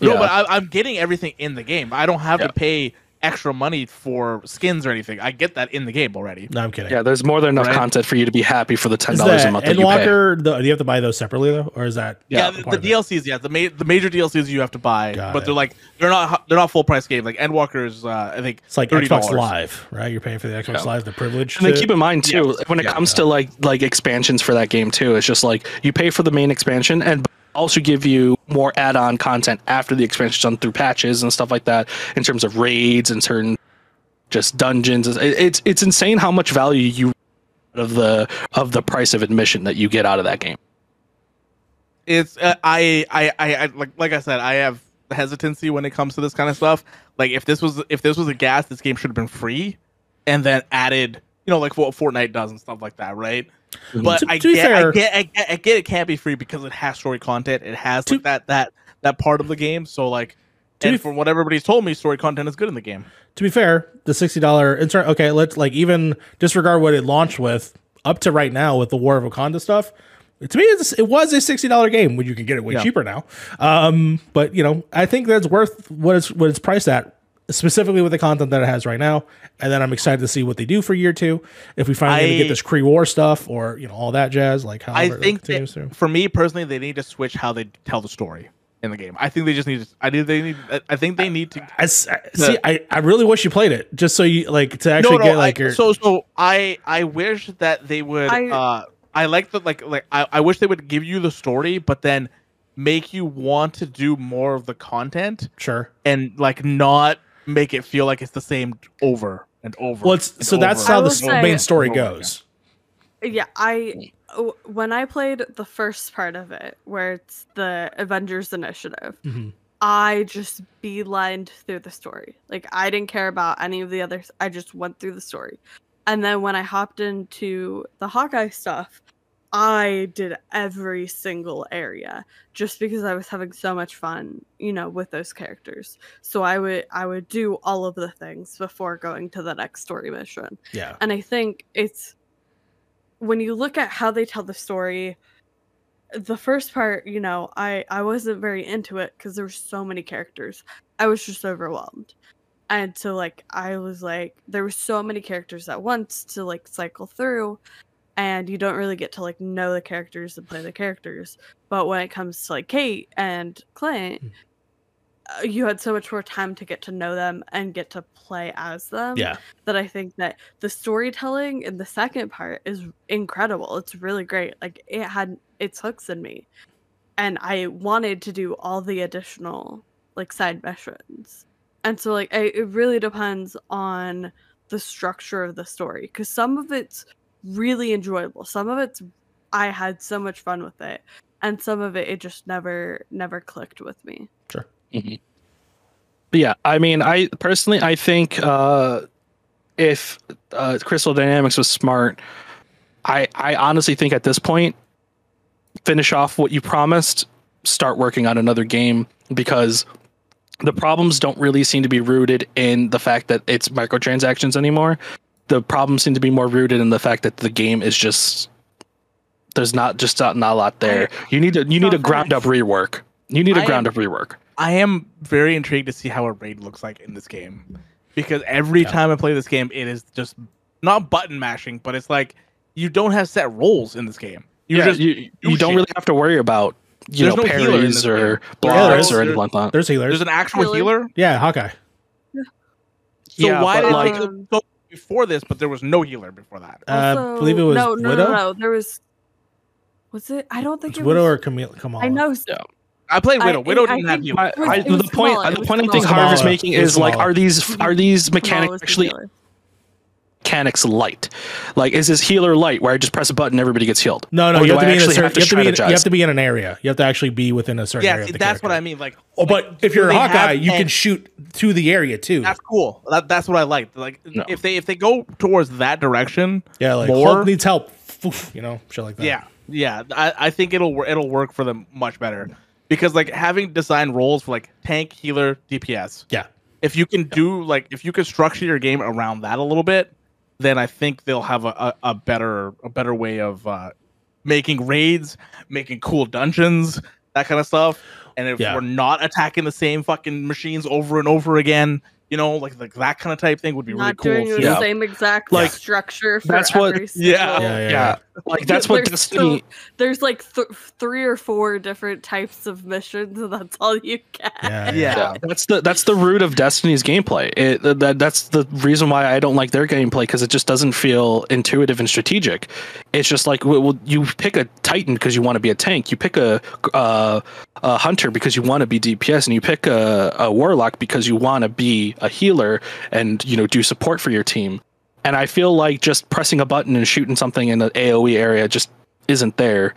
No, Yeah. but I, I'm getting everything in the game. I don't have Yeah. to pay extra money for skins or anything. I get that in the game already. No, I'm kidding. yeah, there's more than enough Right. content for you to be happy for the ten dollars a month that you pay. Endwalker? Do you have to buy those separately though, or is that Yeah, Yeah, the, the? DLCs, yeah, the ma- the major DLCs you have to buy, Got but it. they're like they're not they're not full price game. Like Endwalker is, uh, I think It's like $30. Xbox Live, right? You're paying for the Xbox Yeah. Live, the privilege. And then to- keep in mind too, Yes. when it Yeah. comes to like like expansions for that game too, it's just like you pay for the main expansion, and also give you more add-on content after the expansion's done through patches and stuff like that in terms of raids and certain just dungeons. It- It's it's insane how much value you of the of the price of admission that you get out of that game. it's uh, I I I like like I said I have hesitancy when it comes to this kind of stuff. Like if this was if this was a gas, this game should have been free, and then added you know like what Fortnite does and stuff like that, right? But To- I, to get, fair- I get I get I get it can't be free because it has story content. It has To- like that that that part of the game. So like. To And f- from what everybody's told me, story content is good in the game. to be fair, the sixty dollar insert. Okay, let's like even disregard what it launched with up to right now with the War of Wakanda stuff. To me, it's, it was a sixty dollar game when you can get it way Yeah. cheaper now. Um, but you know, I think that's worth what it's what it's priced at, specifically with the content that it has right now. And then I'm excited to see what they do for year two. If we finally gonna I- get this Kree War stuff or you know all that jazz, like how I it think continues that, to. for me personally, they need to switch how they tell the story in the game. I think they just need. To, I need. They need. I think they need to. I, s- I- see. I, I really wish you played it just so you like to actually get like I, your. so so I I wish that they would I- uh I like the like like I, I wish they would give you the story but then make you want to do more of the content sure. and like not make it feel like it's the same over and over. Well, it's and so that's how the say- main story Over again. goes. Yeah, I w- when I played the first part of it, where it's the Avengers Initiative, Mhm. I just beelined through the story. Like I didn't care about any of the others. I just went through the story. And then when I hopped into the Hawkeye stuff, I did every single area just because I was having so much fun, you know, with those characters. So I would I would do all of the things before going to the next story mission. Yeah. And I think it's when you look at how they tell the story, the first part, you know, I I wasn't very into it because there were so many characters. I was just overwhelmed. And so like I was like there were so many characters at once to like cycle through and you don't really get to like know the characters and play the characters. But when it comes to like Kate and Clint, Mm. uh, you had so much more time to get to know them and get to play as them Yeah. that I think that the storytelling in the second part is incredible. It's really great. Like it had its hooks in me. And I wanted to do all the additional like side missions. And so like I, it really depends on the structure of the story cuz some of it's really enjoyable. Some of it's I had so much fun with it and some of it it just never never clicked with me. But yeah, I mean, I personally, I think uh, if uh, Crystal Dynamics was smart, I, I honestly think at this point, finish off what you promised, start working on another game because the problems don't really seem to be rooted in the fact that it's microtransactions anymore. The problems seem to be more rooted in the fact that the game is just there's not just not, not a lot there. You need to you need a ground up rework. You need a ground up rework. I am very intrigued to see how a raid looks like in this game. Because every Yeah. time I play this game, it is just not button mashing, but it's like you don't have set roles in this game. You yeah, just you, do you don't shit. really have to worry about you There's know no parries or game. Blocks there or is. anything like that. There's healers. there's an actual Healer? healer. yeah, Hawkeye. Yeah. So Yeah, why but, did like- they go so before this, but there was no healer before that? Uh, I believe it was no, no, Widow. no, no. There was was it? I don't think It's it Widow was. or Camille. Kamala. I know. So. I played I- Widow. Widow I didn't have think- healer. I, It was- I, it was the point Kamala, the point I think Kamala. Harv is Kamala. making is like are these are these mechanics was the actually healer. Mechanics light? Like is this healer light where I just press a button and everybody gets healed? No, no. You have, to be in certain, have you, have to be in, you have to be in an area. You have to actually be within a certain Yeah, area. see, of the that's what. I mean. Like, Oh, but if you're a Hawkeye, you can shoot to the area too. that's cool. That, that's what I like. Like, No. if they if they go towards that direction, Yeah, like more- Hulk needs help. Oof, you know, shit like that. yeah, yeah, I, I think it'll wor- it'll work for them much better because like having designed roles for like tank, healer, DPS. Yeah. If you can do like if you can structure your game around that a little bit, then I think they'll have a, a, a better a better way of uh, making raids, making cool dungeons, that kind of stuff. And if Yeah. we're not attacking the same fucking machines over and over again, You know, like like that kind of type thing would be really Not cool. doing the. Yeah. same exact Like, structure. For that's what- every Yeah. single- Yeah, yeah, yeah. Like that's what There's Destiny. still- There's like th- three or four different types of missions, and that's all you get. Yeah, Yeah. Yeah, that's the that's the root of Destiny's gameplay. It that that's the reason why I don't like their gameplay because it just doesn't feel intuitive and strategic. It's just like well, well, you pick a Titan because you want to be a tank. You pick a uh, a hunter because you want to be DPS, and you pick a, a warlock because you want to be a healer and you know do support for your team. And I feel like just pressing a button and shooting something in the AOE area just isn't there.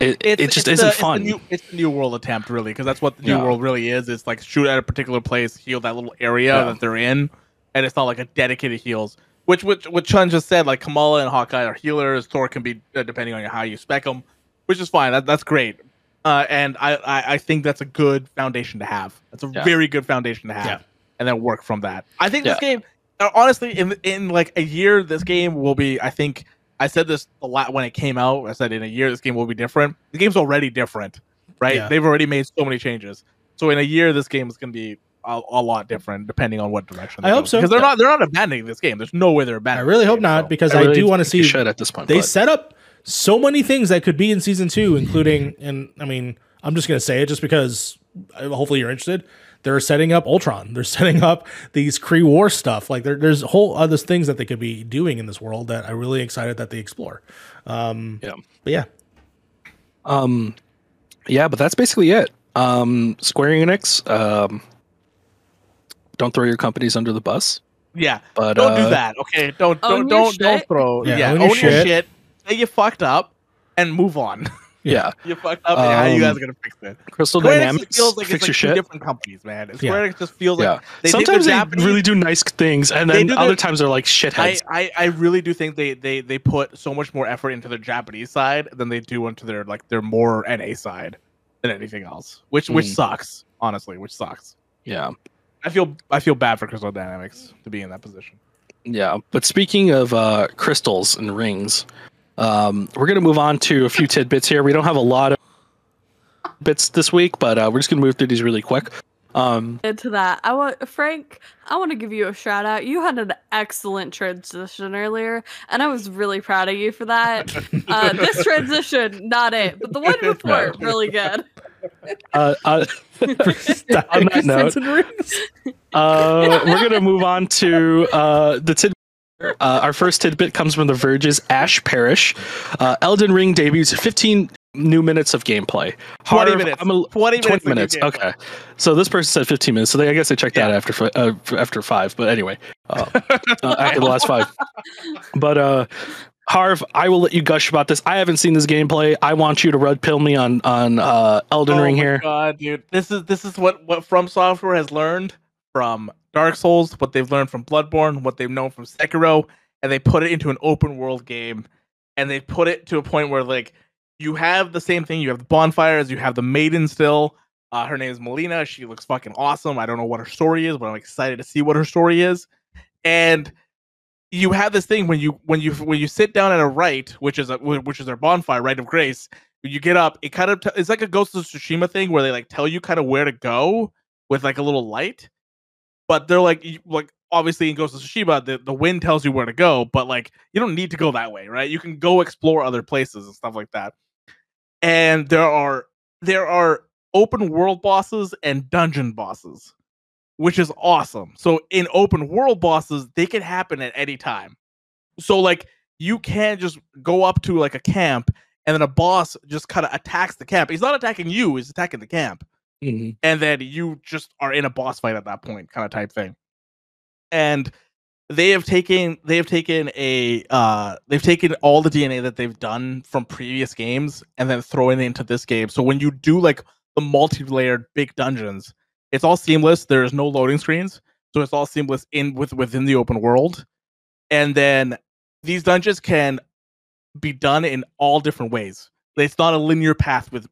It, it just it's isn't the, fun. It's the, new, it's the new world attempt, really, because that's what the new Yeah. world really is. It's like shoot at a particular place, heal that little area Yeah. that they're in, and it's not like a dedicated heals. Which, which, what Chun just said, like Kamala and Hawkeye are healers. Thor can be uh, depending on how you spec them, which is fine. That, that's great, uh, and I, I, I think that's a good foundation to have. That's a Yeah. very good foundation to have, Yeah. And then work from that. I think this game, uh, honestly, in in like a year, this game will be. I think I said this a lot when it came out. I said in a year this game will be different. The game's already different, right? Yeah. They've already made so many changes. So in a year, this game is going to be a, a lot different depending on what direction. I they hope go. so. because they're Yeah. not they're not abandoning this game. There's no way they're abandoning. I really hope game, not so- because I, really do want to see. should at this point. They but- set up so many things that could be in season two, including, and I mean, I'm just gonna say it just because uh, hopefully you're interested. They're setting up Ultron. They're setting up these Kree War stuff. Like there, there's whole other things that they could be doing in this world that I'm really excited that they explore. Um, Yeah. But yeah, Um, yeah, but that's basically it. Um, Square Enix, um, don't throw your companies under the bus. yeah. But Don't uh, do that. Okay. Don't Own don't don't don't throw. Yeah, Yeah. own Own, your your, shit. shit. Say you fucked up, and move on. Yeah, you fucked up. and how you Um, guys are gonna fix it? Crystal Square Enix Dynamics, feels like fix it's your like two shit. different companies, man. Yeah. Square Enix just feels like yeah, they sometimes they Japanese. really do nice things, and then do other their- times they're like I, shitheads. I, I really do think they, they they put so much more effort into their Japanese side than they do into their like their more NA side than anything else. Which which Mm. sucks, honestly, which sucks. yeah, I feel I feel bad for Crystal Dynamics to be in that position. yeah. But speaking of uh, crystals and rings, um, we're gonna move on to a few tidbits here. We don't have a lot of bits this week, but uh, we're just gonna move through these really quick. Um, into that. I want Frank. I want to give you a shout out. You had an excellent transition earlier, and I was really proud of you for that. Uh, this transition, not it, but the one before, really good. uh, uh, on that note, uh, we're gonna move on to uh, the tid. Uh, our first tidbit comes from The Verge's Ash Parrish. Uh, Elden Ring debuts 15 new minutes of gameplay. 20 minutes. A- 20 minutes. 20 of new minutes. Okay. So this person said 15 minutes. So they, I guess they checked that Yeah. after uh, after five. But anyway, uh, uh, after the last five. But uh, Harv, I will let you gush about this. I haven't seen this gameplay. I want you to red pill me on on uh, Elden oh Ring my here. God, dude, this is this is what what From Software has learned from Dark Souls, what they've learned from Bloodborne, what they've known from Sekiro, and they put it into an open world game, and they put it to a point where like you have the same thing. You have the bonfires, you have the maiden still. Uh, her name is Melina. She looks fucking awesome. I don't know what her story is, but I'm excited to see what her story is. And you have this thing when you when you when you sit down at a rite, which is a which is their bonfire, rite of grace. When you get up, it kind of t- it's like a Ghost of Tsushima thing where they like tell you kind of where to go with like a little light, but they're like like obviously in Ghost of Tsushima the, the wind tells you where to go, but like you don't need to go that way, right? You can go explore other places and stuff like that. And there are there are open world bosses and dungeon bosses, which is awesome. So in open world bosses, they can happen at any time. So like you can just go up to like a camp and then a boss just kind of attacks the camp. He's not attacking you, he's attacking the camp. Mhm. And then you just are in a boss fight at that point, kind of type thing. And they have taken they have taken a uh they've taken all the DNA that they've done from previous games and then throwing it into this game. So when you do like the multi-layered big dungeons, it's all seamless. There's no loading screens, so it's all seamless in with within the open world. And then these dungeons can be done in all different ways. It's not a linear path with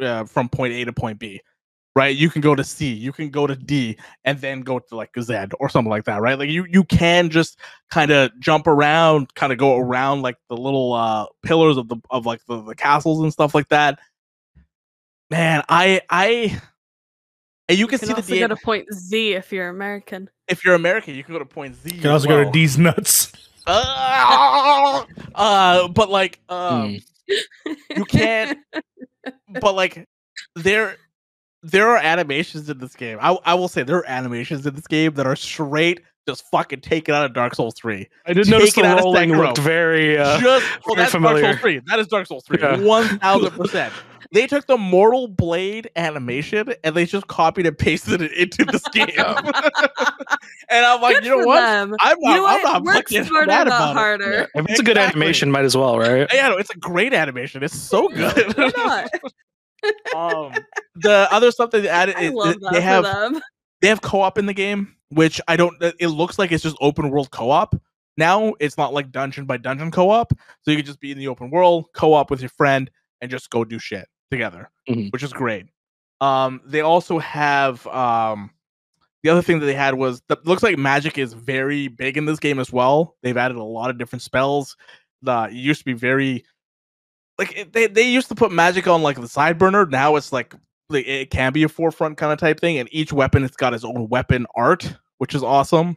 uh, from point A to point B, right? You can go to C, you can go to D, and then go to like Z or something like that, right? Like you you can just kind of jump around, kind of go around like the little uh pillars of the of like the, the castles and stuff like that. Man, I I and you can, You can see the also DA go to point Z if you're American. if you're American, you can go to point Z. You can also go to D's nuts. Uh, uh, but like, um, Hmm. you can't. But like, there, there are animations in this game. I, I will say there are animations in this game that are straight, just fucking taken out of Dark Souls Three. I did notice Take the out of rolling Sekiro. looked very. Uh, just well, very that's Dark familiar. Souls Three. That is Dark Souls Three. Yeah. One thousand percent. They took the Mortal Blade animation and they just copied and pasted it into this game. and I'm like, Good you know for what? them. I'm You not. know I'm not Work fucking smarter, mad not about it. harder. if it's a good animation, might as well, right? Yeah, no, it's a great animation. It's so good. Um, the other stuff that they added is love that that they have they have co-op in the game, which I don't. It looks like it's just open world co-op. Now it's not like dungeon by dungeon co-op, so you can just be in the open world co-op with your friend and just go do shit together, Mhm. which is great. Um, they also have um, the other thing that they had was that looks like magic is very big in this game as well. They've added a lot of different spells. The it used to be very like they they used to put magic on like the side burner. Now it's like it can be a forefront kind of type thing, and each weapon it's got its own weapon art, which is awesome.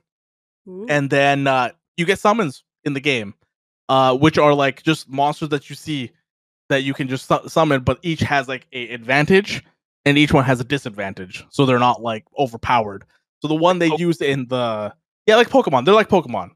Ooh. And then uh, you get summons in the game, uh, which are like just monsters that you see that you can just su- summon, but each has like a advantage, and each one has a disadvantage, so they're not like overpowered. So the one they used in the yeah, like Pokemon, they're like Pokemon,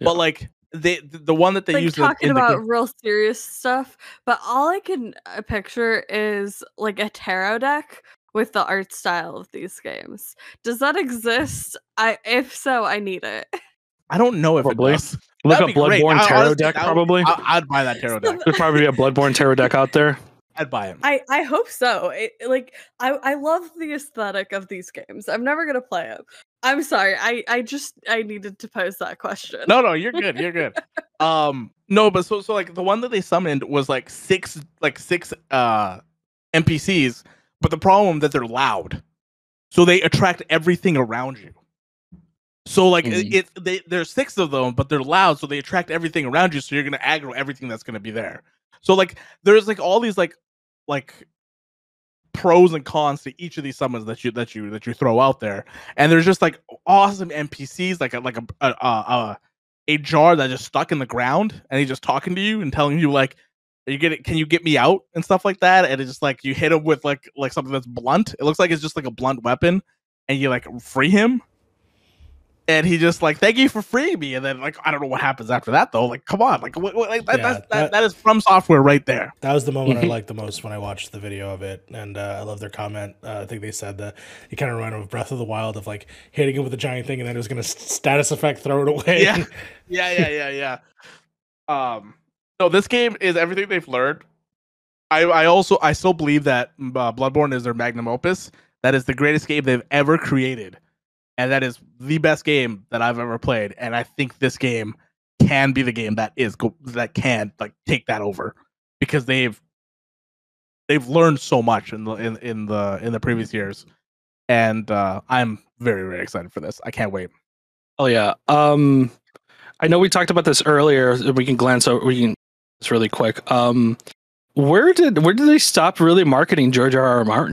Yeah. but like they the the one that they like used in- talking in the about game- real serious stuff, but all I can uh, picture is like a tarot deck with the art style of these games. Does that exist? I if so, I need it. I don't know if Probably. it does. Look That'd up be great. Bloodborne I- Tarot honestly, deck, would- probably. I, I'd buy that tarot deck. There'd probably be a Bloodborne Tarot deck out there. I'd buy it. I I hope so. It, like I I love the aesthetic of these games. I'm never gonna play them. I'm sorry. I I just I needed to pose that question. No, no, you're good. You're good. um, no, but so so like the one that they summoned was like six like six uh NPCs, but the problem that they're loud, so they attract everything around you. So like it, Mm. it they there's six of them, but they're loud, so they attract everything around you. So you're gonna aggro everything that's gonna be there. So like there's like all these like like pros and cons to each of these summons that you that you that you throw out there. And there's just like awesome npcs like a like a a, a, a, jar that just stuck in the ground and he's just talking to you and telling you like are you get can you get me out? and stuff like that. And it's just like you hit him with like like something that's blunt. It looks like it's just like a blunt weapon and you like free him and he just like thank you for freeing me and then like i don't know what happens after that though like come on like, what, what, like that, Yeah, that's, that, that- that is from software right there That was the moment I Mhm. liked the most when I watched the video of it, and uh, I love their comment. Uh, I think they said that it kind of reminded them of Breath of the Wild of like hitting it with a giant thing, and then it was going to status effect throw it away. Yeah. yeah, yeah, yeah, yeah. Um, no, this game is everything they've learned. I, I also, I still believe that uh, Bloodborne is their magnum opus. That is the greatest game they've ever created, and that is the best game that I've ever played. And I think this game can be the game that is that can like take that over because they've they've learned so much in the in, in the in the previous years, and uh, I'm very very excited for this. I can't wait. Oh yeah. Um, I know we talked about this earlier. We can glance over. We can. It's really quick. Um, where did where did they stop really marketing George R. R. Martin?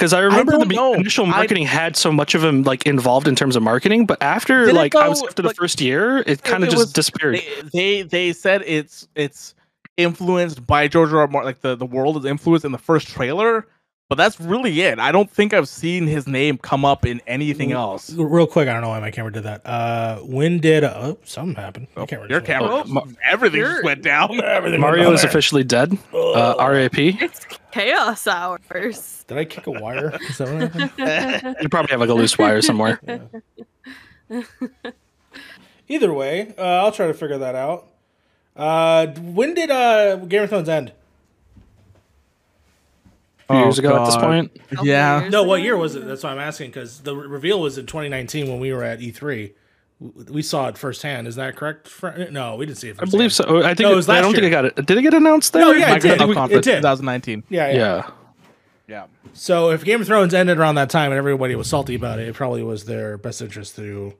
Because I remember the know. initial I- marketing had so much of him like involved in terms of marketing, but after like I was go, after the like- first year, it kind of just was- disappeared. they, they they said it's it's influenced by George R. R. Martin, like the the world is influenced in the first trailer, but that's really it. I don't think I've seen his name come up in anything else. Real quick, I don't know why my camera did that. Uh, when did oh something happened? My camera Your just went camera, off. Ma- everything just went down. Everything went Mario down is officially dead. Uh, RAP. It's chaos hours. Did I kick a wire? Is that what happened? You probably have like a loose wire somewhere. Either way, uh, I'll try to figure that out. Uh, when did uh, Game of Thrones end? A few years Oh, ago at this point. Couple Yeah. No, what year was it? That's why I'm asking because the re- reveal was in 2019 when we were at E3. We saw it firsthand. Is that correct? No, we didn't see it. I believe so. Oh, I think No, it it- was I don't think year. it got it. Did it get announced there? No, yeah, it did. Conference it did. 2019. Yeah, yeah. Yeah. Yeah. So if Game of Thrones ended around that time and everybody was salty about it, it probably was their best interest to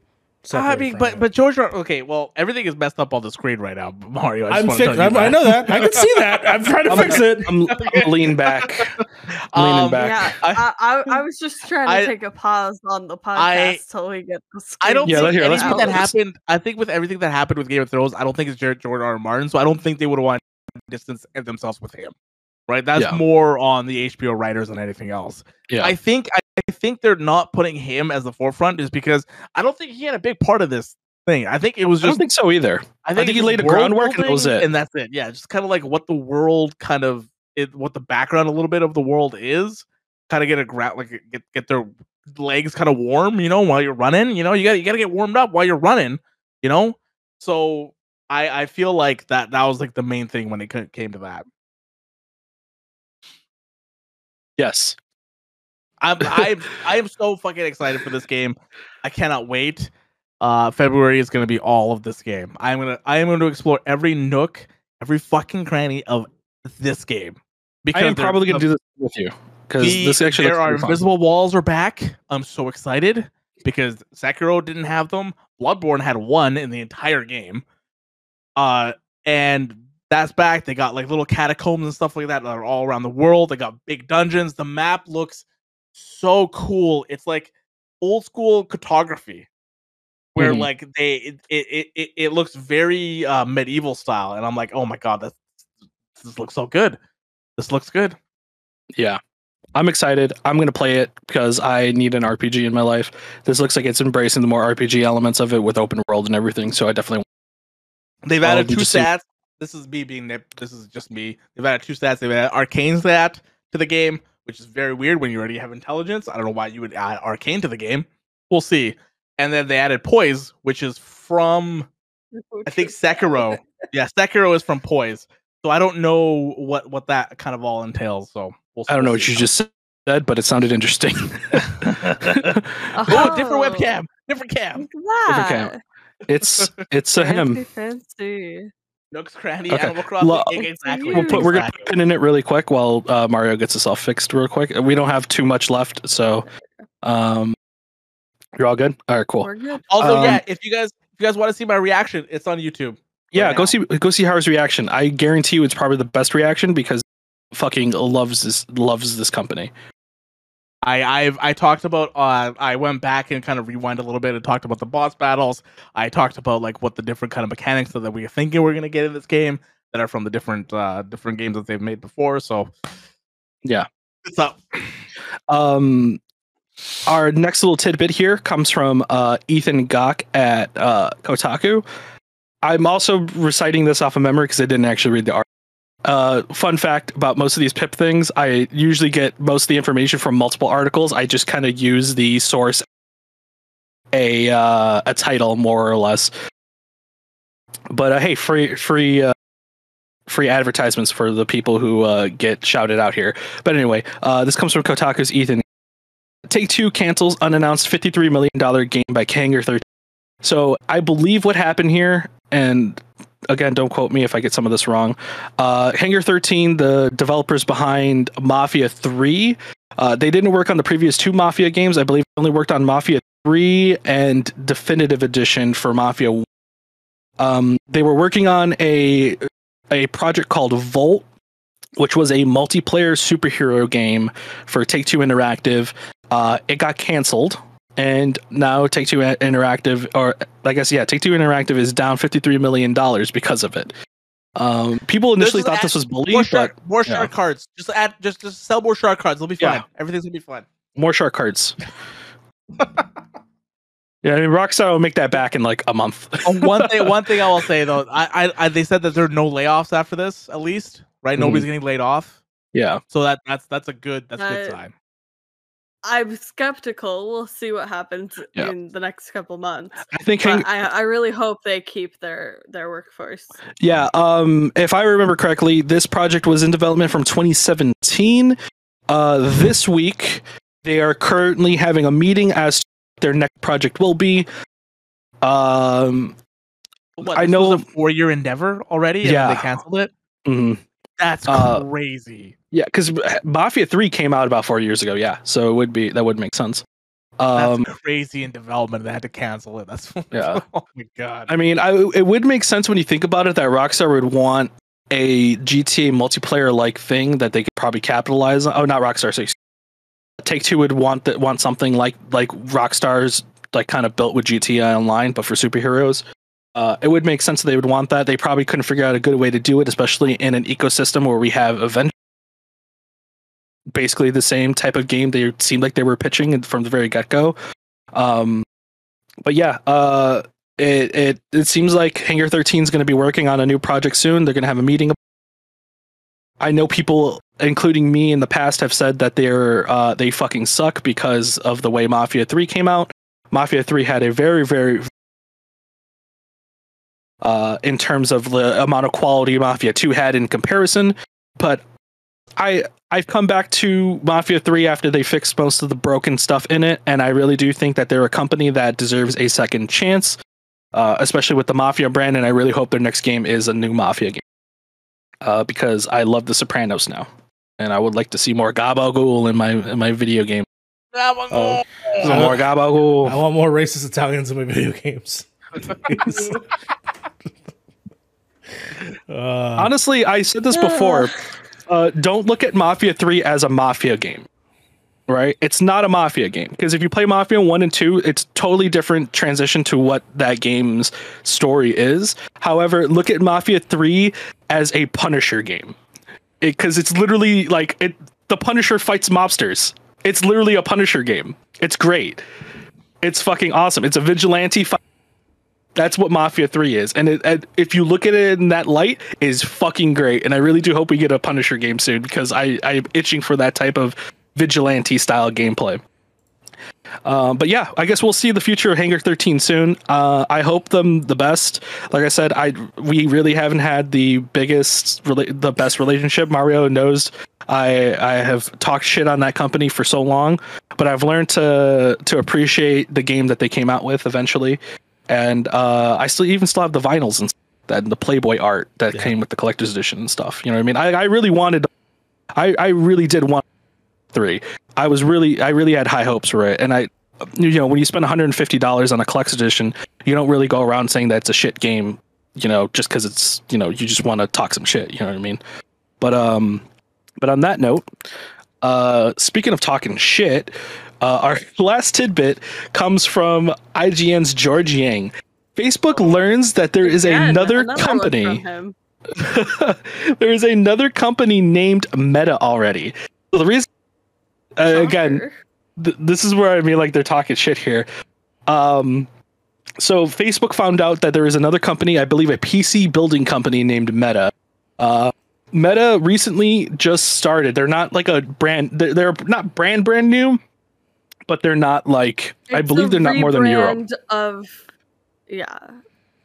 I mean, from but it. but George, okay, well, everything is messed up on the screen right now, Mario. I just I'm wanna fix- tell you I'm, I know that. I can see that. I'm trying to I'm- fix it. I'm, I'm lean back. leaning Um, back. Yeah, I- I, I, I was just trying to I- take a pause on the podcast I- till we get the I don't Yeah, think let- here, let's anything put that happened. I think with everything that happened with Game of Thrones, I don't think it's George George R. R. Martin. So I don't think they would want to distance themselves with him. Right? That's Yeah. more on the HBO writers than anything else. Yeah. I think I, I think they're not putting him as the forefront is because I don't think he had a big part of this thing. I think it was just. I don't think so either. I think it's he laid the world groundwork and that was it. and that's it. Yeah, just kind of like what the world kind of it, what the background a little bit of the world is. Kind of get a gra- like get get their legs kind of warm, you know, while you're running. You know, you got you got to get warmed up while you're running. You know, so I I feel like that that was like the main thing when it came to that. Yes. I'm I'm I am so fucking excited for this game. I cannot wait. Uh February is going to be all of this game. I'm to I am going to explore every nook, every fucking cranny of this game. Because I am probably to do this with you because this actually there are pretty fun. invisible walls are back. I'm so excited because Sekiro didn't have them. Bloodborne had one in the entire game. Uh and that's back. They got like little catacombs and stuff like that that are all around the world. They got big dungeons. The map looks so cool. It's like old school cartography where Mhm. like they it, it it it looks very uh medieval style and I'm like, "Oh my god, that's this looks so good. This looks good." Yeah. I'm excited. I'm going to play it because I need an RPG in my life. This looks like it's embracing the more RPG elements of it with open world and everything. So I definitely They've added two stats. This is me being nip. This is just me. They've added two stats. They've added arcane stat to the game, which is very weird when you already have intelligence. I don't know why you would add arcane to the game. We'll see. And then they added poise, which is from oh, I think Sekiro. yeah, Sekiro is from poise. So I don't know what what that kind of all entails. So we'll, I don't know we'll what you just said, but it sounded interesting. oh, different Oh. webcam, different cam. Look at camp. that. it's it's a Fancy, him. fancy. Nook's Cranny, Okay. Animal Crossing. Lo- yeah, exactly. We'll We'll put, we're gonna put pin in it really quick while uh, Mario gets us all fixed real quick. We don't have too much left, so um, you're all good. All right, cool. We're good. Also, Um, yeah, if you guys if you guys want to see my reaction, it's on YouTube. Yeah, right go now. see go see Howard's reaction. I guarantee you, it's probably the best reaction because fucking loves this loves this company. I I've I talked about uh I went back and kind of rewind a little bit and talked about the boss battles. I talked about like what the different kind of mechanics that we are thinking we're gonna get in this game that are from the different uh different games that they've made before. So Yeah. it's up. Um, our next little tidbit here comes from uh, Ethan Gach at uh, Kotaku. I'm also reciting this off of memory because I didn't actually read the article. Uh, fun fact about most of these pip things, I usually get most of the information from multiple articles. I just kind of use the source, a uh, a title more or less. But uh, hey, free free uh, free advertisements for the people who uh, get shouted out here. But anyway, uh, this comes from Kotaku's Ethan. Take Two cancels unannounced $53 million game by Hangar 13. So I believe what happened here, and again, don't quote me if I get some of this wrong. Uh, Hangar 13, the developers behind Mafia 3, uh, they didn't work on the previous two Mafia games. I believe they only worked on Mafia 3 and Definitive Edition for Mafia 1. Um, they were working on a a project called Volt, which was a multiplayer superhero game for Take Two Interactive. Uh, it got canceled, and now Take Two Interactive, or I guess yeah, Take Two Interactive is down fifty three million dollars because of it. Um, people initially thought add- this was bully, More but shark, more yeah. cards. Just add just just sell more shark cards. It'll be fine. Yeah. Everything's gonna be fine. more shark cards. yeah, I mean, Rockstar will make that back in like a month. Uh, one thing one thing I will say though, I, I, I they said that there are no layoffs after this, at least. Right? Mhm. Nobody's getting laid off. yeah, So that that's that's a good that's a good sign. I'm skeptical. We'll see what happens Yeah. in the next couple months. I think Hang- I, I really hope they keep their their workforce. Yeah, um, if I remember correctly, this project was in development from 2017. Uh, this week, they are currently having a meeting as to what their next project will be. Um, What, I know- was a four year endeavor already, and Yeah. they canceled it. mhm. That's Uh, crazy. yeah, because Mafia 3 came out about four years ago. Yeah, so it would be that would make sense. That's Um, crazy in development. They had to cancel it. That's Yeah. oh my god. I mean, I, it would make sense when you think about it that Rockstar would want a GTA multiplayer like thing that they could probably capitalize on. Oh, not Rockstar. Sorry. Take Two would want that want something like like Rockstar's like kind of built with GTA Online, but for superheroes. Uh, it would make sense that they would want that. They probably couldn't figure out a good way to do it, especially in an ecosystem where we have event. Basically, the same type of game they seemed like they were pitching from the very get go. Um, but yeah, uh, it it it seems like Hangar 13 is going to be working on a new project soon. They're going to have a meeting. I know people, including me, in the past have said that they're uh, they fucking suck because of the way Mafia 3 came out. Mafia 3 had a very very uh, in terms of the amount of quality Mafia 2 had in comparison, but I I've come back to Mafia 3 after they fixed most of the broken stuff in it, and I really do think that they're a company that deserves a second chance, uh, especially with the Mafia brand. And I really hope their next game is a new Mafia game, uh, because I love The Sopranos now, and I would like to see more Gabagool in my in my video game. Oh, some more I want more racist Italians in my video games. Please. uh, Honestly, I said this before. Uh, don't look at Mafia 3 as a Mafia game. Right? It's not a Mafia game. Because if you play Mafia 1 and 2, it's totally different transition to what that game's story is. However, look at Mafia 3 as a Punisher game. Because it's literally like it the Punisher fights mobsters. It's literally a Punisher game. It's great. It's fucking awesome. It's a vigilante fight. That's what Mafia 3 is. And it, it- if you look at it in that light, is fucking great. And I really do hope we get a Punisher game soon because I, I'm itching for that type of vigilante style gameplay. Um, but yeah, I guess we'll see the future of Hangar 13 soon. Uh, I hope them the best. Like I said, I we really haven't had the biggest, rela- the best relationship. Mario knows I I have talked shit on that company for so long, but I've learned to to appreciate the game that they came out with eventually, and uh, I still even still have the vinyls and that and the Playboy art that Yeah. came with the collector's edition and stuff. You know what I mean? I, I really wanted, I I really did want three. I was really, I really had high hopes for it, and I, you know, when you spend 150 dollars on a collector's edition, you don't really go around saying that it's a shit game, you know, just because it's, you know, you just want to talk some shit. You know what I mean? But um, but on that note, uh, speaking of talking shit, uh, our last tidbit comes from IGN's George Yang. Facebook learns that there is Again, another, another company there is another company named Meta already. So the reason, uh, again, th- this is where I mean, like they're talking shit here. Um, so Facebook found out that there is another company, I believe, a PC building company named Meta. Uh, Meta recently just started. They're not like a brand. They're, they're not brand brand new, but they're not like I believe they're not more than Europe. rebrand Of yeah.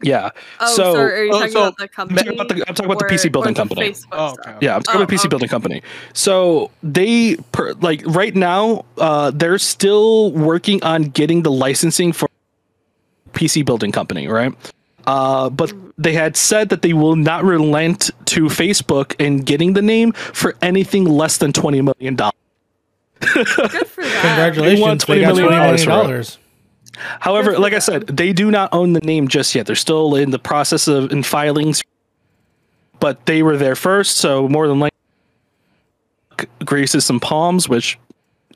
Yeah, Oh, So- sorry. Are you oh, talking so about the I'm company? talking about the, I'm talking about the PC building the company. Facebook Oh, stuff? okay. Yeah, I'm talking Oh, about PC okay. building company. So they per, like right now, uh, they're still working on getting the licensing for PC building company, right? Uh, but they had said that they will not relent to Facebook in getting the name for anything less than twenty million dollars. Good for that. congratulations, $20 they got million twenty million for it. dollars. However, Good for like I said, they do not own the name just yet. They're still in the process of in filings, but they were there first, so more than likely g- graces some palms, which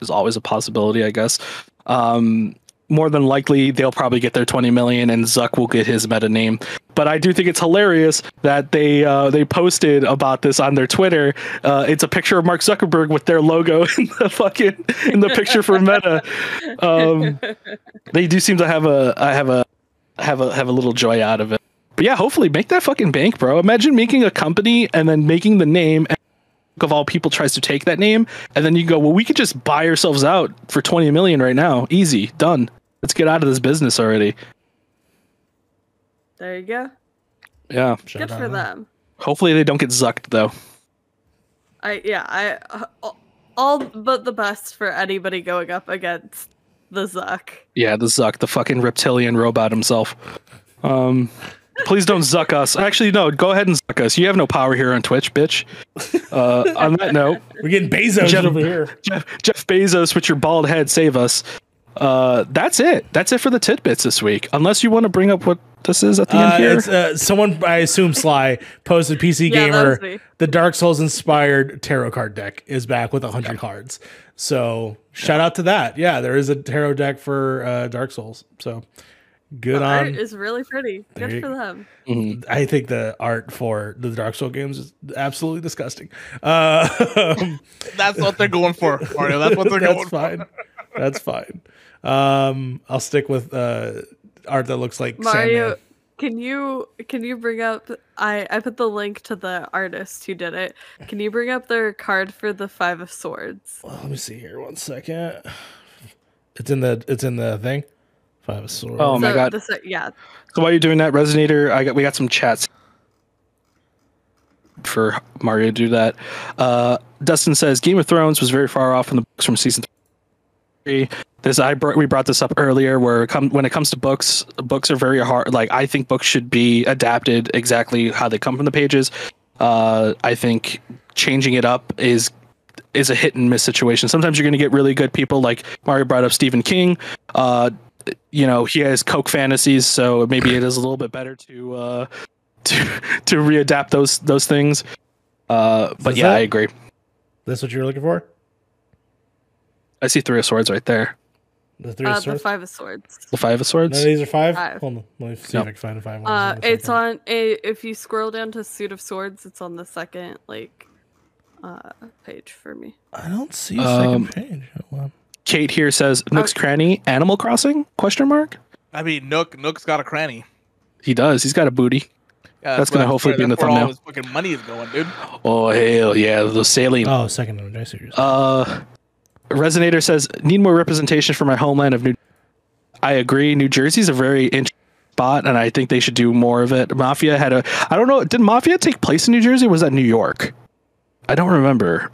is always a possibility, I guess. Um, more than likely, they'll probably get their 20 million, and Zuck will get his meta name. But I do think it's hilarious that they uh, they posted about this on their Twitter. Uh, it's a picture of Mark Zuckerberg with their logo in the fucking in the picture for Meta. Um, they do seem to have a I have a have a have a little joy out of it. But yeah, hopefully make that fucking bank, bro. Imagine making a company and then making the name and of all people tries to take that name and then you go, "Well, we could just buy ourselves out for 20 million right now. Easy, done. Let's get out of this business already." There you go. Yeah. Shout Good for to them. Hopefully they don't get zucked though. I yeah. I uh, all but the best for anybody going up against the Zuck. Yeah, the Zuck, the fucking reptilian robot himself. Um, please don't Zuck us. Actually, no. Go ahead and Zuck us. You have no power here on Twitch, bitch. Uh, on that note, We're getting Bezos Jeff- over here. Jeff, Jeff Bezos with your bald head, save us. Uh, that's it. That's it for the tidbits this week. Unless you want to bring up what this is at the Uh, end here. it's uh, someone I assume Sly posted PC Yeah, Gamer. The Dark Souls inspired tarot card deck is back with hundred cards. So shout out to that. Yeah, there is a tarot deck for uh, Dark Souls. So good The on. art is really pretty. There Good you for go. them. Mhm. I think the art for the Dark Souls games is absolutely disgusting. Uh, That's what they're going for, Mario. That's what they're that's going fine. for. That's fine. Um, I'll stick with uh, art that looks like Mario, Sandman. can you can you bring up? I I put the link to the artist who did it. Can you bring up their card for the Five of Swords? Well, let me see here. One second. It's in the it's in the thing. Five of swords. Oh my So God. this- yeah, So while you're doing that, Resonator, I got we got some chats for Mario to do that. Uh, Dustin says Game of Thrones was very far off from the books from season three. This I brought, we brought this up earlier, where come, when it comes to books, books are very hard. Like I think books should be adapted exactly how they come from the pages. Uh, I think changing it up is is a hit and miss situation. Sometimes you're going to get really good people, like Mario brought up Stephen King. Uh, you know he has Coke fantasies, so maybe it is a little bit better to uh, to to readapt those those things. Uh, but yeah, that- I agree. That's what you're looking for? I see three of swords right there. The three uh, of the? Five of Swords. The five of swords. of these are five? Five. Hold on. Let me see No. if I can find a five. Uh, it's on. A, if you scroll down to Suit of Swords, it's on the second like uh page for me. I don't see a second Um, page. Hold on. Kate here says Nook's Okay. cranny Animal Crossing question mark. I mean, Nook Nook's got a cranny. He does. He's got a booty. Yeah, That's gonna hopefully be in the where thumbnail. All his fucking money is going, dude. Oh hell yeah, the saline. Oh, second image. I see what. Uh, Resonator says need more representation for my homeland of New. I agree. New Jersey's a very interesting spot, and I think they should do more of it. Mafia had a. I don't know. Did Mafia take place in New Jersey? Or was that New York? I don't remember.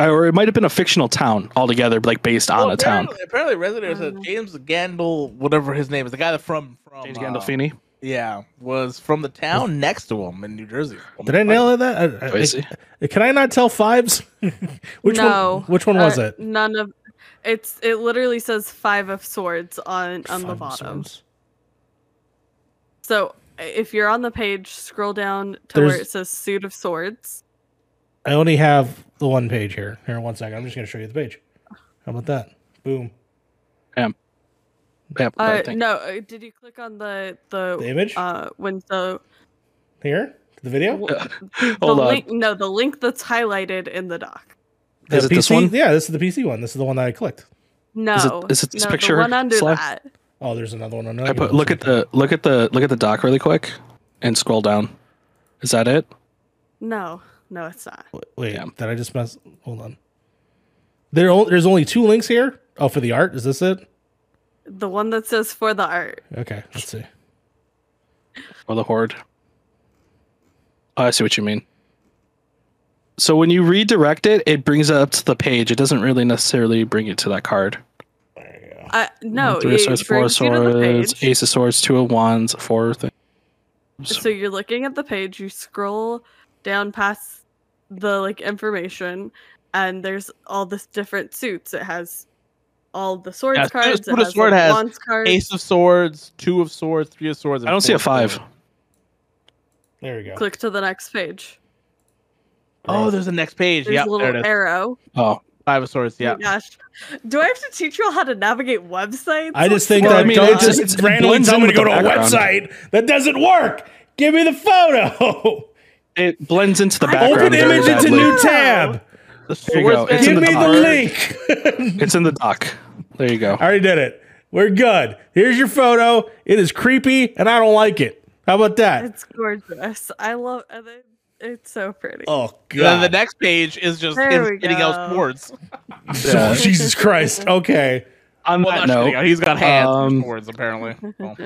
I- Or it might have been a fictional town altogether, like based on a town. apparently, Resonator Resident said Uh. James Gandol, whatever his name is, the guy that from from James uh, Gandolfini. Yeah, was from the town next to him in New Jersey. Did I nail that? I, I, I can I not tell fives? which no, one? Which one was uh, it? None of. It's it literally says Five of Swords on on the Five of bottom. swords. So if you're on the page, scroll down to where it says Suit of Swords. I only have the one page here. Here, one second. I'm just going to show you the page. How about that? Boom. Yeah, I Uh, think. no, uh, did you click on the the, The image? uh when the Here, the video. the Hold on. link? No, the link that's highlighted in the doc. The Is it this one? Yeah, this is the PC one. This is the one that I clicked. No, is it this no, picture, The one under Sly? that. Oh, there's another one. I put look at the look at the look at the doc really quick, and scroll down. Is that it? No, no, it's not. Wait, Yeah. did I just mess? Hold on. There, there's only two links here. Oh, for the art, is this it? The one that says for the art. Okay, let's see. Or the horde? Oh, I see what you mean. So when you redirect it, it brings it up to the page. It doesn't really necessarily bring it to that card. Uh, no, three of it swords, four of brings you to the swords, ace of swords, two of wands, four things. So you're looking at the page, you scroll down past the like information, and there's all this different suits. It has all the swords Yeah, cards. Suit it of has, Sword has cards. Ace of Swords, Two of Swords, Three of Swords. I don't see a five. Swords. There we go. Click to the next page. Oh, there's the next page. There's Yeah, a there little it is. arrow. Oh, Five of Swords. Oh Yeah. my gosh. Do I have to teach you all how to navigate websites? I just think Well, that I mean, don't it's- just it's- it randomly blends tell me to go to a website that doesn't work. Give me the photo. it blends into the I- background. Open image into new tab. The There you go. swords It's in Give the me doc. the link. It's in the doc. There you go. I already did it. We're good. Here's your photo. It is creepy, and I don't like it. How about that? It's gorgeous. I love it. It's so pretty. Oh And then the next page is just There him we out go. swords. Oh, Jesus Christ. Okay. On Well, that not shitting note, out. He's got hands for um, swords apparently. Oh.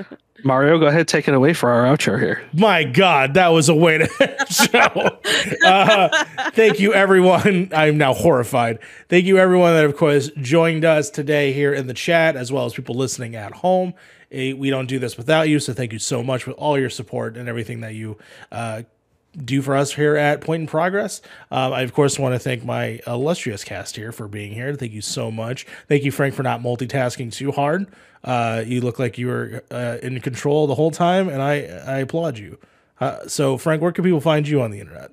Mario, go ahead, take it away for our outro here. My God, that was a way to end show. Uh, thank you, everyone. I'm now horrified. Thank you, everyone that, of course, joined us today here in the chat, as well as people listening at home. Eh, We don't do this without you, so thank you so much for all your support and everything that you uh, do for us here at Point in Progress. Um, I of course want to thank my illustrious cast here for being here. Thank you so much. Thank you, Frank, for not multitasking too hard. Uh, you look like you were uh, in control the whole time, and I I applaud you. Uh, so, Frank, where can people find you on the internet?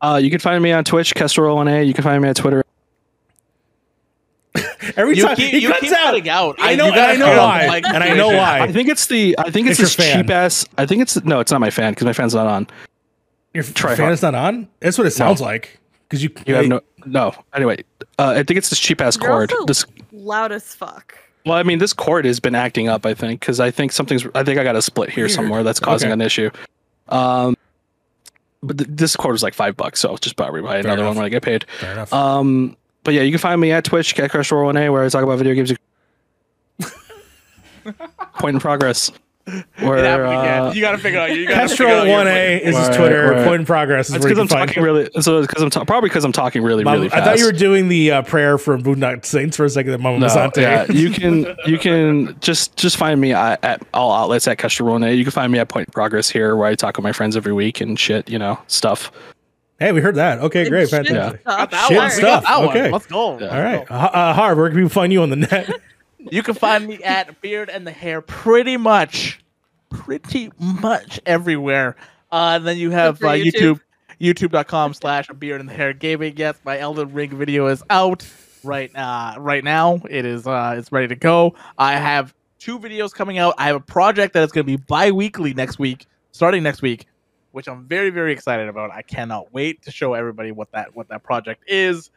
Uh, you can find me on Twitch, Kestrel1A. You can find me on Twitter. Every You time keep- he you cuts keep out. cutting out. I I- know, you I know why, like, and I know why. I think it's the. I think it's It's this cheap ass. I think it's no. It's not my fan because my fan's not on. Your Try fan hard. is not on. That's what it sounds like. Because you, You have no. No. Anyway, uh, I think it's this cheap ass cord. also- This. Loud as fuck. Well, I mean, this cord has been acting up. I think because I think something's. I think I got a split here Weird. somewhere that's causing Okay. an issue. Um, but th- this cord was like five bucks, so I'll just probably buy another enough. one when I get paid. Fair enough. Um, but yeah, you can find me at Twitch, CatCrush1A, where I talk about video games. Point in progress. Where It happened again. uh, You gotta figure out. You gotta Kestrel figure out your one A point. is his Right, Twitter. right. Point in progress is it's where because I'm can find talking him. really. So because I'm ta- probably because I'm talking really, Mom- really I thought you were doing the uh, prayer for Boondock Saints for a second. That Mama No, Masante. yeah, you can you can just just find me at, at all outlets at Kestrel1A. You can find me at Point in Progress here, where I talk with my friends every week and shit, you know, stuff. Hey, we heard that. Okay, great, Shit fantastic. stuff. Shit. We got stuff. that Okay. one. Let's go. Yeah. All right, uh, uh, Harv, where can people find you on the net? You can find me at Beard and the Hair pretty much, pretty much everywhere. Uh, and then you have uh, YouTube. YouTube, youtube.com slash Beard and the Hair Gaming. Yes, my Elden Ring video is out right uh, right now. It is uh, it's ready to go. I have two videos coming out. I have a project that is going to be bi-weekly next week, starting next week, which I'm very very excited about. I cannot wait to show everybody what that what that project is.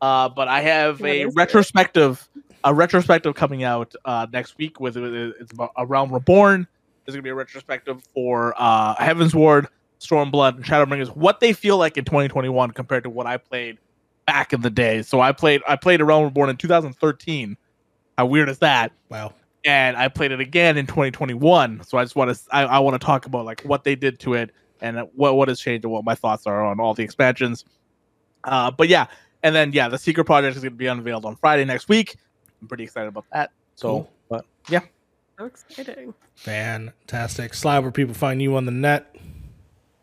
Uh, but I have What a retrospective. it? Retrospective a retrospective coming out uh, next week with it's about a realm reborn. There's gonna be a retrospective for uh, Heavensward, Stormblood, and Shadowbringers. What they feel like in 2021 compared to what I played back in the day. So I played I played a realm reborn in 2013. How weird is that? wow. and I played it again in 2021. So I just want to I, I want to talk about like what they did to it and what what has changed and what my thoughts are on all the expansions. Uh, but yeah, and then yeah, the secret project is going to be unveiled on Friday next week. I'm pretty excited about that. So, Cool. but yeah, So exciting. Fantastic. Slide where people find you on the net.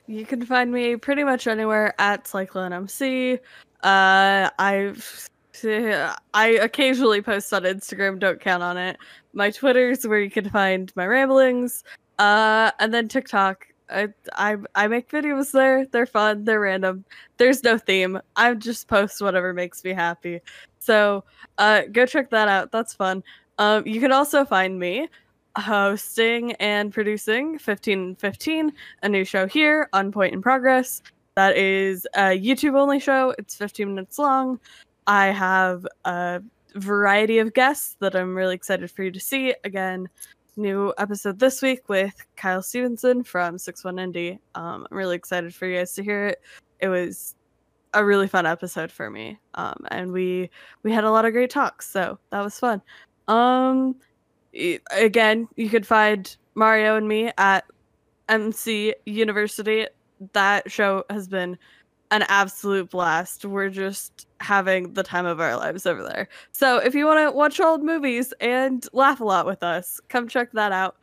You can find me pretty much anywhere at Cyclone MC. Uh, I've I occasionally post on Instagram. Don't count on it. My Twitter's where you can find my ramblings. Uh, and then TikTok. I I I make videos there. They're fun. They're random. There's no theme. I just post whatever makes me happy. So uh, go check that out. That's fun. Um, you can also find me hosting and producing 1515 a new show here on Point in Progress. That is a YouTube only show. It's 15 minutes long. I have a variety of guests that I'm really excited for you to see. Again, new episode this week with Kyle Stevenson from 61 Indie. Um, I'm really excited for you guys to hear it. It was a really fun episode for me. Um, and we we had a lot of great talks, so that was fun. Um, again, you could find Mario and me at MC University. That show has been an absolute blast. We're just having the time of our lives over there. So if you want to watch old movies and laugh a lot with us, come check that out.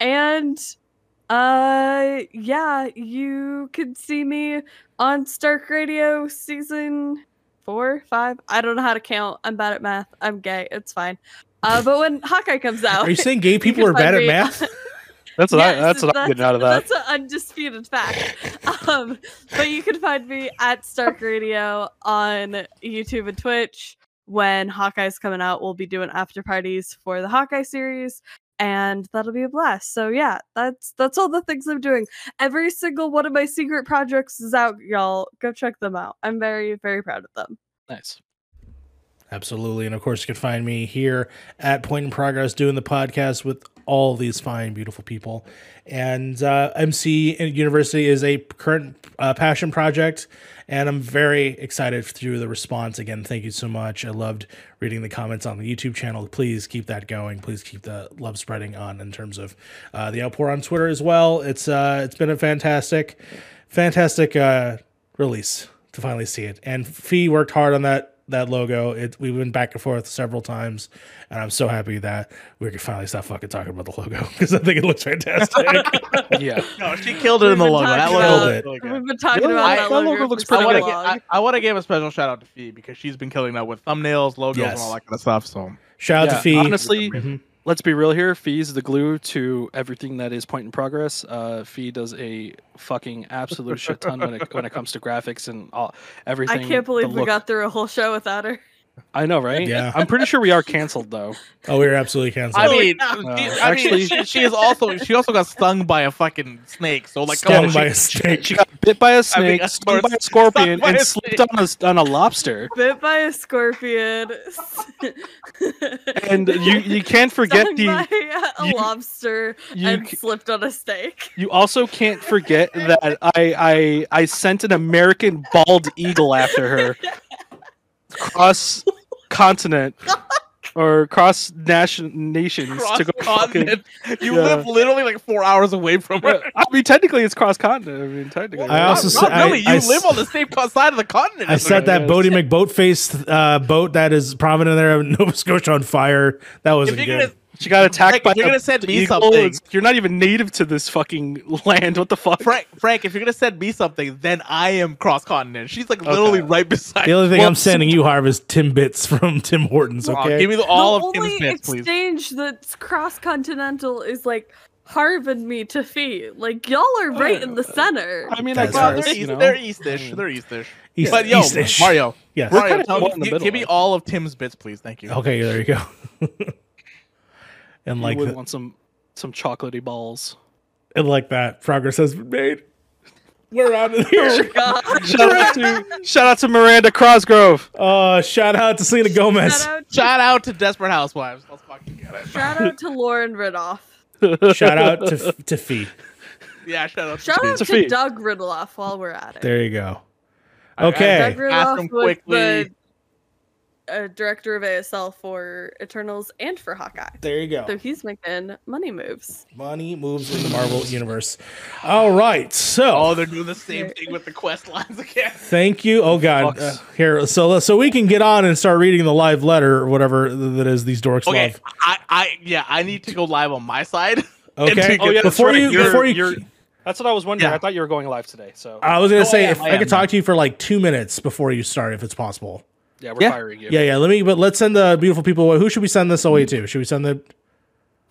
And uh yeah, you could see me on Stark Radio season four, five. I don't know how to count. I'm bad at math. I'm gay. It's fine. Uh, but when Hawkeye comes out, Are you saying gay people are bad at math? That's what I, that's what I'm getting out of that. That's an undisputed fact. um, but you can find me at Stark Radio on YouTube and Twitch. When Hawkeye's coming out, we'll be doing after parties for the Hawkeye series, and that'll be a blast. So yeah, that's that's all the things I'm doing. Every single one of my secret projects is out, y'all. Go check them out. I'm very very proud of them. Nice. Absolutely. And of course, you can find me here at Point in Progress doing the podcast with all these fine, beautiful people. And uh, MC University is a current uh, passion project. And I'm very excited through the response. Again, thank you so much. I loved reading the comments on the YouTube channel. Please keep that going. Please keep the love spreading on in terms of uh, the outpour on Twitter as well. It's uh, it's been a fantastic, fantastic uh, release to finally see it. And Fee worked hard on that that logo. It we went back and forth several times, and I'm so happy that we can finally stop fucking talking about the logo because I think it looks fantastic. Yeah. No, she killed it in the We've been logo. That talking logo about- was really. We've been talking Really? about I- that that logo, logo looks so I pretty want to give I, I want to give a special shout out to Fee because she's been killing that with thumbnails, logos, Yes. and all that kind of stuff. So Shout out Yeah, to Fee. Honestly, Mhm. Let's be real here. Fee's the glue to everything that is point in progress. Uh, Fee does a fucking absolute shit ton when it when it comes to graphics and all everything. I can't believe we look. got through a whole show without her. I know, right? Yeah. I'm pretty sure we are canceled though. Oh, we are absolutely canceled. I mean, yeah. she, Uh, I actually- mean, she, she is also she also got stung by a fucking snake. So like, Stung on, by she- a snake. She got bit by a snake, a stung by a scorpion, by and a slipped on a on a lobster. Bit by a scorpion. And you you can't forget stung the by a you- lobster you and c- slipped on a steak. You also can't forget that I I I sent an American bald eagle after her cross continent or cross nation nations to go fucking. You Yeah. live literally like four hours away from her. I mean, technically, it's cross continent. I mean, technically. I Not- also not s- I- really. I you s- live on the same co- side of the continent. I as set that yes. Boaty McBoatface uh, boat that is prominent there in Nova Scotia on fire. That If wasn't you're good. gonna, she got attacked Frank, by if you're gonna send me eagle. something- You're not even native to this fucking land. What the fuck? Frank, Frank, if you're gonna send me something, then I am cross continent. She's like literally Okay. right beside. The only thing Well, I'm sending you, Harv, is Timbits from Tim Hortons. Aw, Okay. give me the, all the of Tim's only bits, please. exchange that's cross continental is like Harv and me to feed. Like y'all are right in the center. I mean, That's I Well, they're, you east, know. they're Eastish. Hmm. They're Eastish. East- but yo, East-ish. Mario, Yes. We're Mario, kinda tell- caught in the middle, give me all of Tim's bits, please. Thank you. Okay, there you go. and You like would the- want some some chocolatey balls. and like that, progress has been made. We're out of Oh here. god. Shout out to shout out to Miranda Cosgrove. Uh, shout out to Selena Gomez. Shout out, Shout out to Desperate Housewives. Let's fucking get it. shout out to Lauren Ridloff. Shout out to to Fee. Yeah, shout out. Shout to out It's a to. Doug Ridloff while we're at it. There you go. I- I- Okay. Doug Ask Ridloff him was quickly. the uh, director of ASL for Eternals and for Hawkeye. There you go. So he's making money moves. Money moves in the Marvel universe. All right. So Oh, they're doing the same thing with the quest lines again. Thank you. Oh God, uh, here. So so we can get on and start reading the live letter or whatever that is these dorks Okay, love. I, I, yeah, I need to go live on my side. Okay. Oh, yeah, before right. you You're- before you. you're- That's what I was wondering. Yeah. I thought you were going live today. So I was gonna Oh, say I if I, I could am. talk to you for like two minutes before you start, if it's possible. Yeah, we're Yeah. firing you. Yeah, yeah. Let me. But let's send the beautiful people away. Who should we send this away to? Should we send the?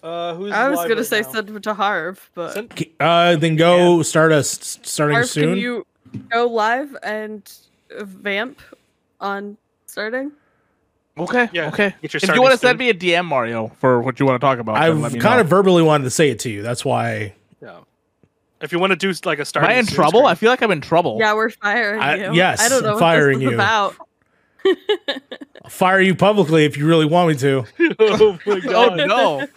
Uh, who's I was gonna right say now? send to Harv, but Send- Uh, then go start us starting Harv, soon. can you go live and vamp on starting? Okay, Yeah, okay. get your If you want to send me a DM, Mario, for what you want to talk about, I've kind know. of verbally wanted to say it to you. That's why. Yeah. If you want to do like a Am starting. I in trouble? screen- I feel like I'm in trouble. Yeah, we're firing I- you. yes, I don't know I'm what firing this is you. about. I'll fire you publicly if you really want me to. oh my Oh no!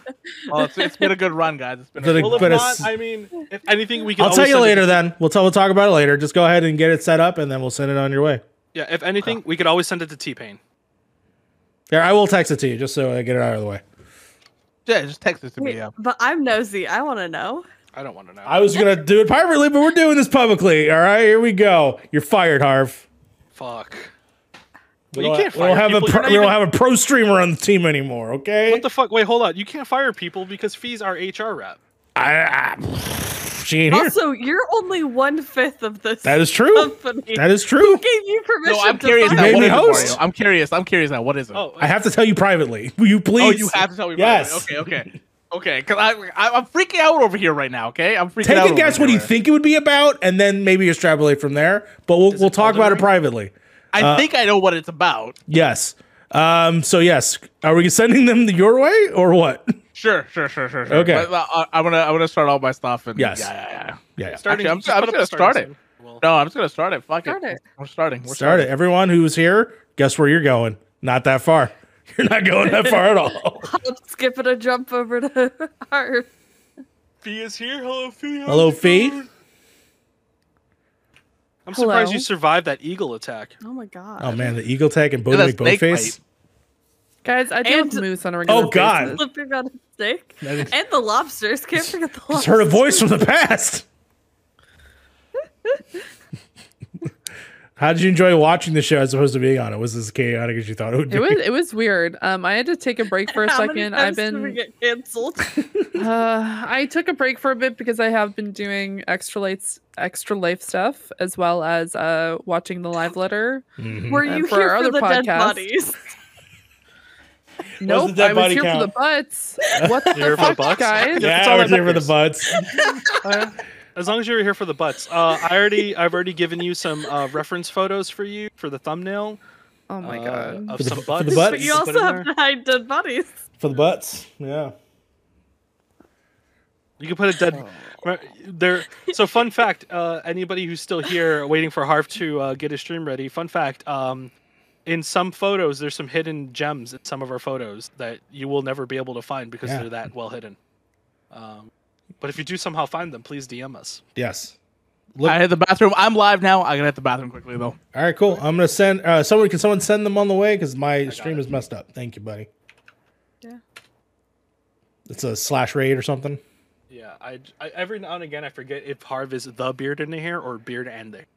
Well, it's, it's been a good run, guys. It's been. A it- Well, if not, it's- I mean, if anything, we can. I'll tell you send it later. Then we'll tell. We'll talk about it later. Just go ahead and get it set up, and then we'll send it on your way. Yeah, if anything, oh. we could always send it to T Pain. There, I will text it to you just so I get it out of the way. yeah, just text it to me. Yeah. But I'm nosy. I want to know. I don't want to know. I was gonna do it privately, but we're doing this publicly. All right, here we go. You're fired, Harv. Fuck. We Well, you don't, can't we don't fire have a pro, we don't even- have a pro streamer on the team anymore. Okay. What the fuck? Wait, hold on. You can't fire people because fees are HR rep. I, I, she ain't here. Also, you're only one fifth of this That is true. company. That is true. Who gave you permission? No, I'm to curious fire now. made What me it, host. Mario? I'm curious. I'm curious now. What is it? Oh, I have to tell you privately. Will you please? Oh, you have to tell me. Yes. Yes. Okay. Okay. Okay. Because I, I, I'm freaking out over here right now. Okay. I'm freaking out. Take out. a guess over what here. you think it would be about, and then maybe extrapolate from there. But we'll we'll talk about it privately. I Uh, think I know what it's about. Yes. Um. So yes, are we sending them your way or what? Sure. Sure. Sure. Sure. sure. Okay. But, uh, I'm gonna I'm gonna start all my stuff and Yes. Yeah. Yeah. Yeah. Yeah. yeah. starting. Actually, I'm- just I'm put up gonna the start it. Well, No, I'm just gonna start it. Fuck Start it. it. We're starting. We're Start it. starting. Everyone who's here, guess where you're going? Not that far. You're not going that far at all. I'll skip it a jump over to Harv. Fee is here. Hello, Fee. How's Hello, Fee. Going? I'm surprised you survived that eagle attack. Oh my god. Oh man, the eagle attack and Look Boaty at that snake McBoatface. bite. Guys, I do And- have moose on a oh, regular Oh, God. basis. Flipping on a stick. That is- And the lobsters. Can't forget the Just lobsters. heard a voice from the past. How did you enjoy watching the show as opposed to being on it? Was this chaotic as you thought it would be? It was it was weird. Um, I had to take a break for a How many second. times I've did we been get canceled. uh, I took a break for a bit because I have been doing extra lights, extra life stuff, as well as uh watching the live letter. Mhm. Were Uh, you for here our for other the dead bodies? Nope, dead I was body here for the butts. What the Here for the fuck, butts? guys? That's Yeah, all we're here for the matters. butts. As long as you're here for the butts. Uh, I already, I've already given you some uh, reference photos for you for the thumbnail. Oh my uh, god. Of For the some bu- for the butts? but you can also have there. to hide dead bodies. For the butts. Yeah. You can put a dead. right, There. So, fun fact. Uh, anybody who's still here waiting for Harv to uh, get his stream ready. Fun fact. Um, in some photos, there's some hidden gems in some of our photos that you will never be able to find because Yeah. they're that well hidden. Um, but if you do somehow find them, please DM us. Yes. Look, I hit the bathroom. I'm live now. I gotta hit the bathroom quickly though. all right, cool. I'm gonna send uh, someone. Can someone send them on the way? Because my stream it. is messed up. Thank you, buddy. Yeah. It's a slash raid or something. Yeah, I, I every now and again I forget if Harv is the beard in the hair or beard and the. hair.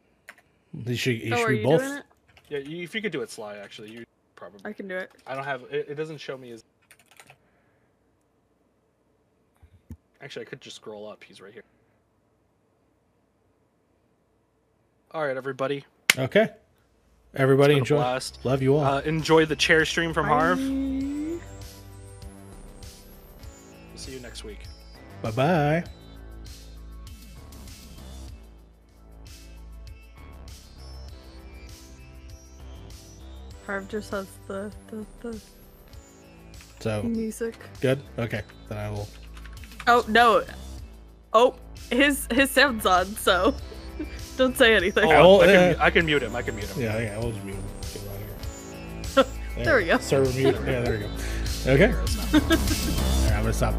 He should, he oh, should are be you both. doing it? Yeah, you, if you could do it, Sly. Actually, you probably. I can do it. I don't have it. It doesn't show me as. Actually, I could just scroll up. He's right here. All right, everybody. Okay. Everybody It's been a enjoy. blast. Love you all. Uh, enjoy the chair stream from Harv. We'll see you next week. bye bye. Harv just has the, the, the So music. good. Okay. Then I will. Oh no. Oh, his his sound's on, so don't say anything. Oh, I I, can, uh, I can mute him. I can mute him. Yeah. Yeah. We'll just mute. him. Get him out of here. There we go. Server mute. Yeah. There we go. Okay. All right, I'm gonna stop.